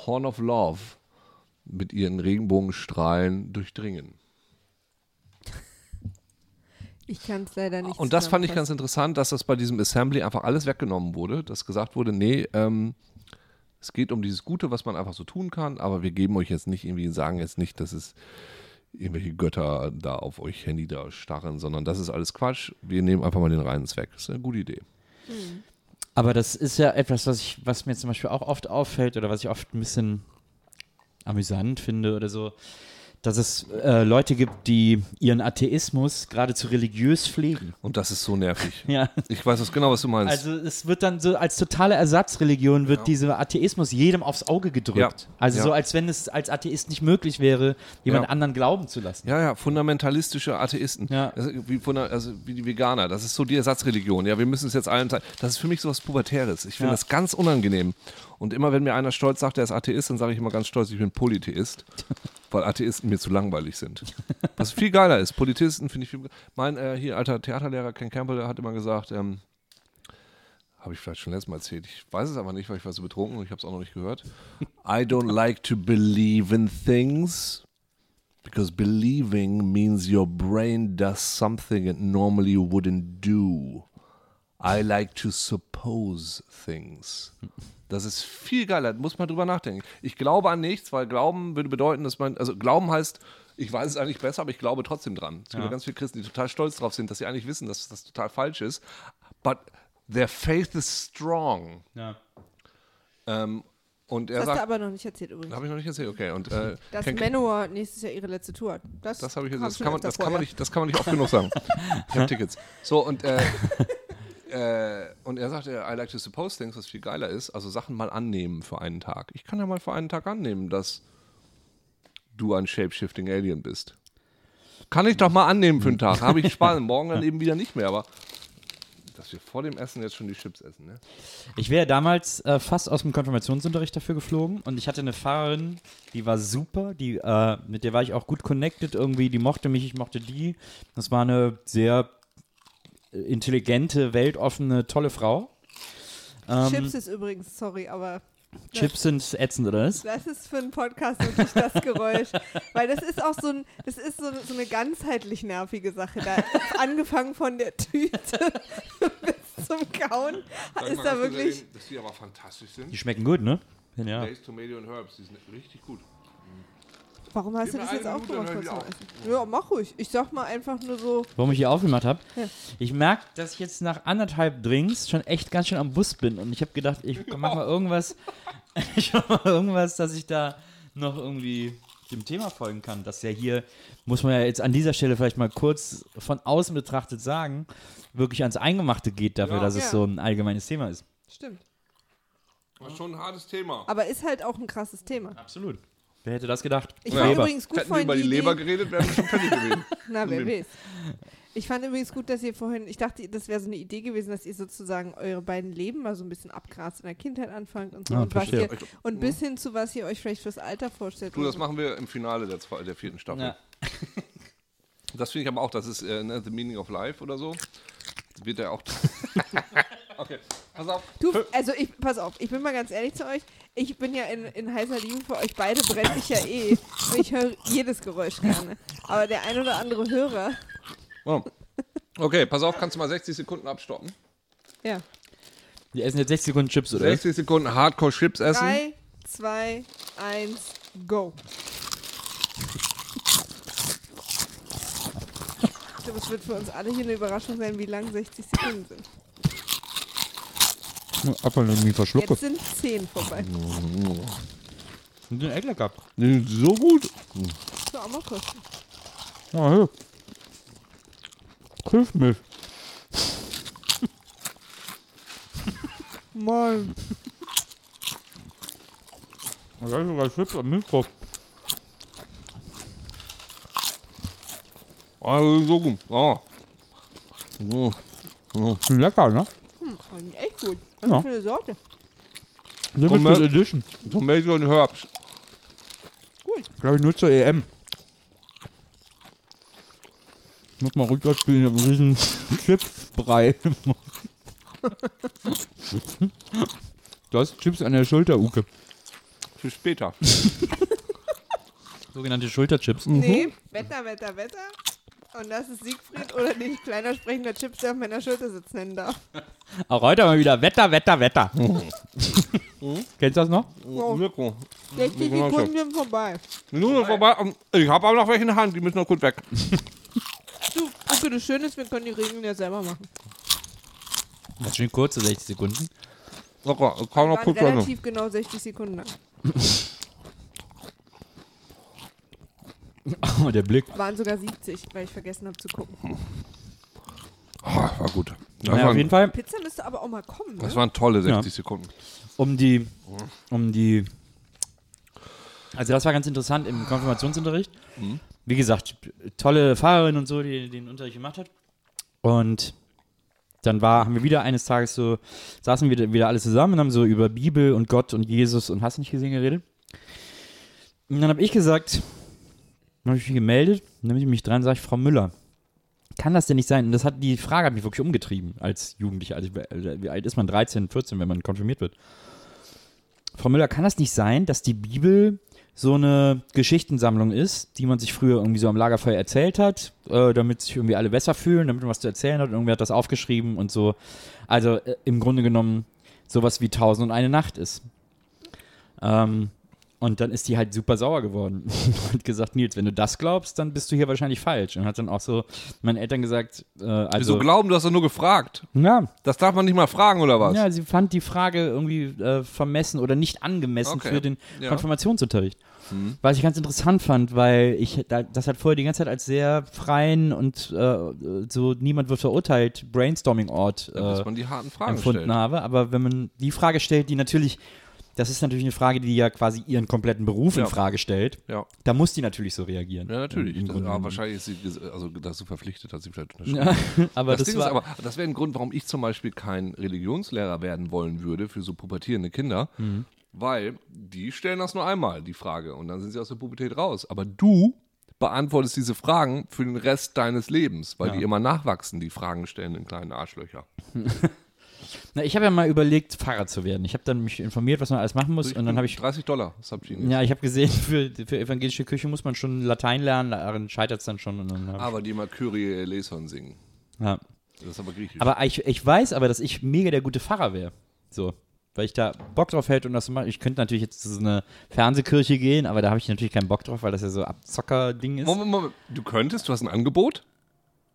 Horn of Love, mit ihren Regenbogenstrahlen durchdringen. Ich kann es leider nicht Und das fand ich ganz interessant, dass das bei diesem Assembly einfach alles weggenommen wurde, dass gesagt wurde, nee, ähm, es geht um dieses Gute, was man einfach so tun kann, aber wir geben euch jetzt nicht irgendwie, sagen jetzt nicht, dass es irgendwelche Götter da auf euch herniederstarren, sondern das ist alles Quatsch. Wir nehmen einfach mal den reinen Zweck. Das ist eine gute Idee. Aber das ist ja etwas, was, ich, was mir zum Beispiel auch oft auffällt oder was ich oft ein bisschen amüsant finde oder so, dass es äh, Leute gibt, die ihren Atheismus geradezu religiös pflegen. Und das ist so nervig. Ja. Ich weiß das genau, was du meinst. Also es wird dann so als totale Ersatzreligion wird dieser Atheismus jedem aufs Auge gedrückt. Ja. Also Ja. so als wenn es als Atheist nicht möglich wäre, jemand Ja. anderen glauben zu lassen. Ja, ja, fundamentalistische Atheisten. Ja. Ist wie, also wie die Veganer. Das ist so die Ersatzreligion. Ja, wir müssen es jetzt allen zeigen. Das ist für mich so was Pubertäres. Ich finde Ja. das ganz unangenehm. Und immer wenn mir einer stolz sagt, er ist Atheist, dann sage ich immer ganz stolz, ich bin Polytheist. weil Atheisten mir zu langweilig sind. Was viel geiler ist. Polizisten finde ich viel. Mein äh, hier alter Theaterlehrer Ken Campbell der hat immer gesagt, ähm, habe ich vielleicht schon letztes Mal erzählt. Ich weiß es aber nicht, weil ich war so betrunken und ich habe es auch noch nicht gehört. I don't like to believe in things because believing means your brain does something it normally wouldn't do. I like to suppose things. Das ist viel geiler, muss man drüber nachdenken. Ich glaube an nichts, weil Glauben würde bedeuten, dass man, also Glauben heißt, ich weiß es eigentlich besser, aber ich glaube trotzdem dran. Es gibt ja ganz viele Christen, die total stolz drauf sind, dass sie eigentlich wissen, dass das total falsch ist. But their faith is strong. Ja. Ähm, und er Das hast du sagt, aber noch nicht erzählt übrigens. habe ich noch nicht erzählt, okay. Und, äh, Dass Ken- Manowar nächstes Jahr ihre letzte Tour hat. Das, Das habe ich jetzt, das kann, man, das, kann man nicht, das kann man nicht oft genug sagen. Ich habe Tickets. So, und, äh, äh, und er sagte, I like to suppose things, was viel geiler ist, also Sachen mal annehmen für einen Tag. Ich kann ja mal für einen Tag annehmen, dass du ein Shape-Shifting Alien bist. Kann ich doch mal annehmen für einen Tag. Habe ich Spaß. Morgen dann eben wieder nicht mehr, aber dass wir vor dem Essen jetzt schon die Chips essen, ne? Ich wäre damals äh, fast aus dem Konfirmationsunterricht dafür geflogen und ich hatte eine Fahrerin, die war super, die, äh, mit der war ich auch gut connected irgendwie, die mochte mich, ich mochte die. Das war eine sehr intelligente, weltoffene, tolle Frau. Ähm, Chips ist übrigens, sorry, aber Chips sind ätzend, oder was? das ist für einen Podcast wirklich das Geräusch. Weil das ist auch so, ein, das ist so, so eine ganzheitlich nervige Sache. Da angefangen von der Tüte bis zum Kauen ist da wirklich. Dass die aber fantastisch sind. Die schmecken gut, ne? Ja. Lace, Tomato und Herbs, die sind richtig gut. Warum hast Gib du das jetzt auch Minute, Essen? Ja, mach ruhig. Ich sag mal einfach nur so. Warum ich hier aufgemacht habe? Ja. Ich merke, dass ich jetzt nach anderthalb Drinks schon echt ganz schön am Bus bin und ich habe gedacht, ich mach mal irgendwas, ich mach mal irgendwas, dass ich da noch irgendwie dem Thema folgen kann. Das ja hier, muss man ja jetzt an dieser Stelle vielleicht mal kurz von außen betrachtet sagen, wirklich ans Eingemachte geht dafür, Ja. dass es Ja. so ein allgemeines Thema ist. Stimmt. Ist schon ein hartes Thema. Aber ist halt auch ein krasses Thema. Absolut. Wer hätte das gedacht? Ich Ja. fand Leber. übrigens gut Hätten wir vorhin über die die Leber Idee, geredet, wären wir schon fertig gewesen. Na, wer weiß. Ich fand übrigens gut, dass ihr vorhin, ich dachte, das wäre so eine Idee gewesen, dass ihr sozusagen eure beiden Leben mal so ein bisschen abgrast in der Kindheit anfangt und so. Ah, und, was verstehe. ihr, und bis hin zu was ihr euch vielleicht fürs Alter vorstellt. Du, das machen wir im Finale der, zwei, der vierten Staffel. Ja. Das finde ich aber auch, das ist äh, ne, The Meaning of Life oder so. Das wird ja auch. okay, pass auf. Du, also ich, pass auf, ich bin mal ganz ehrlich zu euch. Ich bin ja in, in heißer Liebe für euch beide, brenne ich ja eh. Und ich höre jedes Geräusch gerne. Aber der ein oder andere Hörer, Oh. Okay, pass auf, kannst du mal 60 Sekunden abstoppen? ja. Wir essen jetzt 60 Sekunden Chips, oder? 60 Sekunden Hardcore Chips essen. Drei, zwei, eins, go. Ich glaube, es wird für uns alle hier eine Überraschung sein, wie lang 60 Sekunden sind. Apfel irgendwie verschlucke. Jetzt sind 10 vorbei. Die sind echt lecker. Die sind so gut. So, auch mal kosten. Ja, hilf. Hilf mir. Mann. Da ist sogar Chips am Milch drauf. Oh, so gut. Oh. Oh. Lecker, ne? Hm, echt gut. Was Ja. für eine Sorte. Limited Moment. Edition. Tomato und Herbs. Glaube ich nur zur EM. Muss mal rückwärts spielen, ich hab einen riesen Chipsbrei. du hast Chips an der Schulter, Uke. Für später. Sogenannte Schulterchips. Nee, Wetter, Wetter, Wetter. Und das ist Siegfried oder den ich kleiner sprechender Chips, der auf meiner Schulter sitzen nennen darf. Auch heute mal wieder Wetter, Wetter, Wetter. Kennst du das noch? Wow. Mirko. 60 Genau so. Sekunden sind vorbei. Minute vorbei. Ich habe aber noch welche in der Hand, die müssen noch gut weg. Du, okay, das Schöne ist, wir können die Regeln ja selber machen. Das sind kurze 60 Sekunden. Locker, ich kann noch Waren kurz relativ genau 60 Sekunden lang. Oh, der Blick. Waren sogar 70, weil ich vergessen habe zu gucken. Ah, war gut. Das, Naja, auf jeden Fall, Pizza müsste aber auch mal kommen. Ne? das waren tolle 60 Ja. Sekunden. um die, um die, also das war ganz interessant im Konfirmationsunterricht. Wie gesagt, tolle Fahrerin und so, die den Unterricht gemacht hat. Und dann war, haben wir wieder eines Tages so, saßen wir wieder alle zusammen und haben so über Bibel und Gott und Jesus und hast nicht gesehen geredet. Und dann habe ich gesagt, dann habe ich mich gemeldet, dann bin ich mich dran, sage ich, Frau Müller, kann das denn nicht sein? Und das hat, die Frage hat mich wirklich umgetrieben als Jugendlicher. Also, wie alt ist man? 13, 14, wenn man konfirmiert wird. Frau Müller, kann das nicht sein, dass die Bibel so eine Geschichtensammlung ist, die man sich früher irgendwie so am Lagerfeuer erzählt hat, äh, damit sich irgendwie alle besser fühlen, damit man was zu erzählen hat und irgendwer hat das aufgeschrieben und so. Also äh, im Grunde genommen sowas wie Tausend und eine Nacht ist. Ähm, und dann ist die halt super sauer geworden und hat gesagt, Nils, wenn du das glaubst, dann bist du hier wahrscheinlich falsch. Und hat dann auch so meinen Eltern gesagt, äh, Also also, glauben, du hast doch nur gefragt. ja, Das darf man nicht mal fragen, oder was? ja, sie fand die Frage irgendwie äh, vermessen oder nicht angemessen Okay. für den Ja. Mhm. Konfirmationsunterricht. Was ich ganz interessant fand, weil ich da, das hat vorher die ganze Zeit als sehr freien und äh, so niemand wird verurteilt Brainstorming-Ort äh, man die harten Fragen empfunden stellen. habe. Aber wenn man die Frage stellt, die natürlich, das ist natürlich eine Frage, die ja quasi ihren kompletten Beruf Ja. in Frage stellt, Ja, da muss die natürlich so reagieren. ja natürlich. Im Das, Grunde aber genommen. wahrscheinlich ist sie also dazu verpflichtet, hat sie vielleicht unterschrieben. Ja, aber das, das, Ding war, ist aber, das wäre ein Grund, warum ich zum Beispiel kein Religionslehrer werden wollen würde für so pubertierende Kinder, Mhm. weil die stellen das nur einmal, die Frage, und dann sind sie aus der Pubertät raus. Aber du beantwortest diese Fragen für den Rest deines Lebens, weil Ja. die immer nachwachsen, die Fragen stellen in kleinen Arschlöcher. Na, ich habe ja mal überlegt, Pfarrer zu werden. Ich habe dann mich informiert, was man alles machen muss und dann habe ich 30 Dollar, Ihnen Ja, ich habe gesehen, für, für evangelische Küche muss man schon Latein lernen, daran scheitert es dann schon. Dann Aber die mal Kyrie eleison singen. ja. Das ist aber griechisch. Aber ich, ich weiß aber, dass ich mega der gute Pfarrer wäre. So. Weil ich da Bock drauf hätte und das mache. Ich könnte natürlich jetzt zu so einer Fernsehkirche gehen, aber da habe ich natürlich keinen Bock drauf, weil das ja so Abzocker-Ding ist. Moment, Moment, du könntest, du hast ein Angebot?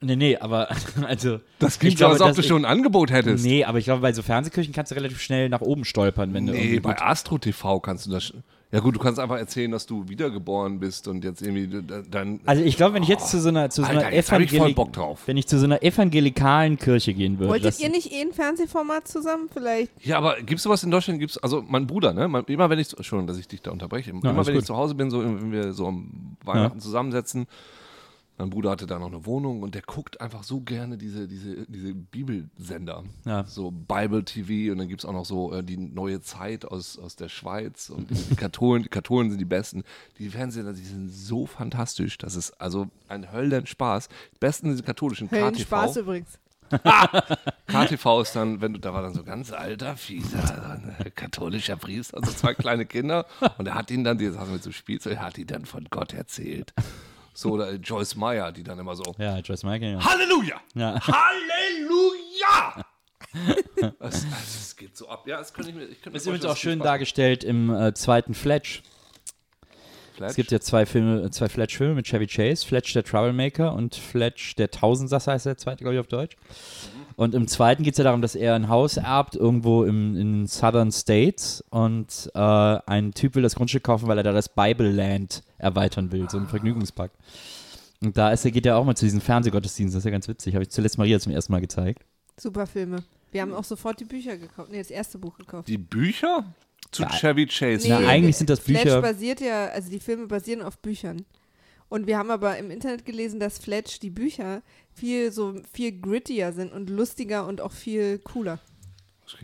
Nee, nee, aber also. Das ich klingt so, glaube, als ob du ich- schon ein Angebot hättest. Nee, aber ich glaube, bei so Fernsehkirchen kannst du relativ schnell nach oben stolpern, wenn du Nee, bei Astro TV kannst du das. Ja gut, du kannst einfach erzählen, dass du wiedergeboren bist und jetzt irgendwie dann. Also ich glaube, wenn ich jetzt zu so einer, zu so einer ich drauf. wenn ich zu so einer evangelikalen Kirche gehen würde. Wolltet ihr nicht eh ein Fernsehformat zusammen vielleicht? Ja, aber gibt's sowas in Deutschland? Gibt's also mein Bruder, ne? Mein, immer wenn ich schon, dass ich dich da unterbreche. immer alles wenn ich gut. zu Hause bin, so wenn wir so am Weihnachten zusammensetzen. Mein Bruder hatte da noch eine Wohnung und der guckt einfach so gerne diese, diese, diese Bibelsender. Ja. So Bible TV und dann gibt's auch noch so äh, die neue Zeit aus, aus der Schweiz und die Katholen, die Katholen sind die besten. Die Fernsehsender, die sind so fantastisch. Das ist also ein Höllenspaß. Die besten diese katholischen Hellen KTV. Spaß übrigens. KTV ist dann, wenn du, da war dann so ganz alter, fieser, äh, katholischer Priester, also zwei kleine Kinder. Und er hat ihnen dann, die saßen mit so Spielzeug, er hat ihnen dann von Gott erzählt. So, oder Joyce Meyer, die dann immer so, Ja, Joyce Michael, ja. Halleluja! ja. Halleluja! das, also, es geht so ab. Ja, das könnte ich mir, ich könnte ist übrigens auch schön Spaß dargestellt im äh, zweiten Fletch. Fletch. Es gibt ja zwei Filme, äh, zwei Fletch-Filme mit Chevy Chase, Fletch der Troublemaker und Fletch der Tausendsasser heißt der zweite, glaube ich, auf Deutsch. Und im zweiten geht es ja darum, dass er ein Haus erbt, irgendwo im, in den Southern States und äh, ein Typ will das Grundstück kaufen, weil er da das Bible Land erweitern will, so ein Vergnügungspark. Und da ist er, geht er auch mal zu diesen Fernsehgottesdiensten, das ist ja ganz witzig. Habe ich zuletzt Maria zum ersten Mal gezeigt. Super Filme. Wir haben auch sofort die Bücher gekauft. Nee, das erste Buch gekauft. Die Bücher zu Ja. Chevy Chase. Na, Nee, eigentlich sind das Fletch Bücher- basiert ja, also die Filme basieren auf Büchern. Und wir haben aber im Internet gelesen, dass Fletch die Bücher viel so viel grittier sind und lustiger und auch viel cooler.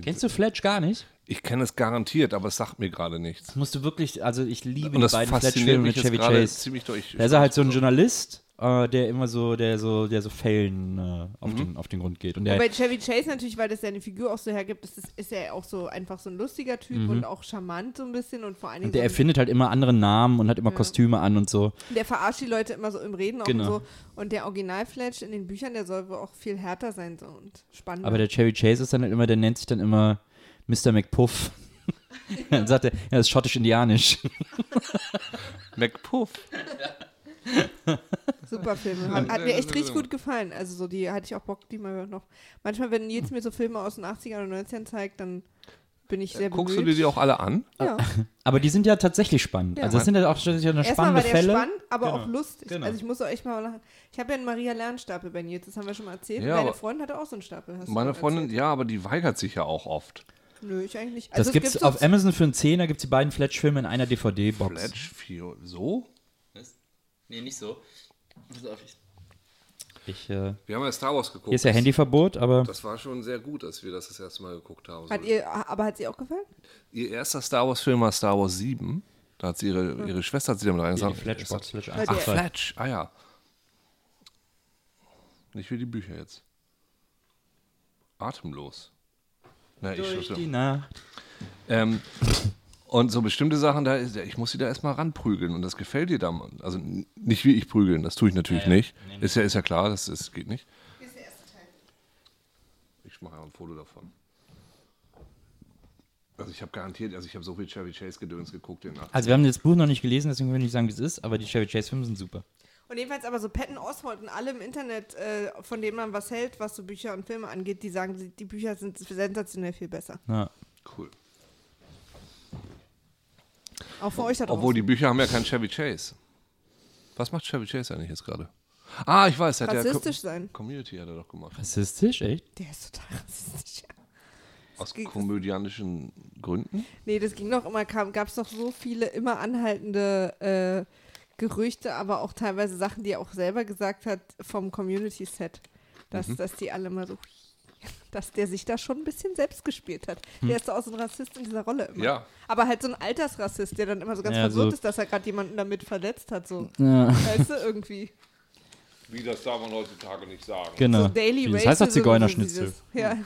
Kennst du Fletch gar nicht? Ich kenne es garantiert, aber es sagt mir gerade nichts. Das musst du wirklich, also ich liebe Und das die beiden Fletch-Filme mich mit jetzt Chevy Chase. ziemlich durch. Da ist er halt so ein Journalist, äh, der immer so, der so, der so Fällen äh, Mhm. auf, den, auf den Grund geht. Und der, bei Chevy Chase natürlich, weil das seine Figur auch so hergibt, ist, ist, ist er auch so einfach so ein lustiger Typ und auch charmant so ein bisschen und vor allen Dingen und der so erfindet halt immer andere Namen und hat immer Ja. Kostüme an und so. Der verarscht die Leute immer so im Reden auch Genau. und so. Und der Original-Fletch in den Büchern, der soll wohl auch viel härter sein so und spannender. Aber der Chevy Chase ist dann halt immer, der nennt sich dann immer Mr. McPuff. dann sagt er, ja, das ist schottisch-indianisch. McPuff. Super Filme. Hat, hat mir echt richtig gut gefallen. Also so, die hatte ich auch Bock, die mal noch. Manchmal, wenn Nils mir so Filme aus den 80ern oder 90ern zeigt, dann bin ich sehr Guckst du dir bemüht. die auch alle an? Ja. Aber die sind ja tatsächlich spannend. Ja. Also das sind ja auch tatsächlich eine Erstmal war spannende der Fälle. spannend, aber Genau. auch lustig. Genau. Also ich muss auch echt mal nach. Ich habe ja einen Maria Lernstapel bei Nils, das haben wir schon mal erzählt. Ja, Deine aber- Freundin hatte auch so einen Stapel. Meine Freundin, erzählt. ja, aber die weigert sich ja auch oft. Nö, ich eigentlich nicht. Das Also es gibt's gibt auf Amazon für einen Zehner, gibt es die beiden Fletch-Filme in einer DVD-Box. Fletch, so? Nee, nicht so. Ich, äh, Wir haben ja Star Wars geguckt. hier ist ja Handyverbot, aber Das war schon sehr gut, dass wir das das erste Mal geguckt haben. Hat So. ihr, aber hat sie auch gefallen? Ihr erster Star Wars-Film war Star Wars 7. Da hat sie ihre, ihre Schwester hat sie damit reingesagt. Fletch Ach, 1 Ach, und 2. Fletch, ah ja. Nicht wie die Bücher jetzt. Atemlos. Na, ich Durch schon. die Nacht. Ähm, und so bestimmte Sachen, da ist, ich muss sie da erstmal ranprügeln und das gefällt dir dann. Also nicht wie ich prügeln, das tue ich natürlich nicht. Ist ja, ist ja klar, das, das geht nicht. Ich mache ein Foto davon. Also ich habe garantiert, also ich habe so viel Chevy Chase Gedöns geguckt in Also wir haben das Buch noch nicht gelesen, deswegen will ich nicht sagen, wie es ist, aber die Chevy Chase Filme sind super. Und jedenfalls aber so Patton Oswalt und alle im Internet, äh, von denen man was hält, was so Bücher und Filme angeht, die sagen, die, die Bücher sind sensationell viel besser. Ja. Cool. Auch für euch da draußen. Obwohl die Bücher haben ja keinen Chevy Chase. Was macht Chevy Chase eigentlich jetzt gerade? Ah, ich weiß, er hat ja Rassistisch sein. Community hat er doch gemacht. Rassistisch, echt? Der ist total rassistisch. Ja. Aus komödianischen Gründen. Nee, das ging doch immer, gab es doch so viele immer anhaltende äh, Gerüchte, aber auch teilweise Sachen, die er auch selber gesagt hat vom Community-Set. Dass, Mhm. dass die alle mal so, dass der sich da schon ein bisschen selbst gespielt hat. Der ist doch auch so ein Rassist in dieser Rolle immer. Hm. Ja. Aber halt so ein Altersrassist, der dann immer so ganz Ja, verwirrt so- ist, dass er gerade jemanden damit verletzt hat. So. Ja, Weißt du, irgendwie. Wie, das darf man heutzutage nicht sagen. genau. So Daily das heißt doch Zigeunerschnitzel. so dieses- Ja.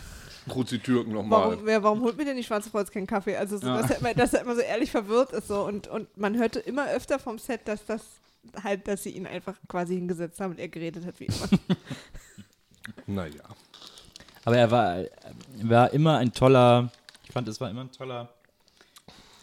Kruzitürken nochmal. Warum, wer, warum holt mir denn die Schwarze Kreuz keinen Kaffee? Also, so, dass, er immer, dass er immer so ehrlich verwirrt ist. So. Und, und man hörte immer öfter vom Set, dass das halt, dass sie ihn einfach quasi hingesetzt haben und er geredet hat wie immer. Naja. Aber er war, er war immer ein toller, ich fand, es war immer ein toller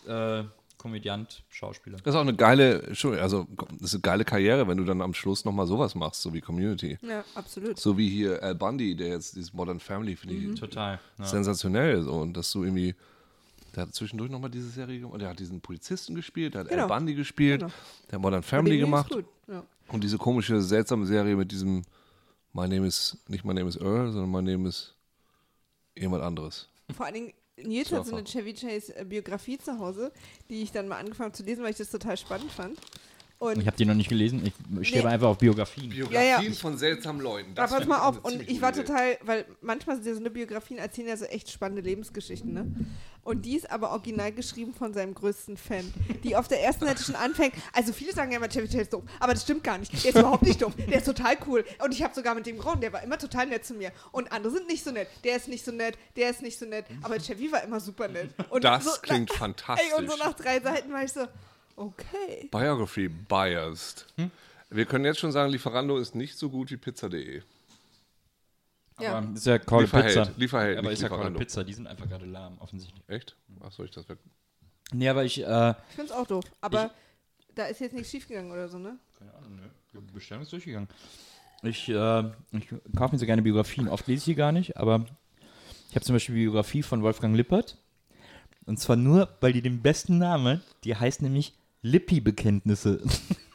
äh, Komödiant, Schauspieler. Das ist auch eine geile, Entschuldigung, also das ist eine geile Karriere, wenn du dann am Schluss nochmal sowas machst, so wie Community. ja, absolut. So wie hier Al Bundy, der jetzt dieses Modern Family, finde ich Total. Ja. sensationell. So. Und dass du irgendwie, der hat zwischendurch nochmal diese Serie gemacht, der hat diesen Polizisten gespielt, der hat Genau. Al Bundy gespielt, Genau. der hat Modern Family gemacht. Ja. Und diese komische, seltsame Serie mit diesem My Name is, nicht My Name is Earl, sondern My Name is jemand anderes. Vor allen Dingen, Nils hat so eine Chevy Chase Biografie zu Hause, die ich dann mal angefangen habe zu lesen, weil ich das total spannend fand. Und Ich habe die noch nicht gelesen, ich stehe Nee. einfach auf Biografien. Biografien ja. von seltsamen Leuten. Aber pass mal auf, und ich war total, weil manchmal sind ja so eine Biografien erzählen ja so echt spannende Lebensgeschichten, ne? Und die ist aber original geschrieben von seinem größten Fan, die auf der ersten Seite schon anfängt. Also viele sagen ja immer, Chevy Chase ist dumm, aber das stimmt gar nicht. Der ist überhaupt nicht dumm. Der ist total cool. Und ich habe sogar mit dem geraunt, der war immer total nett zu mir. Und andere sind nicht so nett. Der ist nicht so nett, der ist nicht so nett. Aber Chevy war immer super nett. Und Das so, klingt na, fantastisch. Ey, und so nach drei Seiten war ich so, okay. Biography biased. Wir können jetzt schon sagen, Lieferando ist nicht so gut wie Pizza.de. Ja. Aber ist ja Call Lieferheld, Pizza. Lieferheld, aber nicht ist ja Call. Pizza, die sind einfach gerade lahm, offensichtlich. Echt? Ach, soll ich das weg? Nee, aber ich, äh, Ich find's auch doof. Aber da ist jetzt nichts schiefgegangen oder so, ne? keine Ahnung, ne? Die Bestellung ist durchgegangen. Ich, äh, ich kaufe mir so gerne Biografien. Oft lese ich die gar nicht, aber ich habe zum Beispiel die Biografie von Wolfgang Lippert. Und zwar nur, weil die den besten Namen, die heißt nämlich Lippi-Bekenntnisse.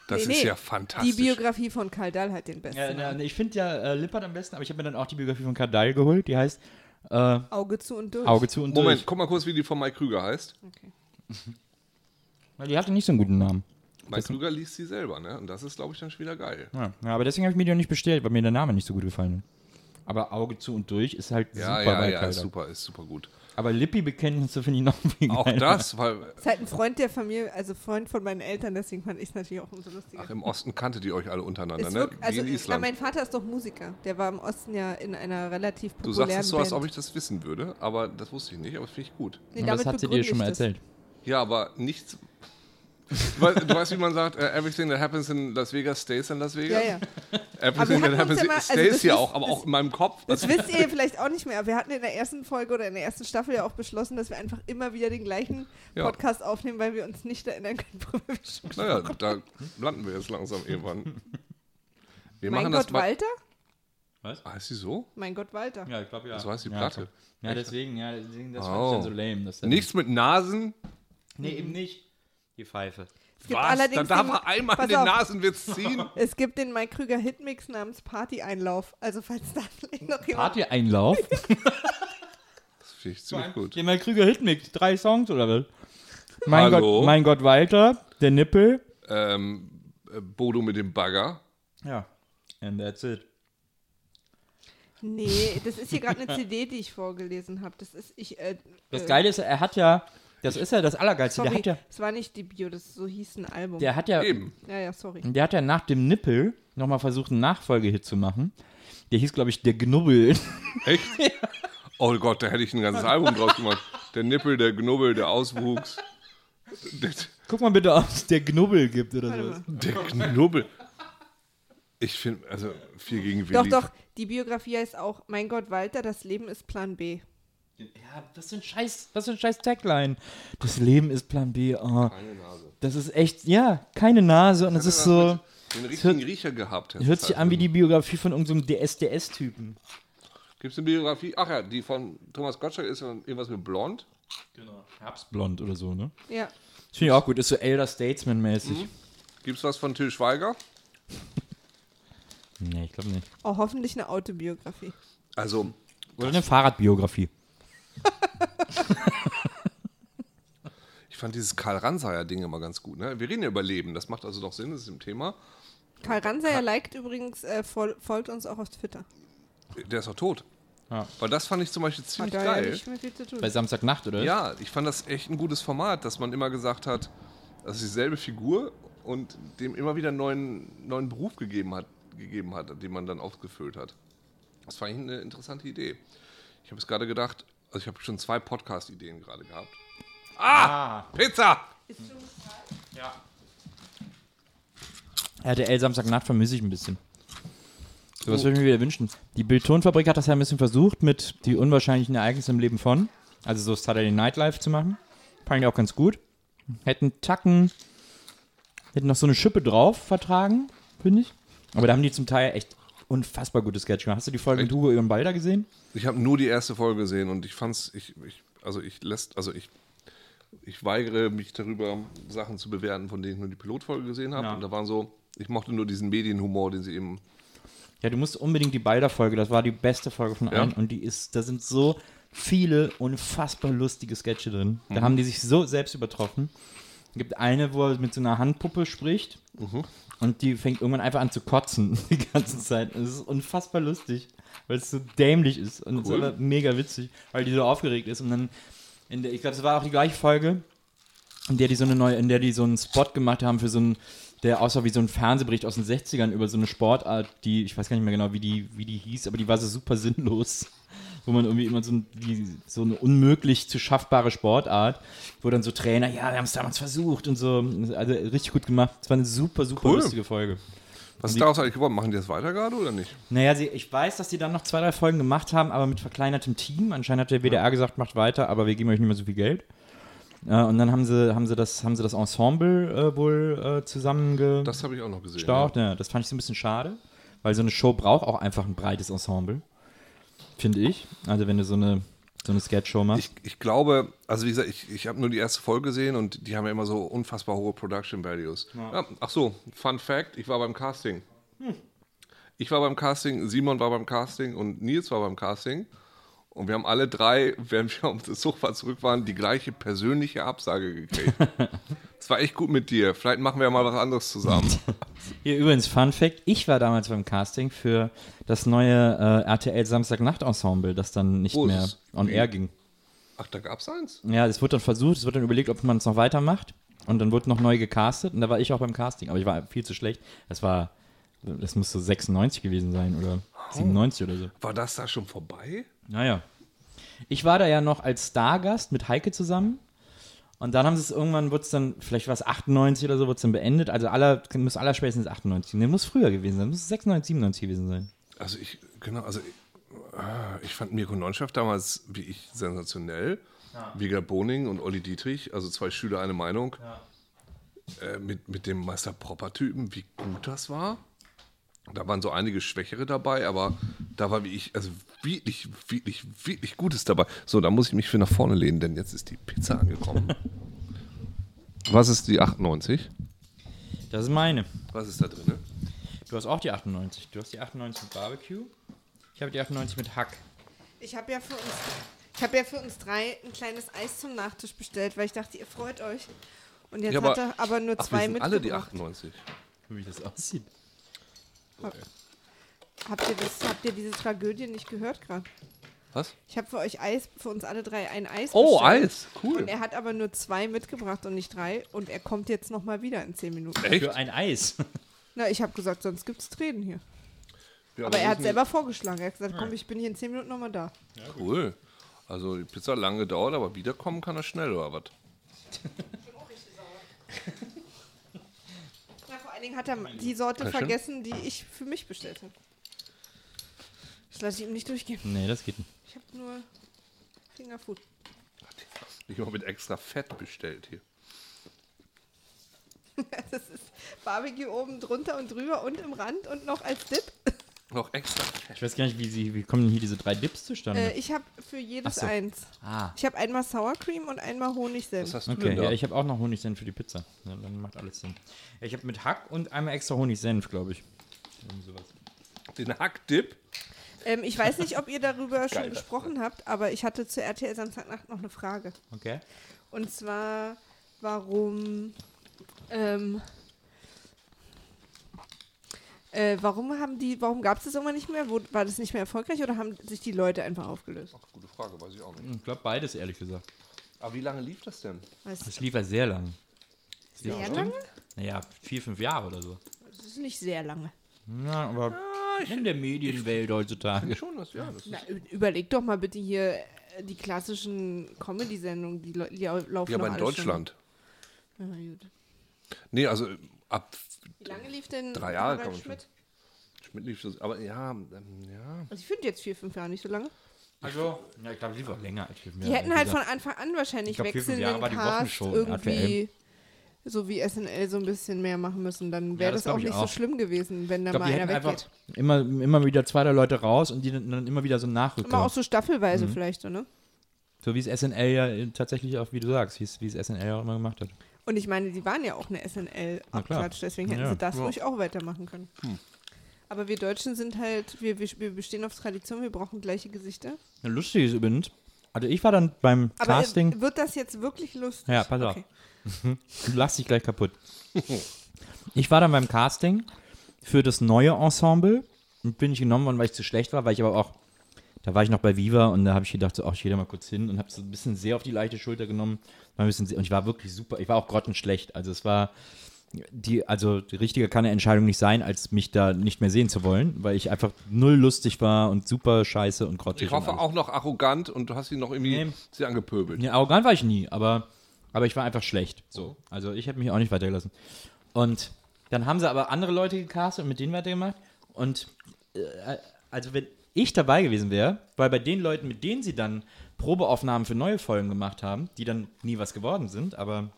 Das Nee, ist nee. ja fantastisch. Die Biografie von Karl Dahl hat den besten. Ja, na, ich finde ja äh, Lippert am besten, aber ich habe mir dann auch die Biografie von Kardal geholt, die heißt äh, Auge zu und durch. Auge zu und Moment, durch. guck mal kurz, wie die von Mike Krüger heißt. Okay. Weil die hatte nicht so einen guten Namen. Mike Krüger liest sie selber, ne? Und das ist, glaube ich, dann schon wieder geil. Ja, ja, aber deswegen habe ich mir die auch nicht bestellt, weil mir der Name nicht so gut gefallen hat. Aber Auge zu und durch ist halt Ja, super ja, bei ja, ist super, ist super gut. Aber Lippi-Bekenntnisse finde ich noch viel Auch geiler. das, weil, Ist halt ein Freund der Familie, also Freund von meinen Eltern, deswegen fand ich es natürlich auch umso lustiger. ach, im Osten kanntet ihr euch alle untereinander, Ist ne? wirklich, also, wie in na, Island. mein Vater ist doch Musiker. Der war im Osten ja in einer relativ Du populären sagst es so, als ob ich das wissen würde, aber das wusste ich nicht, aber das finde ich gut. Nee, das damit hat sie dir schon mal das. erzählt. Ja, aber nichts. Du weißt, du weißt, wie man sagt, äh, everything that happens in Las Vegas stays in Las Vegas? Ja, ja. Everything that happens ja mal- stays also das hier auch, aber das- auch in meinem Kopf. Das wisst ihr vielleicht auch nicht mehr. aber Wir hatten in der ersten Folge oder in der ersten Staffel ja auch beschlossen, dass wir einfach immer wieder den gleichen Ja. Podcast aufnehmen, weil wir uns nicht erinnern können, worüber wir schon Naja, da landen wir jetzt langsam irgendwann. Wir Mein machen Gott, das Walter? Was? Heißt sie so? Mein Gott, Walter. Ja, ich glaube ja. So heißt die ja, Platte. Ja, deswegen, ja, deswegen, das fand Oh. ich dann so lame. Nichts mit Nasen? Nee, eben nicht. Die Pfeife. Es gibt Was? allerdings Dann darf den, er einmal den auf, Nasenwitz ziehen? Es gibt den Mike Krüger Hitmix namens Party-Einlauf. Also falls da vielleicht noch jemand... Party-Einlauf? Das finde ich ziemlich gut. Den mal Krüger Hitmix, drei Songs oder was? Mein Hallo? Gott, mein Gott, Walter, der Nippel. Ähm, äh, Bodo mit dem Bagger. Ja. And that's it. Nee, das ist hier gerade eine CD, die ich vorgelesen habe. Das ist ich. Äh, Das äh, Geile ist, er hat ja, das ist ja das Allergeilste, Sorry, der hat ja, es war nicht die Bio, das so hieß ein Album. der hat ja, Eben. ja, ja, sorry. der hat ja nach dem Nippel nochmal versucht, einen Nachfolgehit zu machen. Der hieß, glaube ich, Der Knubbel. Echt? Oh Gott, da hätte ich ein ganzes Album draus gemacht. Der Nippel, der Knubbel, der Auswuchs. Guck mal bitte, ob es Der Knubbel gibt oder sowas. der Knubbel. Ich finde, also viel gegen Doch, Willi. doch, die Biografie heißt auch Mein Gott, Walter, das Leben ist Plan B. Ja, das sind scheiß, das sind scheiß Tagline. Das Leben ist Plan B. Oh, Keine Nase. das ist echt, ja, keine Nase und das ist so, Den richtigen Riecher gehabt. Hört sich an wie die Biografie von irgendeinem DSDS-Typen. Gibt es eine Biografie? Ach ja, die von Thomas Gottschalk ist irgendwas mit Blond. Genau. Herbstblond oder so, ne? Ja. Das finde ich auch gut, ist so Elder Statesman-mäßig. Gibt es was von Till Schweiger? Nee, ich glaube nicht. Oh, hoffentlich eine Autobiografie. Also, Oder eine Fahrradbiografie. ich fand dieses Karl Ranseier-Ding immer ganz gut. Ne? Wir reden ja über Leben, das macht also doch Sinn, das ist im Thema. Karl Ransayer liked übrigens, äh, fol folgt uns auch auf Twitter. Der ist doch tot. Ja. Weil das fand ich zum Beispiel Hat ziemlich ja geil. nicht mehr viel zu tun. Bei Samstagnacht, oder? Ja, ich fand das echt ein gutes Format, dass man immer gesagt hat, das ist dieselbe Figur und dem immer wieder einen neuen, neuen Beruf gegeben hat, gegeben hat, den man dann ausgefüllt hat. Das fand ich eine interessante Idee. Ich habe es gerade gedacht, also ich habe schon zwei Podcast-Ideen gerade gehabt. Ah! Pizza! RTL Samstagnacht vermisse ich ein bisschen. So was würde ich mir wieder wünschen. Die Bildtonfabrik hat das ja ein bisschen versucht, mit die unwahrscheinlichen Ereignisse im Leben von, also so Saturday Night Live zu machen. Fand ich auch ganz gut. Hätten Tacken, hätten noch so eine Schippe drauf vertragen, finde ich. Aber da haben die zum Teil echt unfassbar gute Sketch gemacht. Hast du die Folge mit Echt? Hugo Egon Balder gesehen? Ich habe nur die erste Folge gesehen und ich fand's, ich, ich, also ich lässt, also ich, ich weigere mich darüber, Sachen zu bewerten, von denen ich nur die Pilotfolge gesehen habe. Ja. Und da waren so, ich mochte nur diesen Medienhumor, den sie eben. Ja, du musst unbedingt die Balder-Folge, das war die beste Folge von Ja. allen und die ist, da sind so viele unfassbar lustige Sketche drin. Mhm. Da haben die sich so selbst übertroffen. Es gibt eine, wo er mit so einer Handpuppe spricht Mhm. Und die fängt irgendwann einfach an zu kotzen die ganze Zeit. Und Es ist unfassbar lustig, weil es so dämlich ist und es ist aber mega witzig, weil die so aufgeregt ist und dann, in der, ich glaube, es war auch die gleiche Folge, in der die so eine neue, in der die so einen Spot gemacht haben für so einen, der aussah wie so ein Fernsehbericht aus den 60ern über so eine Sportart, die, ich weiß gar nicht mehr genau, wie die, wie die hieß, aber die war so super sinnlos. Wo man irgendwie immer so, ein, die, so eine unmöglich zu schaffbare Sportart, wo dann so Trainer, ja, wir haben es damals versucht und so, also richtig gut gemacht. Es war eine super, super Cool. lustige Folge. Was ist daraus eigentlich geworden? Machen die das weiter gerade oder nicht? Naja, sie, ich weiß, dass die dann noch zwei, drei Folgen gemacht haben, aber mit verkleinertem Team. Anscheinend hat der WDR gesagt, macht weiter, aber wir geben euch nicht mehr so viel Geld. Äh, und dann haben sie, haben sie, das, haben sie das Ensemble äh, wohl äh, zusammengestaucht. Das habe ich auch noch gesehen. Ja. das fand ich so ein bisschen schade, weil so eine Show braucht auch einfach ein breites Ensemble. Finde ich. Also wenn du so eine, so eine Sketch-Show machst. Ich, ich glaube, also wie gesagt, ich, ich habe nur die erste Folge gesehen und die haben ja immer so unfassbar hohe Production Values. Ja. ach so, Fun Fact, ich war beim Casting. Ich war beim Casting, Simon war beim Casting und Nils war beim Casting. Und wir haben alle drei, während wir auf das Sofa zurück waren, die gleiche persönliche Absage gekriegt. Es war echt gut mit dir. Vielleicht machen wir ja mal was anderes zusammen. Hier übrigens, Fun Fact: Ich war damals beim Casting für das neue äh, RTL Samstagnacht-Ensemble, das dann nicht ist mehr es? on air ging. Ach, da gab's eins? Ja, es wurde dann versucht, es wurde dann überlegt, ob man es noch weitermacht. Und dann wurde noch neu gecastet und da war ich auch beim Casting. Aber ich war viel zu schlecht. Das war, das muss so 96 gewesen sein oder 97 oder so. War das da schon vorbei? Naja. Ich war da ja noch als Stargast mit Heike zusammen. Und dann haben sie es irgendwann, wurde es dann, vielleicht war es 98 oder so, wurde es dann beendet. Also aller, muss aller spätestens 98. Ne, muss früher gewesen sein. Muss 96, 97 gewesen sein. Also ich, genau, also ich, ah, ich fand Mirko Nonchef damals, wie ich, sensationell. Vega Boning und Olli Dietrich, also zwei Schüler, eine Meinung. Äh, mit, mit dem Meister Propper-Typen, wie gut das war. Da waren so einige Schwächere dabei, aber da war wie ich, also wirklich, wirklich, wirklich Gutes dabei. So, da muss ich mich für nach vorne lehnen, denn jetzt ist die Pizza angekommen. Was ist die 98? Das ist meine. Was ist da drin? Du hast auch die 98. Du hast die 98 mit Barbecue. Ich habe die 98 mit Hack. Ich habe ja für uns, ich habe ja für uns drei ein kleines Eis zum Nachtisch bestellt, weil ich dachte, ihr freut euch. Und jetzt Ja, aber- hat er aber nur Ach, wir zwei sind alle die mitgebracht. 98. Wie das aussieht. Habt ihr das, habt ihr diese Tragödie nicht gehört gerade? Was? Ich habe für euch Eis, für uns alle drei ein Eis Oh, bestellt. Eis. Cool. Und er hat aber nur zwei mitgebracht und nicht drei. Und er kommt jetzt nochmal wieder in zehn Minuten. Echt? Für ein Eis. Na, ich habe gesagt, sonst gibt's Tränen hier. Ja, Aber er hat selber vorgeschlagen. Er hat gesagt, komm, ich bin hier in zehn Minuten nochmal da. Cool. Also die Pizza hat lange gedauert, aber wiederkommen kann er schnell, oder was? Dingen hat er die Sorte stimmt. vergessen, die ich für mich bestellt habe. Das lasse ich ihm nicht durchgehen. nee, das geht nicht. Ich habe nur Fingerfood. Ich habe mit extra Fett bestellt hier. Das ist Barbecue oben drunter und drüber und im Rand und noch als Dip. Noch extra. Ich weiß gar nicht, wie, sie, wie kommen denn hier diese drei Dips zustande? Äh, ich habe für jedes so. eins. ah. Ich habe einmal Sour Cream und einmal Was Honigsenf. hast du Okay, denn da? ja, ich habe auch noch Honigsenf für die Pizza. Ja, dann macht alles Sinn. Ja, ich habe mit Hack und einmal extra Honigsenf, glaube ich. Den Hackdip. Ähm, ich weiß nicht, ob ihr darüber schon Geil. gesprochen habt, aber ich hatte zu RTL Samstagnacht noch eine Frage. Okay. Und zwar, warum, ähm, äh, warum haben die, warum gab es das irgendwann nicht mehr? Wo, war das nicht mehr erfolgreich oder haben sich die Leute einfach aufgelöst? Gute Frage, weiß ich auch nicht. Ich glaube beides, ehrlich gesagt. Aber wie lange lief das denn? Weiß Das lief ja sehr lang. sehr lange? Naja, vier, fünf Jahre oder so. Das ist nicht sehr lange. Ja, aber in der Medienwelt heutzutage. Schon, das, ja. Das Na, überleg doch mal bitte hier äh, die klassischen Comedy-Sendungen, die, die au- laufen ja, aber in alle Deutschland. Schon. Ja, gut. Nee, also ab Wie lange lief denn Drei Jahre Harald kann man Schmidt? Schmidt lief das. Aber ja, ähm, ja. Also ich finde jetzt vier, fünf Jahre nicht so lange. Also, ja, ich glaube, auch länger als vier Die hätten halt von Anfang an wahrscheinlich glaub, wechselnden Cast in irgendwie so wie SNL so ein bisschen mehr machen müssen. Dann wäre das das, auch glaub ich nicht so auch. schlimm gewesen, wenn da Ich glaube, mal die einer weggeht. immer, immer wieder zwei, drei Leute raus und die dann, dann immer wieder so nachrücken. Immer auch so staffelweise Mhm. vielleicht so, ne? So wie es SNL ja äh, tatsächlich auch, wie du sagst, wie es, wie es SNL auch immer gemacht hat. Und ich meine, die waren ja auch eine. SNL-Abklatsch, deswegen hätten Ja. sie das Ja. ruhig auch weitermachen können. Aber wir Deutschen sind halt, wir, wir, wir bestehen auf Tradition, wir brauchen gleiche Gesichter. Ja, Lustig ist übrigens, also ich war dann beim Aber äh, Casting, wird das jetzt wirklich lustig? Ja, pass auf. Okay. du lachst dich gleich kaputt. Ich war dann beim Casting für das neue Ensemble und bin ich genommen worden, weil ich zu schlecht war, weil ich aber auch, da war ich noch bei Viva und da habe ich gedacht, so, ach, ich gehe da mal kurz hin und habe so ein bisschen sehr auf die leichte Schulter genommen. War ein bisschen sehr, und ich war wirklich super, ich war auch grottenschlecht. Also es war, die, also die richtige kann eine Entscheidung nicht sein, als mich da nicht mehr sehen zu wollen, weil ich einfach null lustig war und super scheiße und grottig. Ich hoffe auch noch arrogant und du hast ihn noch irgendwie Nee. sehr angepöbelt. Ja, arrogant war ich nie, aber, aber ich war einfach schlecht. So. Also ich hätte mich auch nicht weitergelassen. Und dann haben sie aber andere Leute gecastet und mit denen weitergemacht. Und äh, also wenn ich dabei gewesen wäre, weil bei den Leuten, mit denen sie dann Probeaufnahmen für neue Folgen gemacht haben, die dann nie was geworden sind, aber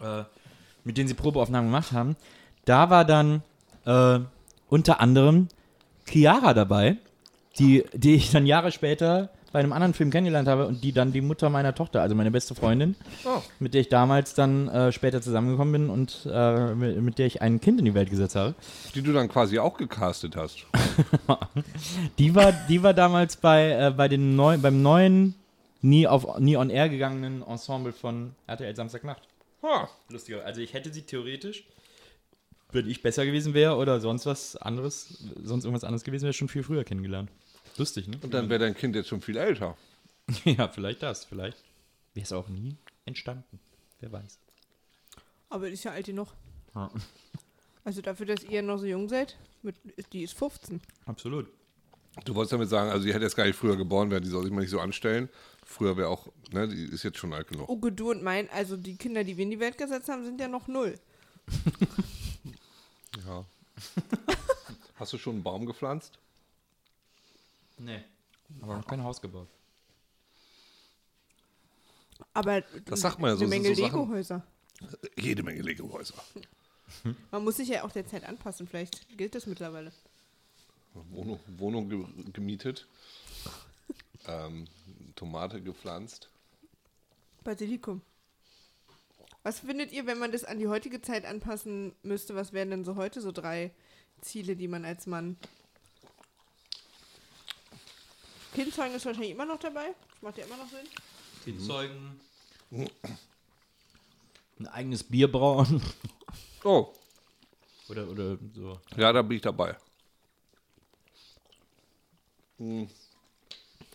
äh, mit denen sie Probeaufnahmen gemacht haben, da war dann äh, unter anderem Chiara dabei, die, die ich dann Jahre später bei einem anderen Film kennengelernt habe und die dann die Mutter meiner Tochter, also meine beste Freundin, Oh. mit der ich damals dann äh, später zusammengekommen bin und äh, mit, mit der ich ein Kind in die Welt gesetzt habe. Die du dann quasi auch gecastet hast. Die war, die war damals bei, äh, bei den neu, beim neuen, nie, auf, nie on air gegangenen Ensemble von RTL Samstagnacht. Ha. Lustiger. Also ich hätte sie theoretisch, wenn ich besser gewesen wäre oder sonst was anderes, sonst irgendwas anderes gewesen wäre, schon viel früher kennengelernt. Lustig, ne? Und dann wäre dein Kind jetzt schon viel älter. ja, vielleicht das, vielleicht. Wäre es auch nie entstanden. Wer weiß. Aber die ist ja alt genug. Ja. Also dafür, dass ihr noch so jung seid, mit, die ist 15. Absolut. Du wolltest damit sagen, also die hätte jetzt gar nicht früher geboren werden, die soll sich mal nicht so anstellen. Früher wäre auch, ne, die ist jetzt schon alt genug. Uge, du und mein, also die Kinder, die wir in die Welt gesetzt haben, sind ja noch null. Ja. Hast du schon einen Baum gepflanzt? Nee. Aber noch kein Haus gebaut. Aber Das sagt man ja so, eine Menge so Lego-Häuser. Jede Menge Lego-Häuser. Man muss sich ja auch der Zeit anpassen. Vielleicht gilt das mittlerweile. Wohnung, Wohnung ge gemietet. ähm, Tomate gepflanzt. Basilikum. Was findet ihr, wenn man das an die heutige Zeit anpassen müsste? Was wären denn so heute so drei Ziele, die man als Mann. Kindzeugen ist wahrscheinlich immer noch dabei. Das macht ja immer noch Sinn. Kindzeugen. Ein eigenes Bier brauen. Oh, Oder, oder so. ja, da bin ich dabei.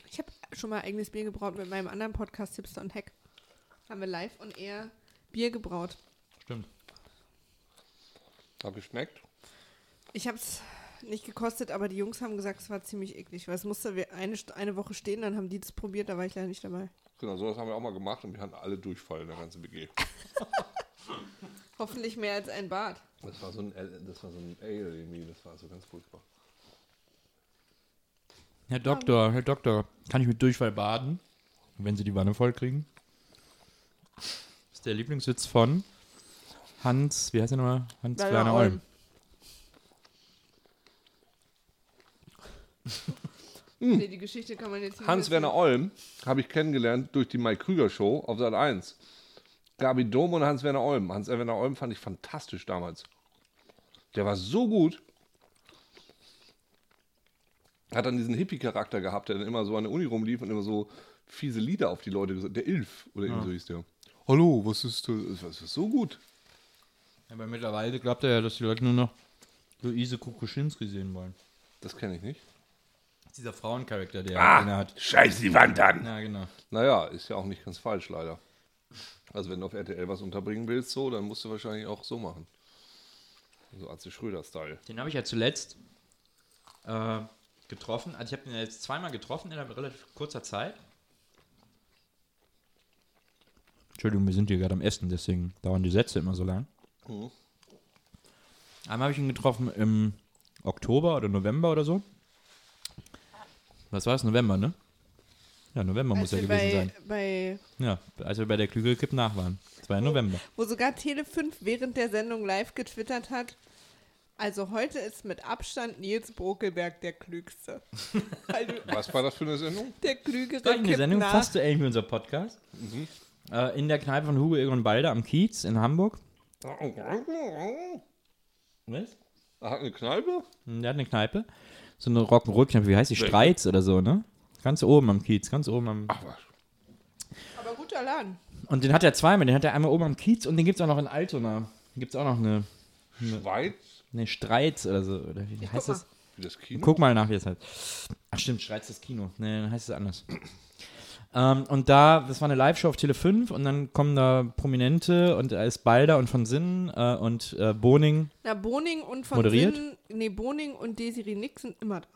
Ich habe schon mal eigenes Bier gebraut mit meinem anderen Podcast Hipster und Hack. Haben wir live und eher Bier gebraut. Stimmt. Hat geschmeckt? Ich habe es nicht gekostet, aber die Jungs haben gesagt, es war ziemlich eklig, weil es musste wir- eine, eine Woche stehen, dann haben die das probiert, da war ich leider nicht dabei. Genau, sowas haben wir auch mal gemacht und wir hatten alle Durchfall in der ganzen WG. Hoffentlich mehr als ein Bad. Das war so ein, das war so ein Ale irgendwie, das war so ganz furchtbar. Herr Doktor, Herr Doktor, kann ich mit Durchfall baden, wenn Sie die Wanne voll kriegen? Das ist der Lieblingswitz von Hans, wie heißt er nochmal? Hans Werner Werner Olm. Nee, die Geschichte kann man jetzt nicht Hans-Werner. Olm habe ich kennengelernt durch die Mike Krüger Show auf Sat 1. Gabi Dom und Hans-Werner Olm. Hans-Werner Olm fand ich fantastisch damals. Der war so gut. Hat dann diesen Hippie-Charakter gehabt, der dann immer so an der Uni rumlief und immer so fiese Lieder auf die Leute gesagt Der Ilf oder irgendwie so hieß der. Hallo, was ist das? Das ist so gut. Aber mittlerweile glaubt er ja, dass die Leute nur noch Luise Kukuschinski sehen wollen. Das kenne ich nicht. Dieser Frauencharakter, der Ah. den er hat. Scheiß die Wand an. Ja, genau. Naja, ist ja auch nicht ganz falsch, leider. Also wenn du auf RTL was unterbringen willst, so, dann musst du wahrscheinlich auch so machen. So Atze Schröder-Style. Den habe ich ja zuletzt äh, getroffen. Also ich habe ihn jetzt zweimal getroffen in einer relativ kurzer Zeit. Entschuldigung, wir sind hier gerade am Essen, deswegen dauern die Sätze immer so lang. Mhm. Einmal habe ich ihn getroffen im Oktober oder November oder so. Was war es? November, ne? Ja, November muss ja gewesen bei, sein. bei, Ja, als wir bei der Klügelkipp nach waren. Das war ja November. wo sogar Tele5 während der Sendung live getwittert hat, also heute ist mit Abstand Nils Brokelberg der Klügste. Was war das für eine Sendung? der Klügere Gleich eine kippt Sendung, nach. fast so ähnlich wie unser Podcast. Äh, in der Kneipe von Hugo Egon Balder am Kiez in Hamburg. Was? Er hat eine Kneipe? Der hat eine Kneipe. So eine Rock'n'Roll-Kneipe, wie heißt die? Streits oder so, ne? Ganz oben am Kiez, ganz oben am. Ach was. Aber guter Laden. Und den hat er zweimal, den hat er einmal oben am Kiez und den gibt es auch noch in Altona. Gibt es auch noch eine, Schweiz? eine Streits oder so. Oder wie heißt guck das? Wie das Kino? Guck mal nach, wie es heißt. Ach stimmt, Streits das Kino. Nee, dann heißt es anders. Ähm, und da, das war eine Live-Show auf Tele 5 und dann kommen da Prominente und da ist Balder und von Sinnen äh, und äh, Boning. Na, Boning und von Moderiert? Sinn, nee, Boning und Desiree Nick sind immer da.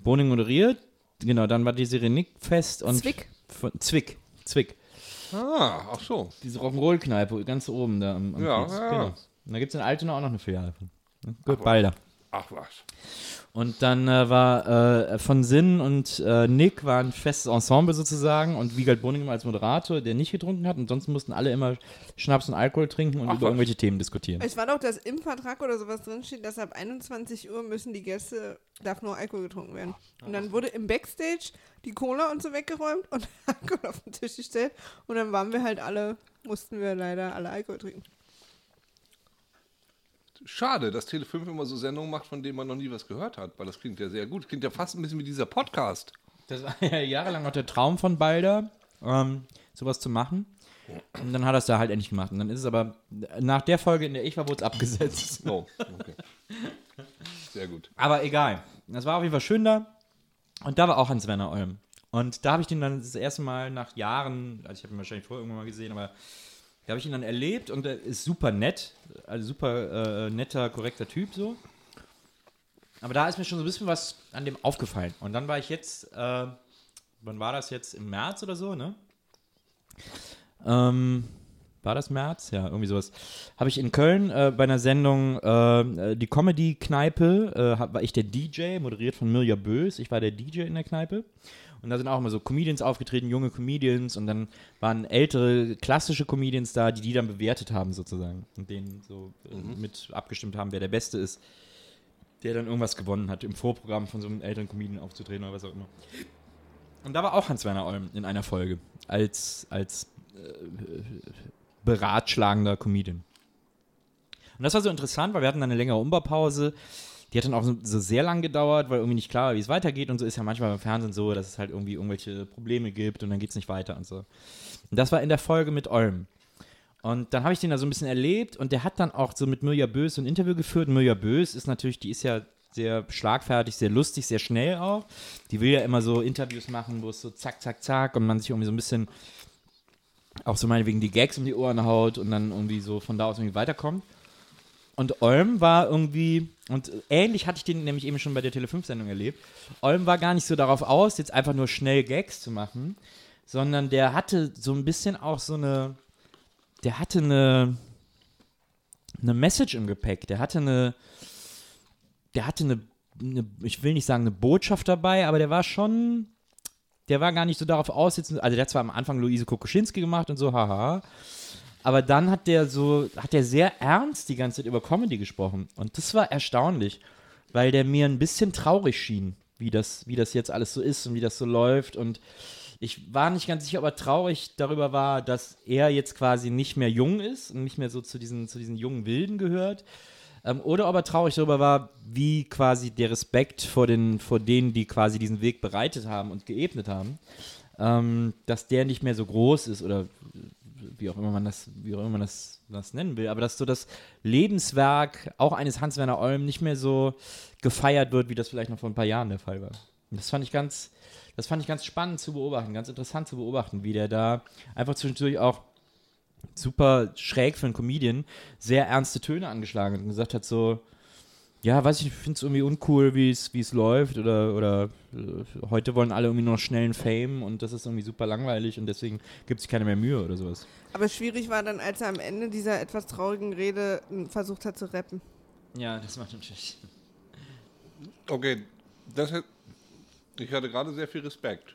Boning moderiert. Genau, dann war die Nick fest und. Zwick. Von, Zwick. Zwick. Ah, ach so. Diese Rock'n'Roll-Kneipe, ganz oben da am, am Ja, ja. Genau. Und da gibt es in Altona auch noch eine Filiale von. Gut, Balder. Ach was. Und dann äh, war äh, von Sinn und äh, Nick war ein festes Ensemble sozusagen und Wiegald Boning immer als Moderator, der nicht getrunken hat und sonst mussten alle immer Schnaps und Alkohol trinken und Ach, über irgendwelche Themen diskutieren. Es war doch, dass im Vertrag oder sowas drinsteht, dass ab 21 Uhr müssen die Gäste, darf nur Alkohol getrunken werden. Und dann wurde im Backstage die Cola und so weggeräumt und Alkohol auf den Tisch gestellt. Und dann waren wir halt alle, mussten wir leider alle Alkohol trinken. Schade, dass Tele5 immer so Sendungen macht, von denen man noch nie was gehört hat, weil das klingt ja sehr gut. Klingt ja fast ein bisschen wie dieser Podcast. Das war ja jahrelang auch der Traum von Balder, ähm, sowas zu machen. Und dann hat er es da halt endlich gemacht. Und dann ist es aber nach der Folge, in der ich war, wurde es abgesetzt. Oh, okay. Sehr gut. Aber egal. Das war auf jeden Fall schön da. Und da war auch Hans-Werner Olm. Und da habe ich den dann das erste Mal nach Jahren, also ich habe ihn wahrscheinlich vorher irgendwann mal gesehen, aber da habe ich ihn dann erlebt und er ist super nett. Also super äh, netter, korrekter Typ so. Aber da ist mir schon so ein bisschen was an dem aufgefallen. Und dann war ich jetzt, äh, wann war das jetzt? Im März oder so, ne? Ähm, war das März? Ja, irgendwie sowas. Habe ich in Köln äh, bei einer Sendung äh, die Comedy-Kneipe, äh, war ich der DJ, moderiert von Mirja Bös. Ich war der DJ in der Kneipe. Und da sind auch immer so Comedians aufgetreten, junge Comedians. Und dann waren ältere, klassische Comedians da, die die dann bewertet haben sozusagen. Und denen so äh, mit abgestimmt haben, wer der Beste ist. Der dann irgendwas gewonnen hat, im Vorprogramm von so einem älteren Comedian aufzutreten oder was auch immer. Und da war auch Hans-Werner Olm in einer Folge als, als äh, beratschlagender Comedian. Und das war so interessant, weil wir hatten dann eine längere Umbaupause. Die hat dann auch so, so sehr lang gedauert, weil irgendwie nicht klar war, wie es weitergeht. Und so ist ja manchmal beim Fernsehen so, dass es halt irgendwie irgendwelche Probleme gibt und dann geht es nicht weiter und so. Und das war in der Folge mit Olm. Und dann habe ich den da so ein bisschen erlebt und der hat dann auch so mit Mirja Bös so ein Interview geführt. Mirja Bös ist natürlich, die ist ja sehr schlagfertig, sehr lustig, sehr schnell auch. Die will ja immer so Interviews machen, wo es so zack, zack, zack und man sich irgendwie so ein bisschen auch so meinetwegen die Gags um die Ohren haut und dann irgendwie so von da aus irgendwie weiterkommt. Und Olm war irgendwie, und ähnlich hatte ich den nämlich eben schon bei der Tele5-Sendung erlebt, Olm war gar nicht so darauf aus, jetzt einfach nur schnell Gags zu machen, sondern der hatte so ein bisschen auch so eine, der hatte eine, eine Message im Gepäck, der hatte eine, der hatte eine, eine, ich will nicht sagen eine Botschaft dabei, aber der war schon, der war gar nicht so darauf aus, jetzt, also der hat zwar am Anfang Luise Kokoschinski gemacht und so, haha, aber dann hat der so, hat der sehr ernst die ganze Zeit über Comedy gesprochen. Und das war erstaunlich, weil der mir ein bisschen traurig schien, wie das, wie das jetzt alles so ist und wie das so läuft. Und ich war nicht ganz sicher, ob er traurig darüber war, dass er jetzt quasi nicht mehr jung ist und nicht mehr so zu diesen, zu diesen jungen Wilden gehört. Ähm, oder ob er traurig darüber war, wie quasi der Respekt vor, den, vor denen, die quasi diesen Weg bereitet haben und geebnet haben, ähm, dass der nicht mehr so groß ist oder wie auch immer man das, wie auch immer man das, das nennen will, aber dass so das Lebenswerk auch eines Hans-Werner Olm nicht mehr so gefeiert wird, wie das vielleicht noch vor ein paar Jahren der Fall war. Und das fand ich ganz, das fand ich ganz spannend zu beobachten, ganz interessant zu beobachten, wie der da einfach zwischendurch auch super schräg für einen Comedian sehr ernste Töne angeschlagen hat und gesagt hat so, ja, weiß ich, ich finde es irgendwie uncool, wie es wie es läuft oder oder äh, heute wollen alle irgendwie nur noch schnellen Fame und das ist irgendwie super langweilig und deswegen gibt sich keine mehr Mühe oder sowas. Aber schwierig war dann, als er am Ende dieser etwas traurigen Rede m, versucht hat zu rappen. Ja, das macht natürlich. Okay, das hat, ich hatte gerade sehr viel Respekt.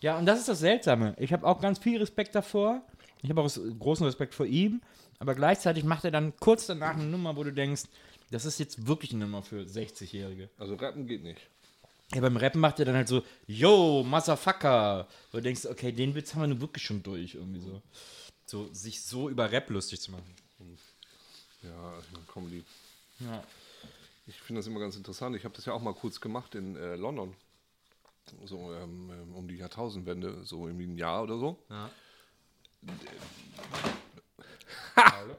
Ja, und das ist das Seltsame. Ich habe auch ganz viel Respekt davor. Ich habe auch großen Respekt vor ihm, aber gleichzeitig macht er dann kurz danach eine Nummer, wo du denkst, das ist jetzt wirklich eine Nummer für 60-Jährige. Also rappen geht nicht. Ja, beim Rappen macht er dann halt so, yo, Motherfucker. Wo du denkst, okay, den Witz haben wir nun wirklich schon durch, irgendwie so. So, sich so über Rap lustig zu machen. Ja, ich meine, Comedy. Ja. Ich finde das immer ganz interessant. Ich habe das ja auch mal kurz gemacht in äh, London. So ähm, ähm, um die Jahrtausendwende, so irgendwie ein Jahr oder so. Ja.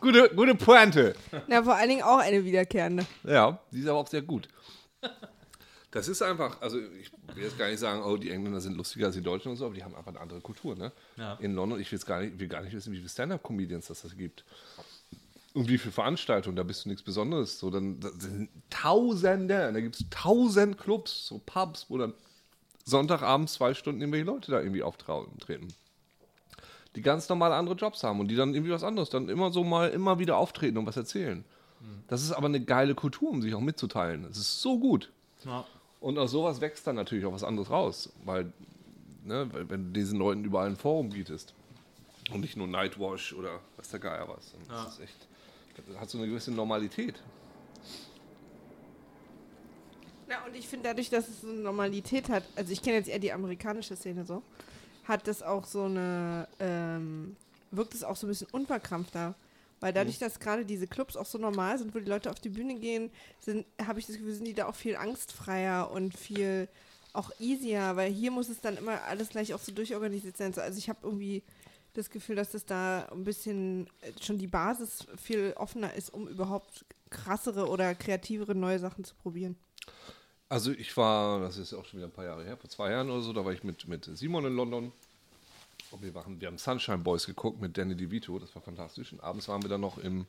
Gute, gute Pointe. Na, vor allen Dingen auch eine wiederkehrende. Ja, die ist aber auch sehr gut. Das ist einfach, also ich will jetzt gar nicht sagen, oh, die Engländer sind lustiger als die Deutschen und so, aber die haben einfach eine andere Kultur, ne? Ja. In London, ich will, jetzt gar nicht, will gar nicht wissen, wie viele Stand-Up-Comedians das, das gibt. Und wie viele Veranstaltungen, da bist du nichts Besonderes. So, dann da sind Tausende, da gibt es tausend Clubs, so Pubs, wo dann Sonntagabends zwei Stunden irgendwelche Leute da irgendwie auftreten. Die ganz normal andere Jobs haben und die dann irgendwie was anderes, dann immer so mal, immer wieder auftreten und was erzählen. Das ist aber eine geile Kultur, um sich auch mitzuteilen. Das ist so gut. Ja. Und aus sowas wächst dann natürlich auch was anderes raus, weil, ne, weil wenn du diesen Leuten überall ein Forum bietest und nicht nur Nightwash oder was der Geier was, Ja. ist das echt, das hat so eine gewisse Normalität. Ja, und ich finde dadurch, dass es so eine Normalität hat, also ich kenne jetzt eher die amerikanische Szene so, hat das auch so eine, ähm, wirkt es auch so ein bisschen unverkrampfter. Weil dadurch, dass gerade diese Clubs auch so normal sind, wo die Leute auf die Bühne gehen, sind, habe ich das Gefühl, sind die da auch viel angstfreier und viel auch easier, weil hier muss es dann immer alles gleich auch so durchorganisiert sein. So, Also ich habe irgendwie das Gefühl, dass das da ein bisschen äh, schon die Basis viel offener ist, um überhaupt krassere oder kreativere neue Sachen zu probieren. Also ich war, das ist auch schon wieder ein paar Jahre her, vor zwei Jahren oder so, da war ich mit, mit Simon in London. Und wir, waren, wir haben Sunshine Boys geguckt mit Danny DeVito, das war fantastisch. Und abends waren wir dann noch im,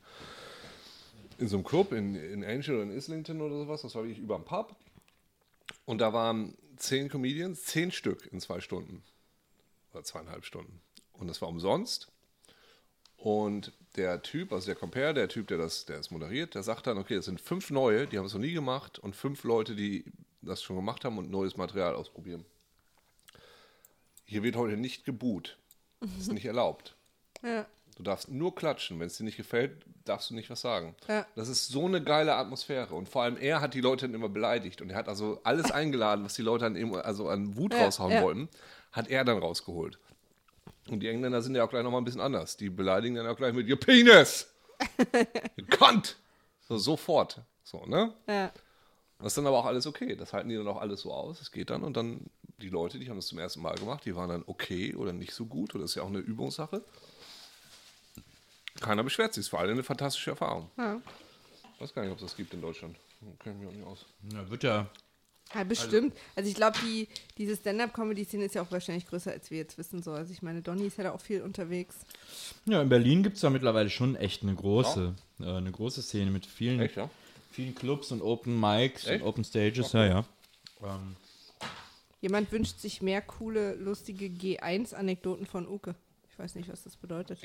in so einem Club in, in Angel in Islington oder sowas, das war wirklich über dem Pub. Und da waren zehn Comedians, zehn Stück in zwei Stunden. Oder zweieinhalb Stunden. Und das war umsonst. Und der Typ, also der Compare, der Typ, der das, der es moderiert, der sagt dann, okay, es sind fünf neue, die haben es noch nie gemacht und fünf Leute, die das schon gemacht haben und neues Material ausprobieren. hier wird heute nicht geboot. Das ist nicht erlaubt. Ja. Du darfst nur klatschen. Wenn es dir nicht gefällt, darfst du nicht was sagen. Ja. Das ist so eine geile Atmosphäre. Und vor allem er hat die Leute dann immer beleidigt. Und er hat also alles eingeladen, was die Leute an, ihm, also an Wut Ja, raushauen wollten, hat er dann rausgeholt. Und die Engländer sind ja auch gleich nochmal ein bisschen anders. Die beleidigen dann auch gleich mit, your penis! you cunt! So, sofort. So, ne? Ja. Das ist dann aber auch alles okay. Das halten die dann auch alles so aus. Es geht dann und dann die Leute, die haben das zum ersten Mal gemacht, die waren dann okay oder nicht so gut. Oder das ist ja auch eine Übungssache. Keiner beschwert sich. Es war alle eine fantastische Erfahrung. Ja. Ich weiß gar nicht, ob es das gibt in Deutschland. Kenn ich mich auch nicht aus. Ja, wird ja. Ja, bestimmt. Also, ich glaube, die, diese Stand-Up-Comedy-Szene ist ja auch wahrscheinlich größer, als wir jetzt wissen. So. Also ich meine, Donny ist ja da auch viel unterwegs. Ja, in Berlin gibt es da mittlerweile schon echt eine große, äh, eine große Szene mit vielen, Echt, ja? vielen Clubs und Open Mics Echt? und Open Stages. Ja, ja. Ähm, Jemand wünscht sich mehr coole, lustige G1-Anekdoten von Uke. Ich weiß nicht, was das bedeutet.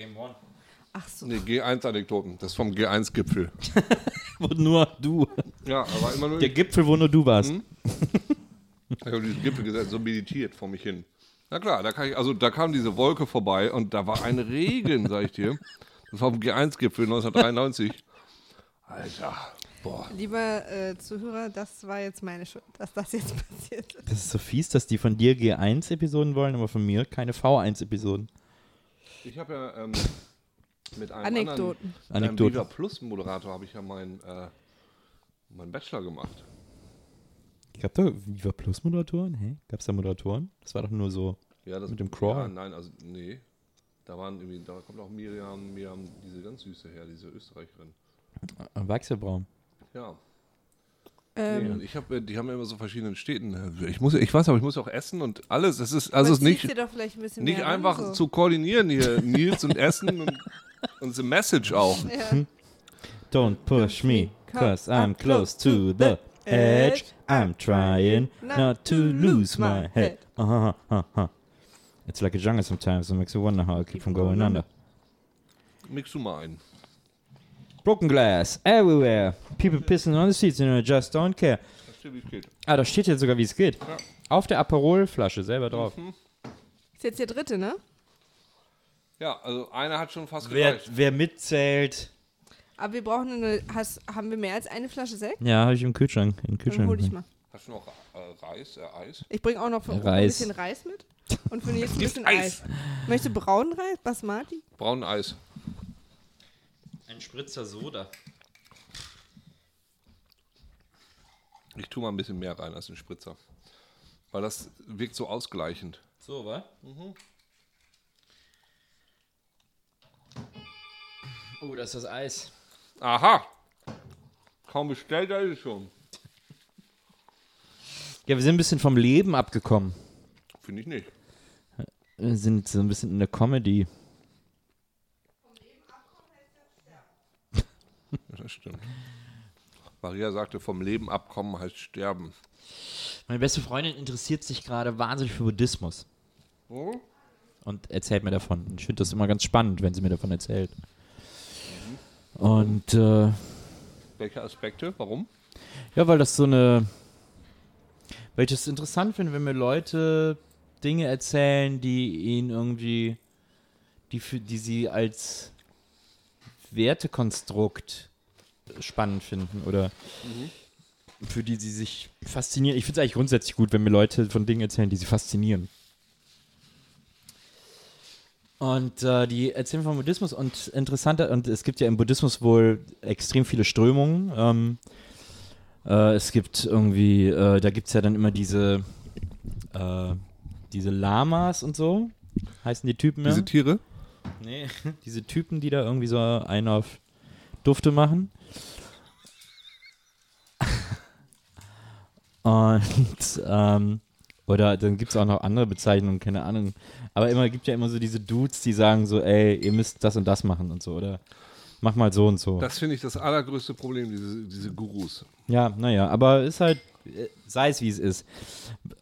Ach so. Nee, G1-Anekdoten. Das ist vom G1-Gipfel. wo nur du. Ja, aber immer nur. Der Gipfel, wo nur du warst. Ich habe diesen Gipfel gesetzt, so meditiert vor mich hin. Na klar, da, kann ich, also, da kam diese Wolke vorbei und da war ein Regen, sag ich dir. Das war vom G1-Gipfel 1993. Alter, boah. Lieber äh, Zuhörer, das war jetzt meine Schuld, dass das jetzt passiert ist. Das ist so fies, dass die von dir G1-Episoden wollen, aber von mir keine V1-Episoden. Ich habe ja ähm, mit einem Anekdoten. anderen mit einem Anekdoten. Viva Plus Moderator habe ich ja meinen äh, meinen Bachelor gemacht. Gab da Viva Plus Moderatoren? Hä? Gab es da Moderatoren? Das war doch nur so. Ja, das, Mit dem Crawl? Ja, nein, also nee. Da waren irgendwie, da kommt auch Miriam, Miriam, diese ganz süße her, diese Österreicherin. Weichselbraun. Ja. Ähm, Nee, ich habe, die haben ja immer so verschiedenen Städten. Ich muss, ich weiß, aber ich muss auch essen und alles. Es ist also es ist nicht, dir doch vielleicht ein bisschen nicht mehr an, einfach so. zu koordinieren hier. Nils und Essen und, und the Message auch. Ja. Don't push me, cause I'm close to the edge. I'm trying not to lose my head. Uh-huh, uh-huh. It's like a jungle sometimes, it makes you wonder how I keep from going under. Mix du mal ein. Broken glass everywhere. People pissing on the seats and I just don't care. Ah, da steht jetzt sogar, wie es geht. Auf der Aperol-Flasche selber drauf. Ist jetzt der dritte, ne? Ja, also einer hat schon fast Wer, gereicht. wer mitzählt. Aber wir brauchen eine. Hast, haben wir mehr als eine Flasche Sekt? Ja, habe ich im Kühlschrank. Im Dann Kühlschrank. hol ich mal. Hast du noch äh, Reis, äh, Eis? Ich bringe auch noch für Reis. ein bisschen Reis mit. Und für Nils ein bisschen Eis? Eis. Möchtest du braunen Reis? Basmati? Braunen Eis. Ein Spritzer Soda. Ich tue mal ein bisschen mehr rein als ein Spritzer. Weil das wirkt so ausgleichend. So, wa? Oh, das ist das Eis. Aha! Kaum bestellt, da ist es schon. Ja, wir sind ein bisschen vom Leben abgekommen. Finde ich nicht. Wir sind so ein bisschen in der Comedy. Ja, Das stimmt. Maria sagte, vom Leben abkommen heißt sterben. Meine beste Freundin interessiert sich gerade wahnsinnig für Buddhismus. Und erzählt mir davon. Ich finde das immer ganz spannend, wenn sie mir davon erzählt. Und äh, Welche Aspekte? Warum? ja, weil das so eine. Weil ich es interessant finde, wenn mir Leute Dinge erzählen, die ihnen irgendwie. die, für, die sie als Wertekonstrukt spannend finden oder für die sie sich faszinieren. Ich finde es eigentlich grundsätzlich gut, wenn mir Leute von Dingen erzählen, die sie faszinieren. Und äh, die erzählen vom Buddhismus und interessanter, und es gibt ja im Buddhismus wohl extrem viele Strömungen. Ähm, äh, es gibt irgendwie, äh, da gibt es ja dann immer diese, äh, diese Lamas und so, heißen die Typen ja. Diese Tiere? Nee, diese Typen, die da irgendwie so einen auf Dufte machen. Und, ähm, oder dann gibt es auch noch andere Bezeichnungen, keine Ahnung. Aber immer gibt ja immer so diese Dudes, die sagen so, ey, ihr müsst das und das machen und so, oder mach mal so und so. Das finde ich das allergrößte Problem, diese, diese Gurus. ja, naja, aber ist halt, äh, sei es wie es ist.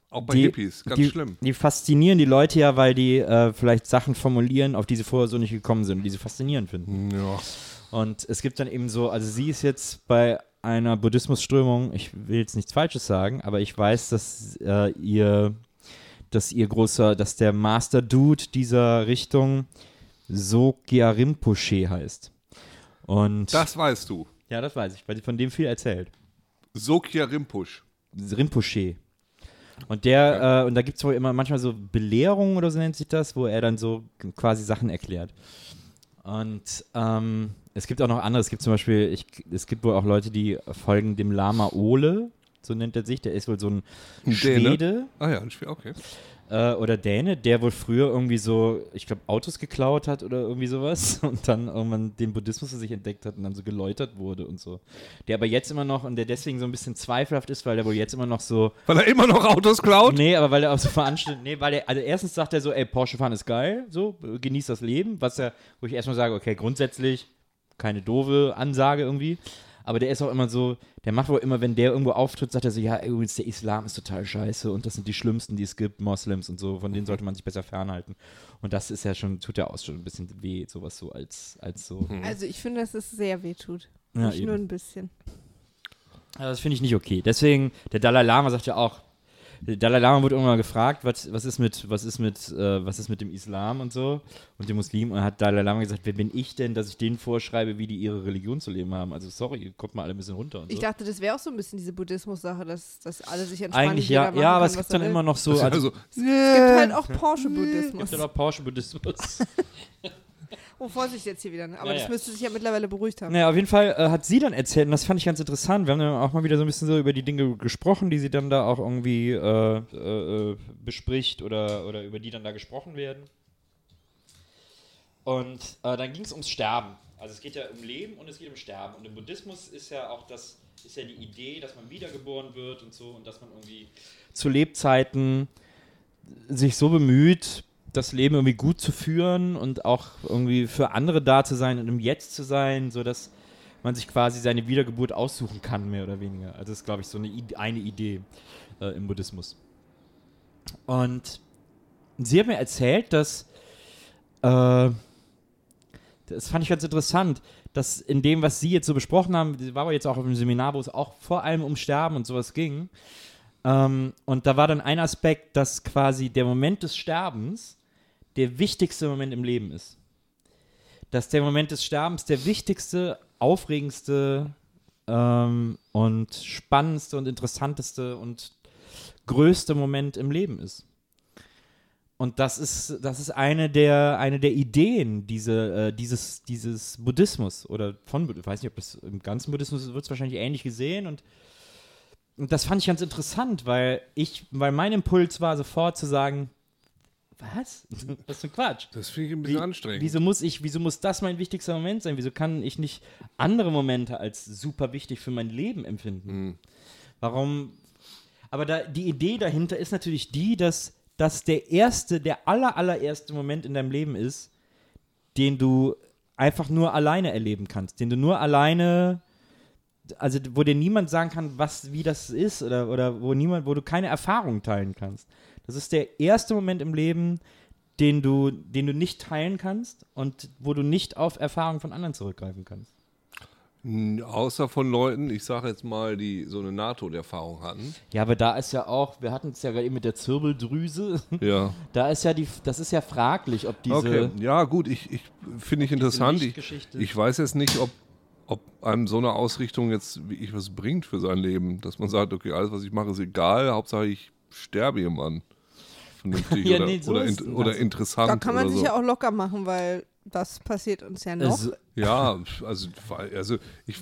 Auch bei Die- Hippies, ganz die, schlimm. Die faszinieren die Leute ja, weil die äh, vielleicht Sachen formulieren, auf die sie vorher so nicht gekommen sind die sie faszinierend finden. Ja. Und es gibt dann eben so, also sie ist jetzt bei einer Buddhismusströmung, ich will jetzt nichts Falsches sagen, aber ich weiß, dass äh, ihr dass ihr großer, dass der Master Dude dieser Richtung Sogyal Rinpoche heißt. Und Das weißt du. ja, das weiß ich, weil von dem viel erzählt. Sokia Rimpusch. Rinpoche. Und der, äh, und da gibt es wohl immer manchmal so Belehrungen oder so nennt sich das, wo er dann so quasi Sachen erklärt. Und ähm, es gibt auch noch andere, es gibt zum Beispiel, ich, es gibt wohl auch Leute, die folgen dem Lama Ole, so nennt er sich, der ist wohl so ein Däne? Schwede Ah ja, ein Spiel, okay. äh, oder Däne, der wohl früher irgendwie so, ich glaube, Autos geklaut hat oder irgendwie sowas und dann irgendwann den Buddhismus für sich entdeckt hat und dann so geläutert wurde und so. Der aber jetzt immer noch und der deswegen so ein bisschen zweifelhaft ist, weil der wohl jetzt immer noch so, Weil er immer noch Autos klaut? nee, aber weil er auch so veranstaltet, nee, weil er, also erstens sagt er so, ey, Porsche fahren ist geil, so, genießt das Leben, was er, wo ich erstmal sage, okay, grundsätzlich keine doofe Ansage irgendwie. Aber der ist auch immer so, der macht wohl immer, wenn der irgendwo auftritt, sagt er so, ja, übrigens, der Islam ist total scheiße und das sind die schlimmsten, die es gibt, Moslems und so, von denen sollte man sich besser fernhalten. Und das ist ja schon, tut ja auch schon ein bisschen weh, sowas so als, als so. Also ich finde, dass es sehr weh tut. Ja, Nicht nur eben. ein bisschen. Also das finde ich nicht okay. Deswegen, der Dalai Lama sagt ja auch, Dalai Lama wurde irgendwann mal gefragt, was, was ist mit, was ist mit, äh, was ist mit dem Islam und so und dem Muslim und hat Dalai Lama gesagt, wer bin ich denn, dass ich denen vorschreibe, wie die ihre Religion zu leben haben? Also sorry, kommt mal alle ein bisschen runter und so. Ich dachte, das wäre auch so ein bisschen diese Buddhismus-Sache, dass, dass alle sich entspannen. Eigentlich ja, ja, aber kann, es was gibt dann er immer will. noch so, Also, also, Es gibt halt auch Porsche-Buddhismus. gibt ja noch Porsche-Buddhismus. Oh, Vorsicht jetzt hier wieder. ne? Aber Ja, das müsste sich ja mittlerweile beruhigt haben. Naja, auf jeden Fall äh, hat sie dann erzählt, und das fand ich ganz interessant. Wir haben dann auch mal wieder so ein bisschen so über die Dinge gesprochen, die sie dann da auch irgendwie äh, äh, äh, bespricht oder, oder über die dann da gesprochen werden. Und äh, dann ging es ums Sterben. Also es geht ja um Leben und es geht um Sterben. Und im Buddhismus ist ja auch das, ist ja die Idee, dass man wiedergeboren wird und so und dass man irgendwie zu Lebzeiten sich so bemüht, das Leben irgendwie gut zu führen und auch irgendwie für andere da zu sein und im Jetzt zu sein, sodass man sich quasi seine Wiedergeburt aussuchen kann, mehr oder weniger. Also das ist, glaube ich, so eine, eine Idee äh, im Buddhismus. Und sie hat mir erzählt, dass äh, das fand ich ganz interessant, dass in dem, was Sie jetzt so besprochen haben, sie war aber jetzt auch auf einem Seminar, wo es auch vor allem um Sterben und sowas ging. Ähm, und da war dann ein Aspekt, dass quasi der Moment des Sterbens der wichtigste Moment im Leben ist. Dass der Moment des Sterbens der wichtigste, aufregendste ähm, und spannendste und interessanteste und größte Moment im Leben ist. Und das ist, das ist eine der, eine der Ideen diese, äh, dieses, dieses Buddhismus oder von, ich weiß nicht, ob das im ganzen Buddhismus wird es wahrscheinlich ähnlich gesehen und, und das fand ich ganz interessant, weil ich, weil mein Impuls war sofort zu sagen, was? Was für ein Quatsch. Das finde ich ein bisschen Wie- anstrengend. Wieso muss ich, wieso muss das mein wichtigster Moment sein? Wieso kann ich nicht andere Momente als super wichtig für mein Leben empfinden? Warum? Aber da, die Idee dahinter ist natürlich die, dass das der erste, der aller, allererste Moment in deinem Leben ist, den du einfach nur alleine erleben kannst, den du nur alleine, also wo dir niemand sagen kann, was, wie das ist oder, oder wo niemand, wo du keine Erfahrung teilen kannst. Das ist der erste Moment im Leben, den du, den du nicht teilen kannst und wo du nicht auf Erfahrungen von anderen zurückgreifen kannst. Außer von Leuten, ich sage jetzt mal, die so eine NATO-Erfahrung hatten. Ja, aber da ist ja auch, wir hatten es ja gerade eben mit der Zirbeldrüse, Ja. da ist ja die, das ist ja fraglich, ob diese Okay, ja gut, ich, ich finde ich interessant. Ich, ich weiß jetzt nicht, ob, ob einem so eine Ausrichtung jetzt wirklich was bringt für sein Leben, dass man sagt, okay, alles, was ich mache, ist egal, Hauptsache ich sterbe jemanden. Vernünftig Ja, oder, nee, so oder, in, oder interessant. Da kann man oder sich so. ja auch locker machen, weil das passiert uns ja noch. Also, Ja, also, also ich.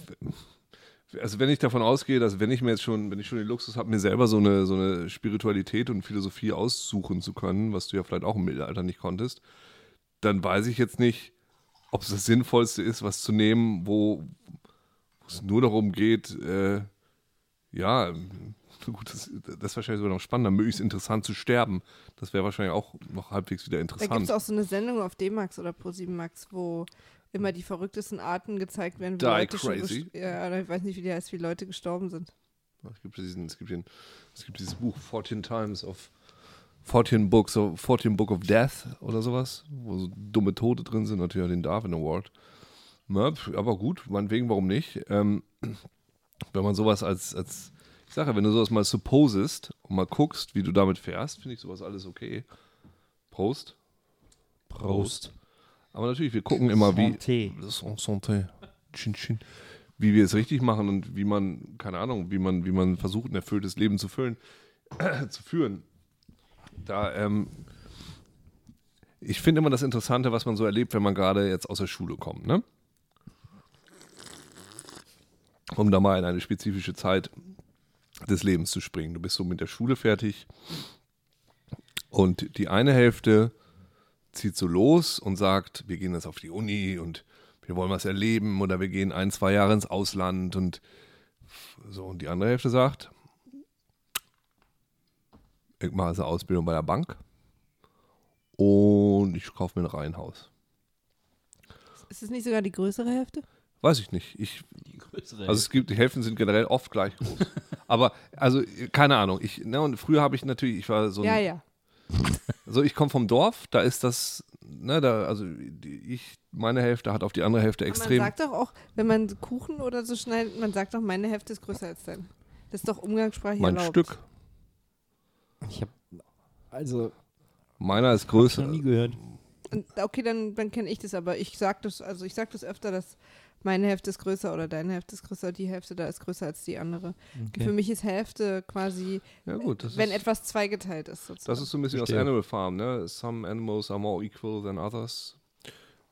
Also wenn ich davon ausgehe, dass wenn ich mir jetzt schon, wenn ich schon den Luxus habe, mir selber so eine, so eine Spiritualität und Philosophie aussuchen zu können, was du ja vielleicht auch im Mittelalter nicht konntest, dann weiß ich jetzt nicht, ob es das Sinnvollste ist, was zu nehmen, wo wo es nur darum geht, äh, ja, gut, das, das ist wahrscheinlich sogar noch spannender, möglichst interessant zu sterben. Das wäre wahrscheinlich auch noch halbwegs wieder Da gibt interessant. es auch so eine Sendung auf D-Max oder Pro7 Max, wo immer die verrücktesten Arten gezeigt werden, wie Die Leute schon Crazy. gest- ja, ich weiß nicht, wie die heißt, wie Leute gestorben sind. Es gibt, diesen, es, gibt den, es gibt dieses Buch 14 Times of 14 Books of 14 Book of Death oder sowas, wo so dumme Tote drin sind, natürlich auch den Darwin Award. Pf, aber gut, meinetwegen, warum nicht? Ähm, wenn man sowas als, als Ich sage ja, wenn du sowas mal supposest und mal guckst, wie du damit fährst, finde ich sowas alles okay. Prost. Prost. Aber natürlich, wir gucken immer, wie. Santé. San- Santé. Chin, chin. Wie wir es richtig machen und wie man, keine Ahnung, wie man, wie man versucht, ein erfülltes Leben zu füllen, zu führen. Da, ähm, ich finde immer das Interessante, was man so erlebt, wenn man gerade jetzt aus der Schule kommt, ne? Um da mal in eine spezifische Zeit des Lebens zu springen. Du bist so mit der Schule fertig und die eine Hälfte zieht so los und sagt, wir gehen jetzt auf die Uni und wir wollen was erleben oder wir gehen ein, zwei Jahre ins Ausland und so. Und die andere Hälfte sagt, ich mache also Ausbildung bei der Bank und ich kaufe mir ein Reihenhaus. Ist es nicht sogar die größere Hälfte? Weiß ich nicht. Ich, Die größere. also es gibt, die Hälften sind generell oft gleich groß. Aber, also, keine Ahnung. Ich, ne, und früher habe ich natürlich, ich war so ein, Ja, ja. So, ich komme vom Dorf, da ist das, ne, da, also ich, meine Hälfte hat auf die andere Hälfte Aber man extrem. sagt doch auch, wenn man Kuchen oder so schneidet, man sagt doch, meine Hälfte ist größer als deine. Das ist doch umgangssprachlich Mein erlaubt. Stück. ich habe also Meiner ist hab ich noch größer. nie gehört. Und, okay, dann, dann kenne ich das, aber ich sag das, also ich sag das öfter, dass meine Hälfte ist größer oder deine Hälfte ist größer, die Hälfte da ist größer als die andere. Okay. Für mich ist Hälfte quasi, Ja, gut, das wenn ist, etwas zweigeteilt ist. Sozusagen. das ist so ein bisschen Verstehe. aus Animal Farm, ne? Some animals are more equal than others.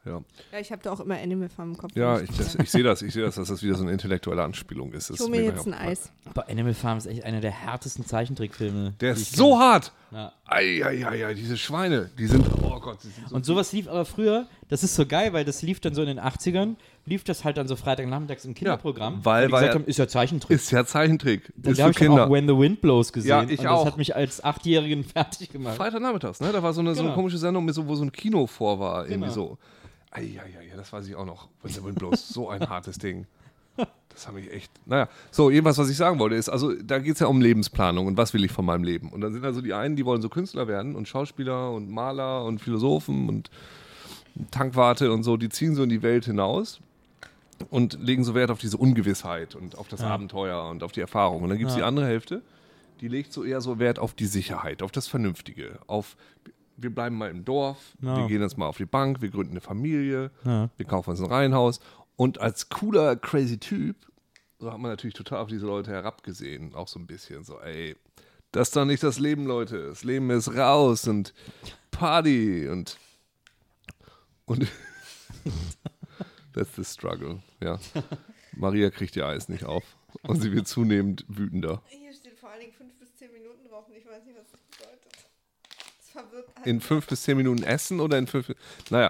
Ja, ja, ich habe da auch immer Animal Farm im Kopf. ja ich, das, ich sehe das, ich sehe das, dass das wieder so eine intellektuelle Anspielung ist. Das ich hole mir jetzt ein. Eis. Aber Animal Farm ist echt einer der härtesten Zeichentrickfilme. Der ist so hart. Ja. Eieiei, diese Schweine, die sind, Gott, die sind so Und sowas lief aber früher, das ist so geil, weil das lief dann so in den 80ern, lief das halt dann so Freitagnachmittags im Kinderprogramm. weil- die weil gesagt ja- haben, ist ja Zeichentrick. ist ja Zeichentrick. Und ist da für habe ich dann Kinder. auch When the Wind Blows gesehen. Ja, ich und auch. Das hat mich als Achtjährigen fertig gemacht. Freitagnachmittags, ne? Da war so eine, so eine Genau. komische Sendung, mit so, wo so ein Kino vor war, irgendwie Genau. so. Eieiei, das weiß ich auch noch. When the Wind Blows, so ein hartes Ding. Das habe ich echt. Naja, so, jedenfalls, was ich sagen wollte, ist, also da geht es ja um Lebensplanung und was will ich von meinem Leben. Und dann sind also die einen, die wollen so Künstler werden und Schauspieler und Maler und Philosophen und Tankwarte und so, die ziehen so in die Welt hinaus und legen so Wert auf diese Ungewissheit und auf das Ja. Abenteuer und auf die Erfahrung. Und dann gibt es Ja. die andere Hälfte, die legt so eher so Wert auf die Sicherheit, auf das Vernünftige, auf wir bleiben mal im Dorf, Ja. wir gehen jetzt mal auf die Bank, wir gründen eine Familie, wir kaufen uns ein Reihenhaus. Und als cooler, crazy Typ, so hat man natürlich total auf diese Leute herabgesehen, auch so ein bisschen so, ey, das ist doch nicht das Leben, Leute. Das Leben ist raus und Party und und that's the struggle, ja. Maria kriegt ihr Eis nicht auf und sie wird zunehmend wütender. Hier steht vor allen Dingen fünf bis zehn Minuten drauf und ich weiß nicht, was das bedeutet. Das verwirrt halt. in fünf bis zehn Minuten essen oder in fünf. Naja,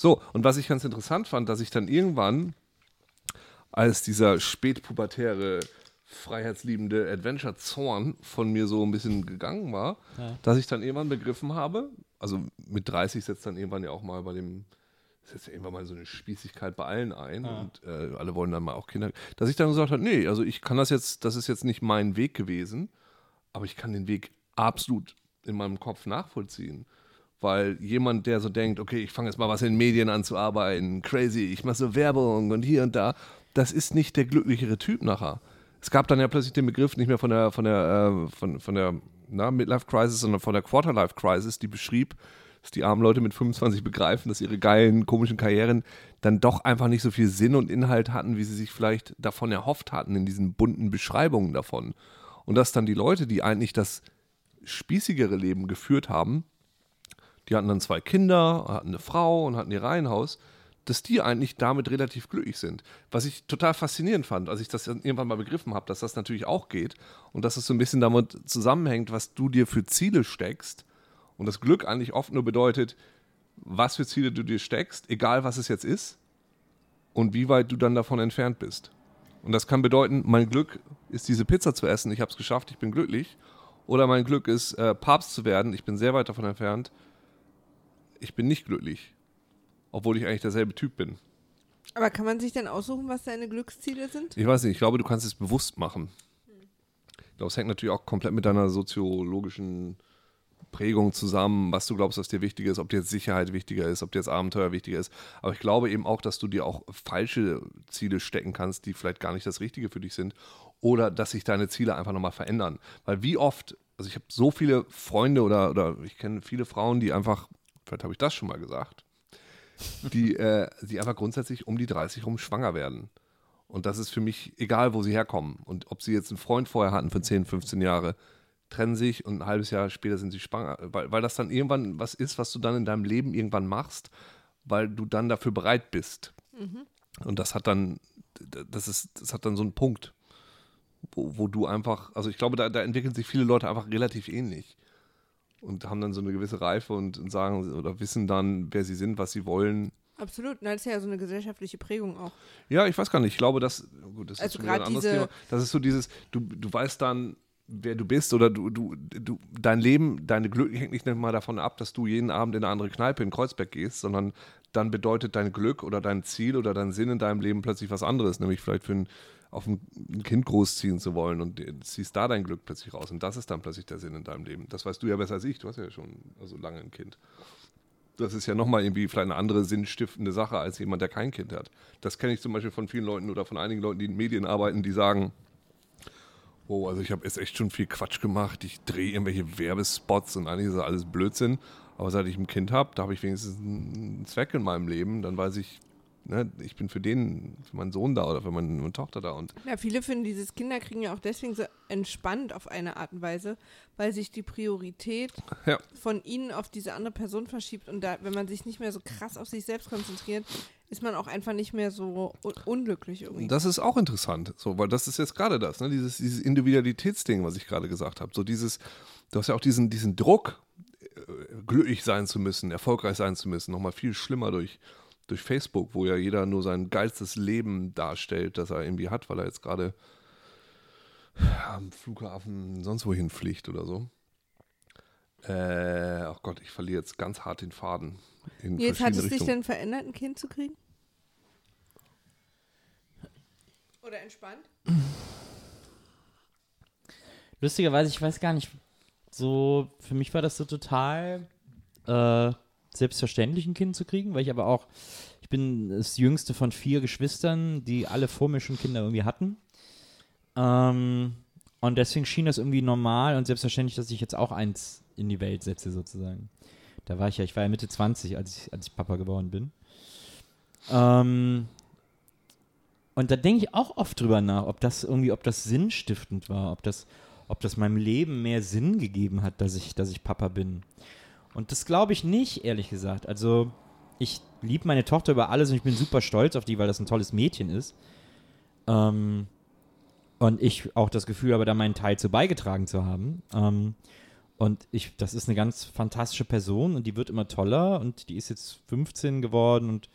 so, und was ich ganz interessant fand, dass ich dann irgendwann, als dieser spätpubertäre, freiheitsliebende Adventure-Zorn von mir so ein bisschen gegangen war, dass ich dann irgendwann begriffen habe, also mit 30 setzt dann irgendwann ja auch mal bei dem, setzt ja irgendwann mal so eine Spießigkeit bei allen ein und äh, alle wollen dann mal auch Kinder, dass ich dann gesagt habe, nee, also ich kann das jetzt, das ist jetzt nicht mein Weg gewesen, aber ich kann den Weg absolut in meinem Kopf nachvollziehen. Weil jemand, der so denkt, okay, ich fange jetzt mal was in den Medien an zu arbeiten, crazy, ich mache so Werbung und hier und da, das ist nicht der glücklichere Typ nachher. Es gab dann ja plötzlich den Begriff nicht mehr von der, von der, äh, von, von der Midlife Crisis, sondern von der Quarterlife Crisis, die beschrieb, dass die armen Leute mit 25 begreifen, dass ihre geilen, komischen Karrieren dann doch einfach nicht so viel Sinn und Inhalt hatten, wie sie sich vielleicht davon erhofft hatten in diesen bunten Beschreibungen davon. Und dass dann die Leute, die eigentlich das spießigere Leben geführt haben, die hatten dann zwei Kinder, hatten eine Frau und hatten ihr Reihenhaus, dass die eigentlich damit relativ glücklich sind. Was ich total faszinierend fand, als ich das irgendwann mal begriffen habe, dass das natürlich auch geht und dass es so ein bisschen damit zusammenhängt, was du dir für Ziele steckst. Und das Glück eigentlich oft nur bedeutet, was für Ziele du dir steckst, egal was es jetzt ist und wie weit du dann davon entfernt bist. Und das kann bedeuten, mein Glück ist diese Pizza zu essen, ich habe es geschafft, ich bin glücklich. Oder mein Glück ist, äh, Papst zu werden, ich bin sehr weit davon entfernt, ich bin nicht glücklich. Obwohl ich eigentlich derselbe Typ bin. Aber kann man sich denn aussuchen, was deine Glücksziele sind? Ich weiß nicht, ich glaube, du kannst es bewusst machen. Ich glaube, es hängt natürlich auch komplett mit deiner soziologischen Prägung zusammen, was du glaubst, was dir wichtiger ist, ob dir jetzt Sicherheit wichtiger ist, ob dir jetzt Abenteuer wichtiger ist. Aber ich glaube eben auch, dass du dir auch falsche Ziele stecken kannst, die vielleicht gar nicht das Richtige für dich sind. Oder dass sich deine Ziele einfach nochmal verändern. Weil wie oft, also ich habe so viele Freunde oder, oder ich kenne viele Frauen, die einfach, vielleicht habe ich das schon mal gesagt, die, äh, die einfach grundsätzlich um die 30 rum schwanger werden. Und das ist für mich egal, wo sie herkommen. Und ob sie jetzt einen Freund vorher hatten für 10, 15 Jahre, trennen sich und ein halbes Jahr später sind sie schwanger. Weil, weil das dann irgendwann was ist, was du dann in deinem Leben irgendwann machst, weil du dann dafür bereit bist. Und das hat dann, das ist, das hat dann so einen Punkt, wo, wo du einfach, also ich glaube, da, da entwickeln sich viele Leute einfach relativ ähnlich und haben dann so eine gewisse Reife und, und sagen oder wissen dann, wer sie sind, was sie wollen. Absolut. Na, das ist ja so eine gesellschaftliche Prägung auch. Ja, ich weiß gar nicht. Ich glaube, dass, gut, das ist Also wieder ein gerade anderes Thema. Das ist so dieses, du, du weißt dann, wer du bist oder du, du, du, dein Leben, deine Glück hängt nicht mal davon ab, dass du jeden Abend in eine andere Kneipe in Kreuzberg gehst, sondern dann bedeutet dein Glück oder dein Ziel oder dein Sinn in deinem Leben plötzlich was anderes, nämlich vielleicht für ein, auf ein, Kind großziehen zu wollen und ziehst da dein Glück plötzlich raus und das ist dann plötzlich der Sinn in deinem Leben. Das weißt du ja besser als ich, du hast ja schon also lange ein Kind. Das ist ja nochmal irgendwie vielleicht eine andere sinnstiftende Sache als jemand, der kein Kind hat. Das kenne ich zum Beispiel von vielen Leuten oder von einigen Leuten, die in Medien arbeiten, die sagen, oh, also ich habe jetzt echt schon viel Quatsch gemacht, ich drehe irgendwelche Werbespots und eigentlich ist das alles Blödsinn. Aber seit ich ein Kind habe, da habe ich wenigstens einen Zweck in meinem Leben, dann weiß ich, ne, ich bin für den, für meinen Sohn da oder für meine, meine Tochter da und Ja, viele finden dieses Kinderkriegen ja auch deswegen so entspannt auf eine Art und Weise, weil sich die Priorität ja. von ihnen auf diese andere Person verschiebt und da, wenn man sich nicht mehr so krass auf sich selbst konzentriert, ist man auch einfach nicht mehr so un unglücklich irgendwie. Das ist auch interessant, so, weil das ist jetzt gerade das, ne? dieses, dieses Individualitätsding, was ich gerade gesagt habe. So dieses, du hast ja auch diesen, diesen Druck, äh, glücklich sein zu müssen, erfolgreich sein zu müssen, nochmal viel schlimmer durch, durch Facebook, wo ja jeder nur sein geilstes Leben darstellt, das er irgendwie hat, weil er jetzt gerade am Flughafen sonst wohin fliegt oder so. Äh, ach Gott, ich verliere jetzt ganz hart den Faden. In Jetzt hat es dich Richtungen. denn verändert, ein Kind zu kriegen? Oder entspannt? Lustigerweise, ich weiß gar nicht, so, für mich war das so total äh, selbstverständlich, ein Kind zu kriegen, weil ich aber auch, ich bin das jüngste von vier Geschwistern, die alle vor mir schon Kinder irgendwie hatten. Ähm, und deswegen schien das irgendwie normal und selbstverständlich, dass ich jetzt auch eins in die Welt setze, sozusagen. Da war ich ja, ich war ja Mitte 20, als ich, als ich Papa geworden bin. Ähm, und da denke ich auch oft drüber nach, ob das irgendwie, ob das sinnstiftend war, ob das, ob das meinem Leben mehr Sinn gegeben hat, dass ich, dass ich Papa bin. Und das glaube ich nicht, ehrlich gesagt. Also, ich liebe meine Tochter über alles und ich bin super stolz auf die, weil das ein tolles Mädchen ist. Ähm, und ich auch das Gefühl habe, da meinen Teil zu beigetragen zu haben. Ähm, und ich, das ist eine ganz fantastische Person und die wird immer toller und die ist jetzt 15 geworden und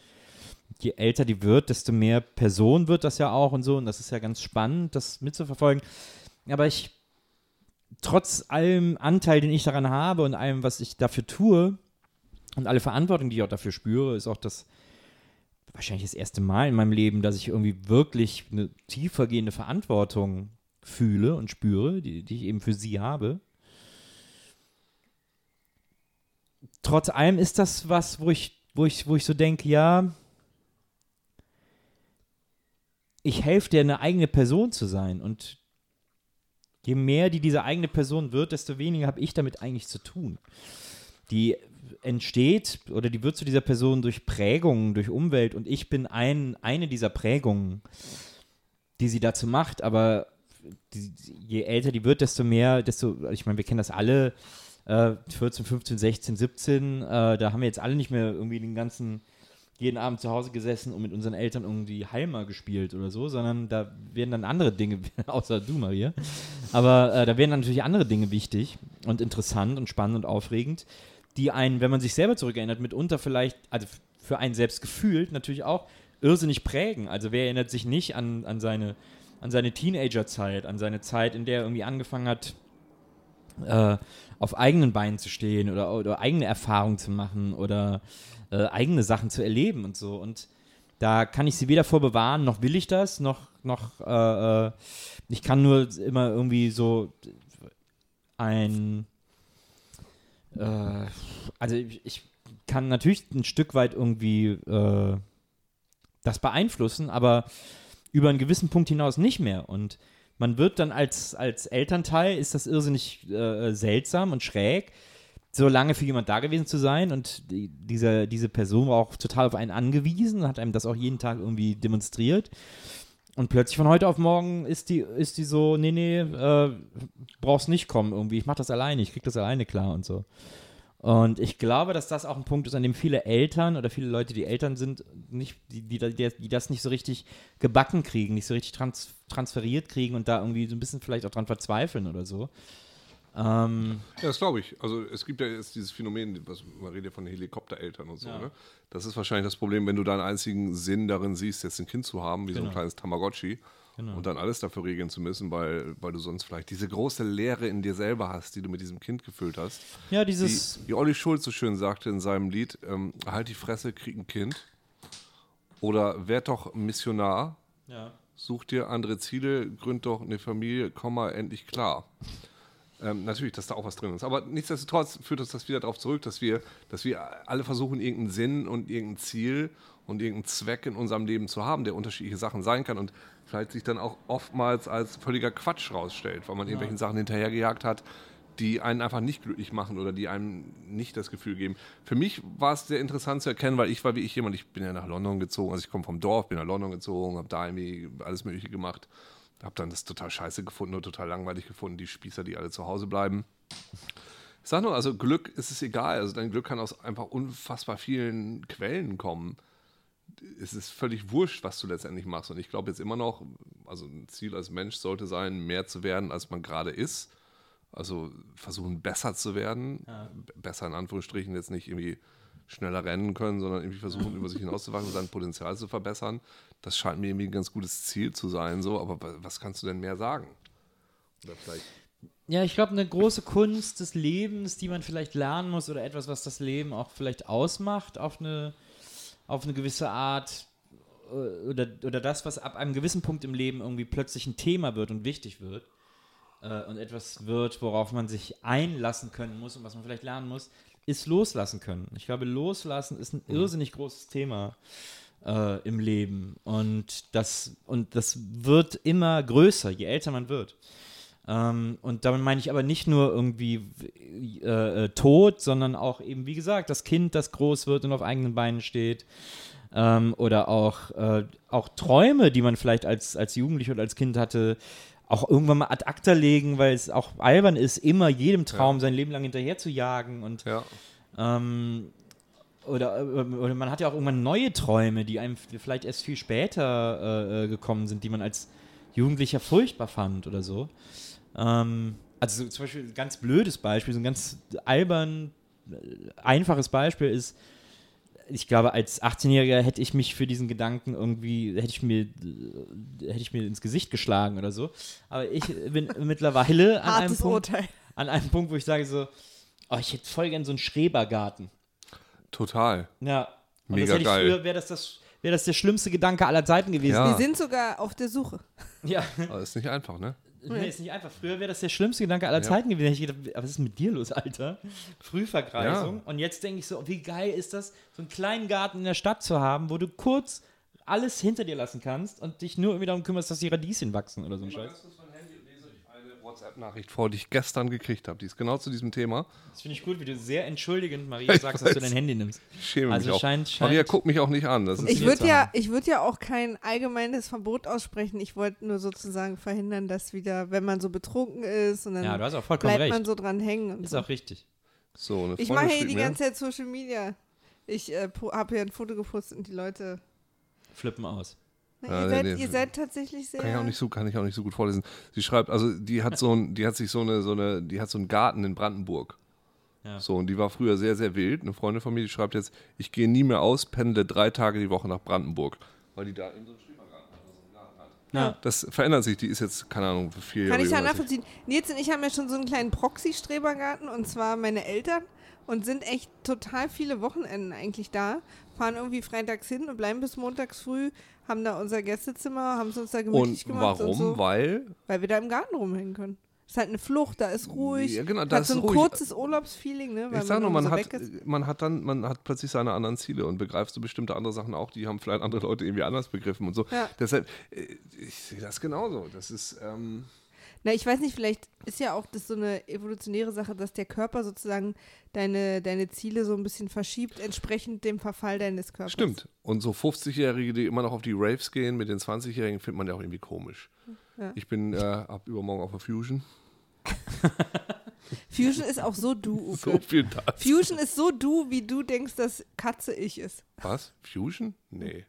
je älter die wird, desto mehr Person wird das ja auch und so. Und das ist ja ganz spannend, das mitzuverfolgen. Aber ich, trotz allem Anteil, den ich daran habe und allem, was ich dafür tue und alle Verantwortung, die ich auch dafür spüre, ist auch das wahrscheinlich das erste Mal in meinem Leben, dass ich irgendwie wirklich eine tiefergehende Verantwortung fühle und spüre, die, die ich eben für sie habe. Trotz allem ist das was, wo ich, wo ich, wo ich so denke, ja, ich helfe dir, eine eigene Person zu sein. Und je mehr die diese eigene Person wird, desto weniger habe ich damit eigentlich zu tun. Die entsteht oder die wird zu dieser Person durch Prägungen, durch Umwelt und ich bin ein, eine dieser Prägungen, die sie dazu macht, aber die, je älter die wird, desto mehr, desto, ich meine, wir kennen das alle, äh, 14, 15, 16, 17, äh, da haben wir jetzt alle nicht mehr irgendwie den ganzen, jeden Abend zu Hause gesessen und mit unseren Eltern irgendwie Heimer gespielt oder so, sondern da werden dann andere Dinge, außer du, Maria, aber äh, da werden dann natürlich andere Dinge wichtig und interessant und spannend und aufregend, die einen, wenn man sich selber zurückerinnert, mitunter vielleicht, also für einen selbst gefühlt, natürlich auch irrsinnig prägen. Also wer erinnert sich nicht an, an seine, an seine Teenagerzeit, an seine Zeit, in der er irgendwie angefangen hat, äh, auf eigenen Beinen zu stehen oder, oder eigene Erfahrungen zu machen oder äh, eigene Sachen zu erleben und so. Und da kann ich sie weder vor bewahren, noch will ich das, noch, noch äh, äh, ich kann nur immer irgendwie so ein Äh, also ich, ich kann natürlich ein Stück weit irgendwie äh, das beeinflussen, aber über einen gewissen Punkt hinaus nicht mehr. Und man wird dann als, als Elternteil, ist das irrsinnig äh, seltsam und schräg, so lange für jemand da gewesen zu sein und die, diese, diese Person war auch total auf einen angewiesen, hat einem das auch jeden Tag irgendwie demonstriert. Und plötzlich von heute auf morgen ist die, ist die so, nee, nee, äh, brauchst nicht kommen irgendwie, ich mach das alleine, ich krieg das alleine klar und so. Und ich glaube, dass das auch ein Punkt ist, an dem viele Eltern oder viele Leute, die Eltern sind, nicht, die, die, die, das nicht so richtig gebacken kriegen, nicht so richtig trans transferiert kriegen und da irgendwie so ein bisschen vielleicht auch dran verzweifeln oder so. Ähm, Ja, das glaube ich. Also es gibt ja jetzt dieses Phänomen, was, man redet ja von Helikoptereltern und so. Ja. Ne? Das ist wahrscheinlich das Problem, wenn du deinen einzigen Sinn darin siehst, jetzt ein Kind zu haben, wie so ein Genau. kleines Tamagotchi. Und dann alles dafür regeln zu müssen, weil, weil du sonst vielleicht diese große Leere in dir selber hast, die du mit diesem Kind gefüllt hast. ja, Wie, dieses, wie Olli Schulz so schön sagte in seinem Lied, ähm, halt die Fresse, krieg ein Kind. Oder werd doch Missionar, ja. such dir andere Ziele, gründ doch eine Familie, komm mal endlich klar. Ähm, natürlich, dass da auch was drin ist. Aber nichtsdestotrotz führt uns das wieder darauf zurück, dass wir, dass wir alle versuchen, irgendeinen Sinn und irgendein Ziel und irgendeinen Zweck in unserem Leben zu haben, der unterschiedliche Sachen sein kann und vielleicht sich dann auch oftmals als völliger Quatsch rausstellt, weil man irgendwelchen Sachen hinterhergejagt hat, die einen einfach nicht glücklich machen oder die einem nicht das Gefühl geben. Für mich war es sehr interessant zu erkennen, weil ich war wie ich jemand, ich bin ja nach London gezogen, also ich komme vom Dorf, bin nach London gezogen, habe da irgendwie alles Mögliche gemacht, habe dann das total scheiße gefunden und total langweilig gefunden, die Spießer, die alle zu Hause bleiben. Ich sag nur, also Glück ist es egal, also dein Glück kann aus einfach unfassbar vielen Quellen kommen. Es ist völlig wurscht, was du letztendlich machst. Und ich glaube jetzt immer noch, also ein Ziel als Mensch sollte sein, mehr zu werden, als man gerade ist. Also versuchen, besser zu werden. B- Besser in Anführungsstrichen jetzt nicht irgendwie schneller rennen können, sondern irgendwie versuchen, über sich hinauszuwachsen, sein Potenzial zu verbessern. Das scheint mir irgendwie ein ganz gutes Ziel zu sein, so, aber wa- was kannst du denn mehr sagen? Oder vielleicht. Ja, ich glaube, eine große Kunst des Lebens, die man vielleicht lernen muss oder etwas, was das Leben auch vielleicht ausmacht, auf eine, auf eine gewisse Art äh, oder, oder das, was ab einem gewissen Punkt im Leben irgendwie plötzlich ein Thema wird und wichtig wird äh, und etwas wird, worauf man sich einlassen können muss und was man vielleicht lernen muss, ist loslassen können. Ich glaube, loslassen ist ein irrsinnig großes Thema äh, im Leben und das, und das wird immer größer, je älter man wird. Ähm, und damit meine ich aber nicht nur irgendwie äh, äh, Tod, sondern auch eben, wie gesagt, das Kind, das groß wird und auf eigenen Beinen steht. Ähm, oder auch, äh, auch Träume, die man vielleicht als, als Jugendlicher oder als Kind hatte, auch irgendwann mal ad acta legen, weil es auch albern ist, immer jedem Traum sein Leben lang hinterher zu jagen. Und Ja. ähm, oder, äh, oder man hat ja auch irgendwann neue Träume, die einem vielleicht erst viel später äh, äh, gekommen sind, die man als Jugendlicher furchtbar fand oder so. Ähm, also so, zum Beispiel ein ganz blödes Beispiel, so ein ganz albern, äh, einfaches Beispiel ist, ich glaube, als 18-Jähriger hätte ich mich für diesen Gedanken irgendwie, hätte ich mir, hätte ich mir ins Gesicht geschlagen oder so. Aber ich bin mittlerweile an einem Punkt, Urteil. an einem Punkt, wo ich sage so, oh, ich hätte voll gern so einen Schrebergarten. Total. Ja. Und Mega das hätte ich geil. früher, wäre das, das, wäre das der schlimmste Gedanke aller Zeiten gewesen. Ja. Wir sind sogar auf der Suche. Ja. Aber ist nicht einfach, ne? Nee, ist nicht einfach. Früher wäre das der schlimmste Gedanke aller Ja. Zeiten gewesen. Hätte ich gedacht, was ist mit dir los, Alter? Frühvergreisung. Ja. Und jetzt denke ich so, wie geil ist das, so einen kleinen Garten in der Stadt zu haben, wo du kurz alles hinter dir lassen kannst und dich nur irgendwie darum kümmerst, dass die Radieschen wachsen oder so ein Scheiß. WhatsApp-Nachricht vor, die ich gestern gekriegt habe. Die ist genau zu diesem Thema. Das finde ich gut, wie du sehr entschuldigend, Maria, sagst, dass du dein Handy nimmst. Ich schäme Also mich auch. scheint- scheint- Maria guckt mich auch nicht an. Das ist Ich würde ja, ich würd ja auch kein allgemeines Verbot aussprechen. Ich wollte nur sozusagen verhindern, dass wieder, wenn man so betrunken ist und dann Ja, du hast auch vollkommen bleibt man recht. so dran hängen. Und Ist so. auch richtig. so eine Ich mache hier die mir, ganze Zeit Social Media. Ich äh, habe hier ein Foto gepostet und die Leute. Flippen aus. Na, Ja, ihr, nee, seid, nee. ihr seid tatsächlich sehr. Kann ich, auch nicht so, kann ich auch nicht so gut vorlesen. Sie schreibt, also die hat so ein, die hat sich so eine, so eine, die hat so einen Garten in Brandenburg. Ja. So, und die war früher sehr, sehr wild. Eine Freundin von mir, die schreibt jetzt, ich gehe nie mehr aus, pendle drei Tage die Woche nach Brandenburg. Weil die da in so einem Schrebergarten hat, also so einen Garten hat. Ja. Das verändert sich, die ist jetzt, keine Ahnung, vier Kann Jahre ich ja jünger als nachvollziehen. Nils und ich haben ja schon so einen kleinen Proxy-Strebergarten und zwar meine Eltern und sind echt total viele Wochenenden eigentlich da. Fahren irgendwie freitags hin und bleiben bis montags früh, haben da unser Gästezimmer, haben es uns da gemütlich Und gemacht. warum? Und so, Weil weil wir da im Garten rumhängen können. ist halt eine Flucht, da ist ruhig. Ja, genau, da hat ist so ein ruhig. kurzes Urlaubsfeeling, ne? Weil Ich sag nur, man so hat, man hat dann, man hat plötzlich seine anderen Ziele und begreift so bestimmte andere Sachen auch, die haben vielleicht andere Leute irgendwie anders begriffen und so. Ja. Deshalb, äh, ich sehe das genauso. Das ist, ähm, Na, ich weiß nicht, vielleicht ist ja auch das so eine evolutionäre Sache, dass der Körper sozusagen deine, deine Ziele so ein bisschen verschiebt, entsprechend dem Verfall deines Körpers. stimmt. Und so 50-Jährige, die immer noch auf die Raves gehen, mit den 20-Jährigen, findet man ja auch irgendwie komisch. Ja. Ich bin äh, ab übermorgen auf der Fusion. Fusion ist auch so du, Uke. So viel dazu. Fusion ist so du, wie du denkst, dass Katze ich ist. Was? Fusion? Nee.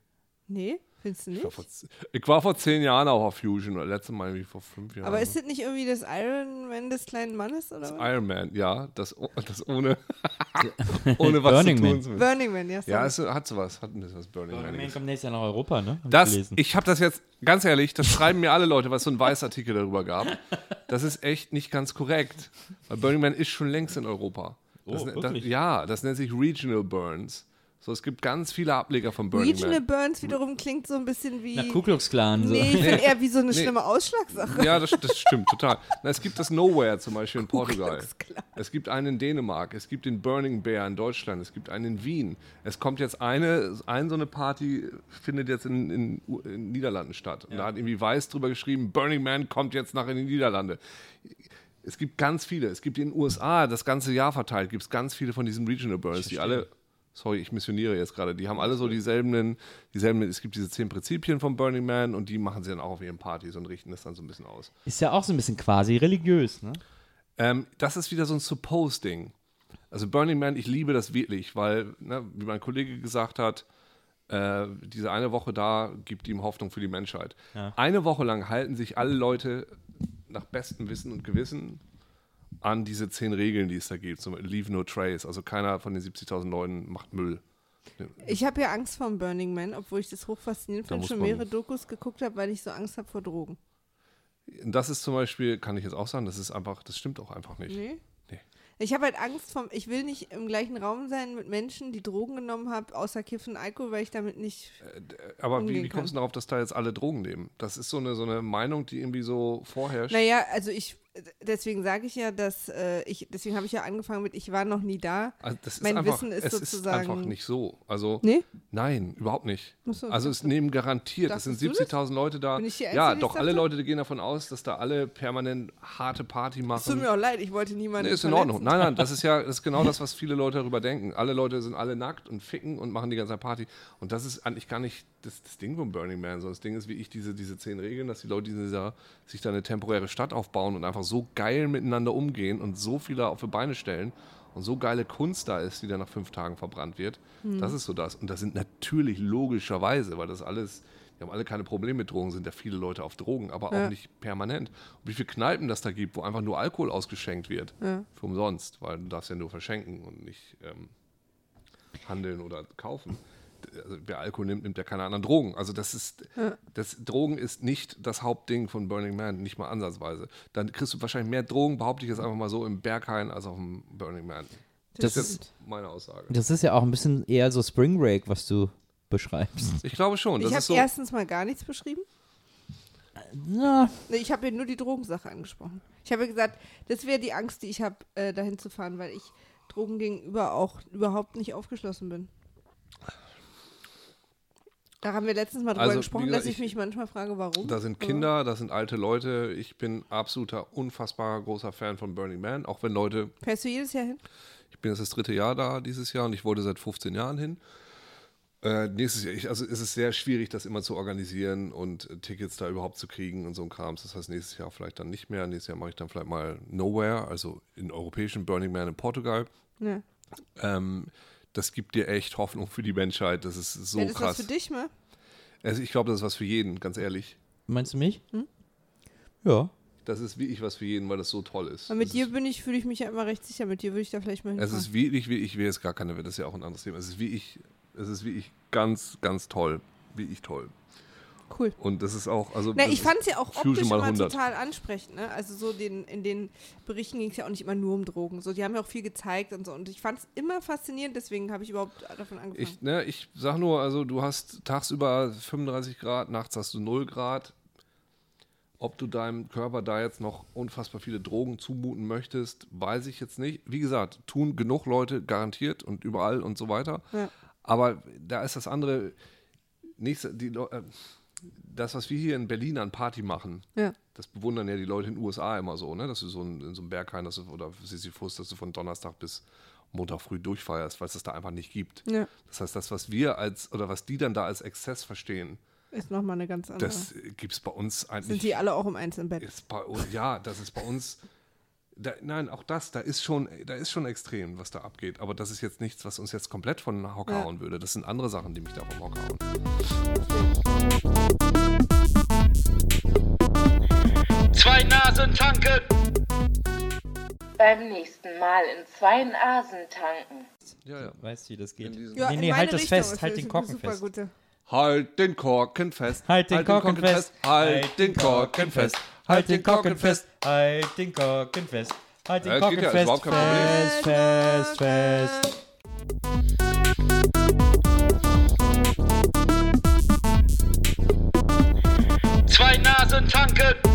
Nee, findest du Ich nicht? war, vor, ich war vor zehn Jahren auch auf Fusion, oder letztes Mal irgendwie vor fünf Jahren. Aber ist das nicht irgendwie das Iron Man des kleinen Mannes, oder was? Iron Man, ja, das, das ohne, ohne was Burning zu Man. tun. Burning Man, ja. Ja, es hat sowas, hat ein bisschen was Burning Man. Man kommt nächstes Jahr nach Europa, ne? Hab ich Das, gelesen. ich habe das jetzt, ganz ehrlich, das schreiben mir alle Leute, was so ein Weißartikel darüber gab. Das ist echt nicht ganz korrekt. Weil Burning Man ist schon längst in Europa. Das, Oh, ne- wirklich? Das, ja, das nennt sich Regional Burns. So, es gibt ganz viele Ableger von Burning Regional Man. Burns wiederum klingt so ein bisschen wie. Na, Ku Klux Klan. So. nee, ich finde eher wie so eine Nee. schlimme Ausschlagssache. Ja, das, das stimmt, total. Na, es gibt das Nowhere zum Beispiel in Portugal. Klux Klan. Es gibt einen in Dänemark, es gibt den Burning Bear in Deutschland, es gibt einen in Wien. Es kommt jetzt eine, ein so eine Party findet jetzt in, in, in Niederlanden statt. Und da hat irgendwie Weiß drüber geschrieben, Burning Man kommt jetzt nach in die Niederlande. Es gibt ganz viele. Es gibt in den USA das ganze Jahr verteilt, gibt es ganz viele von diesen Regional Burns, die alle, sorry, ich missioniere jetzt gerade, die haben alle so dieselben, dieselben, es gibt diese zehn Prinzipien von Burning Man und die machen sie dann auch auf ihren Partys und richten das dann so ein bisschen aus. Ist ja auch so ein bisschen quasi religiös, ne? Ähm, das ist wieder so ein Suppose-Ding. Also Burning Man, ich liebe das wirklich, weil, ne, wie mein Kollege gesagt hat, äh, diese eine Woche da gibt ihm Hoffnung für die Menschheit. Eine Woche lang halten sich alle Leute nach bestem Wissen und Gewissen an diese zehn Regeln, die es da gibt. Zum Leave no trace. Also keiner von den 70.000 Leuten macht Müll. Ich habe ja Angst vor Burning Man, obwohl ich das hochfaszinierend finde, schon mehrere Dokus geguckt habe, weil ich so Angst habe vor Drogen. Und Das ist zum Beispiel, kann ich jetzt auch sagen, das ist einfach, das stimmt auch einfach nicht. Nee? Nee. Ich habe halt Angst vom, ich will nicht im gleichen Raum sein mit Menschen, die Drogen genommen haben, außer Kiffen, Alkohol, weil ich damit nicht. Aber wie, wie kommst du darauf, dass da jetzt alle Drogen nehmen? Das ist so eine, so eine Meinung, die irgendwie so vorherrscht. Naja, also ich, deswegen sage ich ja, dass äh, ich, deswegen habe ich ja angefangen mit, ich war noch nie da. Also Mein einfach, Wissen ist es sozusagen- ist einfach nicht so. Also Nee? nein, überhaupt nicht. So, also es nehmen garantiert, es sind Dachtest du 70.000 Leute da. Bin ich die ja, Einzige, die doch alle? Leute gehen davon aus, dass da alle permanent harte Party Es tut machen. mir auch leid, ich wollte niemanden. Nee, ist in. Ordnung. Nein, nein, das ist ja das ist genau das, was viele Leute darüber denken. Alle Leute sind alle nackt und ficken und machen die ganze Party. Und das ist eigentlich gar nicht das, das Ding von Burning Man, sondern das Ding ist wie ich diese, diese zehn Regeln, dass die Leute dieser, sich da eine temporäre Stadt aufbauen und einfach so geil miteinander umgehen und so viele auf die Beine stellen und so geile Kunst da ist, die dann nach fünf Tagen verbrannt wird. Das ist so das. Und das sind natürlich logischerweise, weil das alles, die haben alle keine Probleme mit Drogen, sind ja viele Leute auf Drogen, aber Ja. auch nicht permanent. Und wie viele Kneipen das da gibt, wo einfach nur Alkohol ausgeschenkt wird. Ja. Für umsonst, weil du darfst ja nur verschenken und nicht ähm, handeln oder kaufen. Also wer Alkohol nimmt, nimmt ja keine anderen Drogen. Also das ist, das Drogen ist nicht das Hauptding von Burning Man, nicht mal ansatzweise. Dann kriegst du wahrscheinlich mehr Drogen, behaupte ich jetzt einfach mal so, im Berghain als auf dem Burning Man. Das Das ist- meine Aussage. Das ist ja auch ein bisschen eher so Spring Break, was du beschreibst. Ich glaube schon. Das Ich habe so, erstens mal gar nichts beschrieben. Na, Nee, ich habe ja nur die Drogensache angesprochen. Ich habe ja gesagt, das wäre die Angst, die ich habe, äh, dahin zu fahren, weil ich Drogen gegenüber auch überhaupt nicht aufgeschlossen bin. Da haben wir letztens mal drüber Also, gesprochen, gesagt, dass ich, ich- mich manchmal frage, warum. Da sind Kinder, da sind alte Leute. Ich bin absoluter, unfassbar großer Fan von Burning Man, auch wenn Leute Fährst du jedes Jahr hin? Ich bin jetzt das dritte Jahr da dieses Jahr und ich wollte seit 15 Jahren hin. Äh, nächstes Jahr, ich, also es ist sehr schwierig, das immer zu organisieren und äh, Tickets da überhaupt zu kriegen und so ein Krams. Das heißt, nächstes Jahr vielleicht dann nicht mehr. Nächstes Jahr mache ich dann vielleicht mal Nowhere, also in europäischen Burning Man in Portugal. Ja. Ähm, das gibt dir echt Hoffnung für die Menschheit. Das ist so Wäre das krass. was für dich, ne? Also ich glaube, das ist was für jeden, ganz ehrlich. meinst du mich? Ja. Das ist wirklich was für jeden, weil das so toll ist. Weil mit Es dir ist, bin ich, fühle ich mich ja immer recht sicher. Mit dir würde ich da vielleicht mal es hinfahren. ist wirklich, wie ich will jetzt gar keine, das ist ja auch ein anderes Thema. Es ist wie ich, es ist wie ich ganz, ganz toll. Wie ich toll. Cool. Und das ist auch, also. Na, ich fand es ja auch optisch mal immer 100. total ansprechend. Ne? Also so den, in den Berichten ging es ja auch nicht immer nur um Drogen. So, die haben ja auch viel gezeigt und so. Und ich fand es immer faszinierend, deswegen habe ich überhaupt davon angefangen. Ich, ne, ich sag nur, also du hast tagsüber 35 Grad, nachts hast du 0 Grad. Ob du deinem Körper da jetzt noch unfassbar viele Drogen zumuten möchtest, weiß ich jetzt nicht. Wie gesagt, tun genug Leute garantiert und überall und so weiter. Ja. Aber da ist das andere, nächste, die, äh, das, was wir hier in Berlin an Party machen, Ja. das bewundern ja die Leute in den USA immer so, ne? dass du so in, in so einem Berghain dass du, oder Sisyphus, dass du von Donnerstag bis Montag früh durchfeierst, weil es das da einfach nicht gibt. Ja. Das heißt, das, was wir als, oder was die dann da als Exzess verstehen, Ist nochmal eine ganz andere. das gibt es bei uns eigentlich. Sind die alle auch um eins im Bett? ist bei ja, das ist bei uns. Da, nein, auch das, da ist schon, da ist schon extrem, was da abgeht. Aber das ist jetzt nichts, was uns jetzt komplett von Hocker Ja. hauen würde. Das sind andere Sachen, die mich da vom Hocker hauen. Zwei Nasen tanken. Beim nächsten Mal in zwei Nasen tanken. Ja, ja. Weißt du, wie das geht? Ja, nee, nee, halt das Richtung fest, halt den super fest. Gute. Halt den Korken fest. Halt den Korken fest. Halt den Korken fest. Halt den Korken fest. Halt den Korken fest. Halt den Korken geht ja, ist fest. überhaupt kein Fest, fest, fest. Zwei Nasen tanken.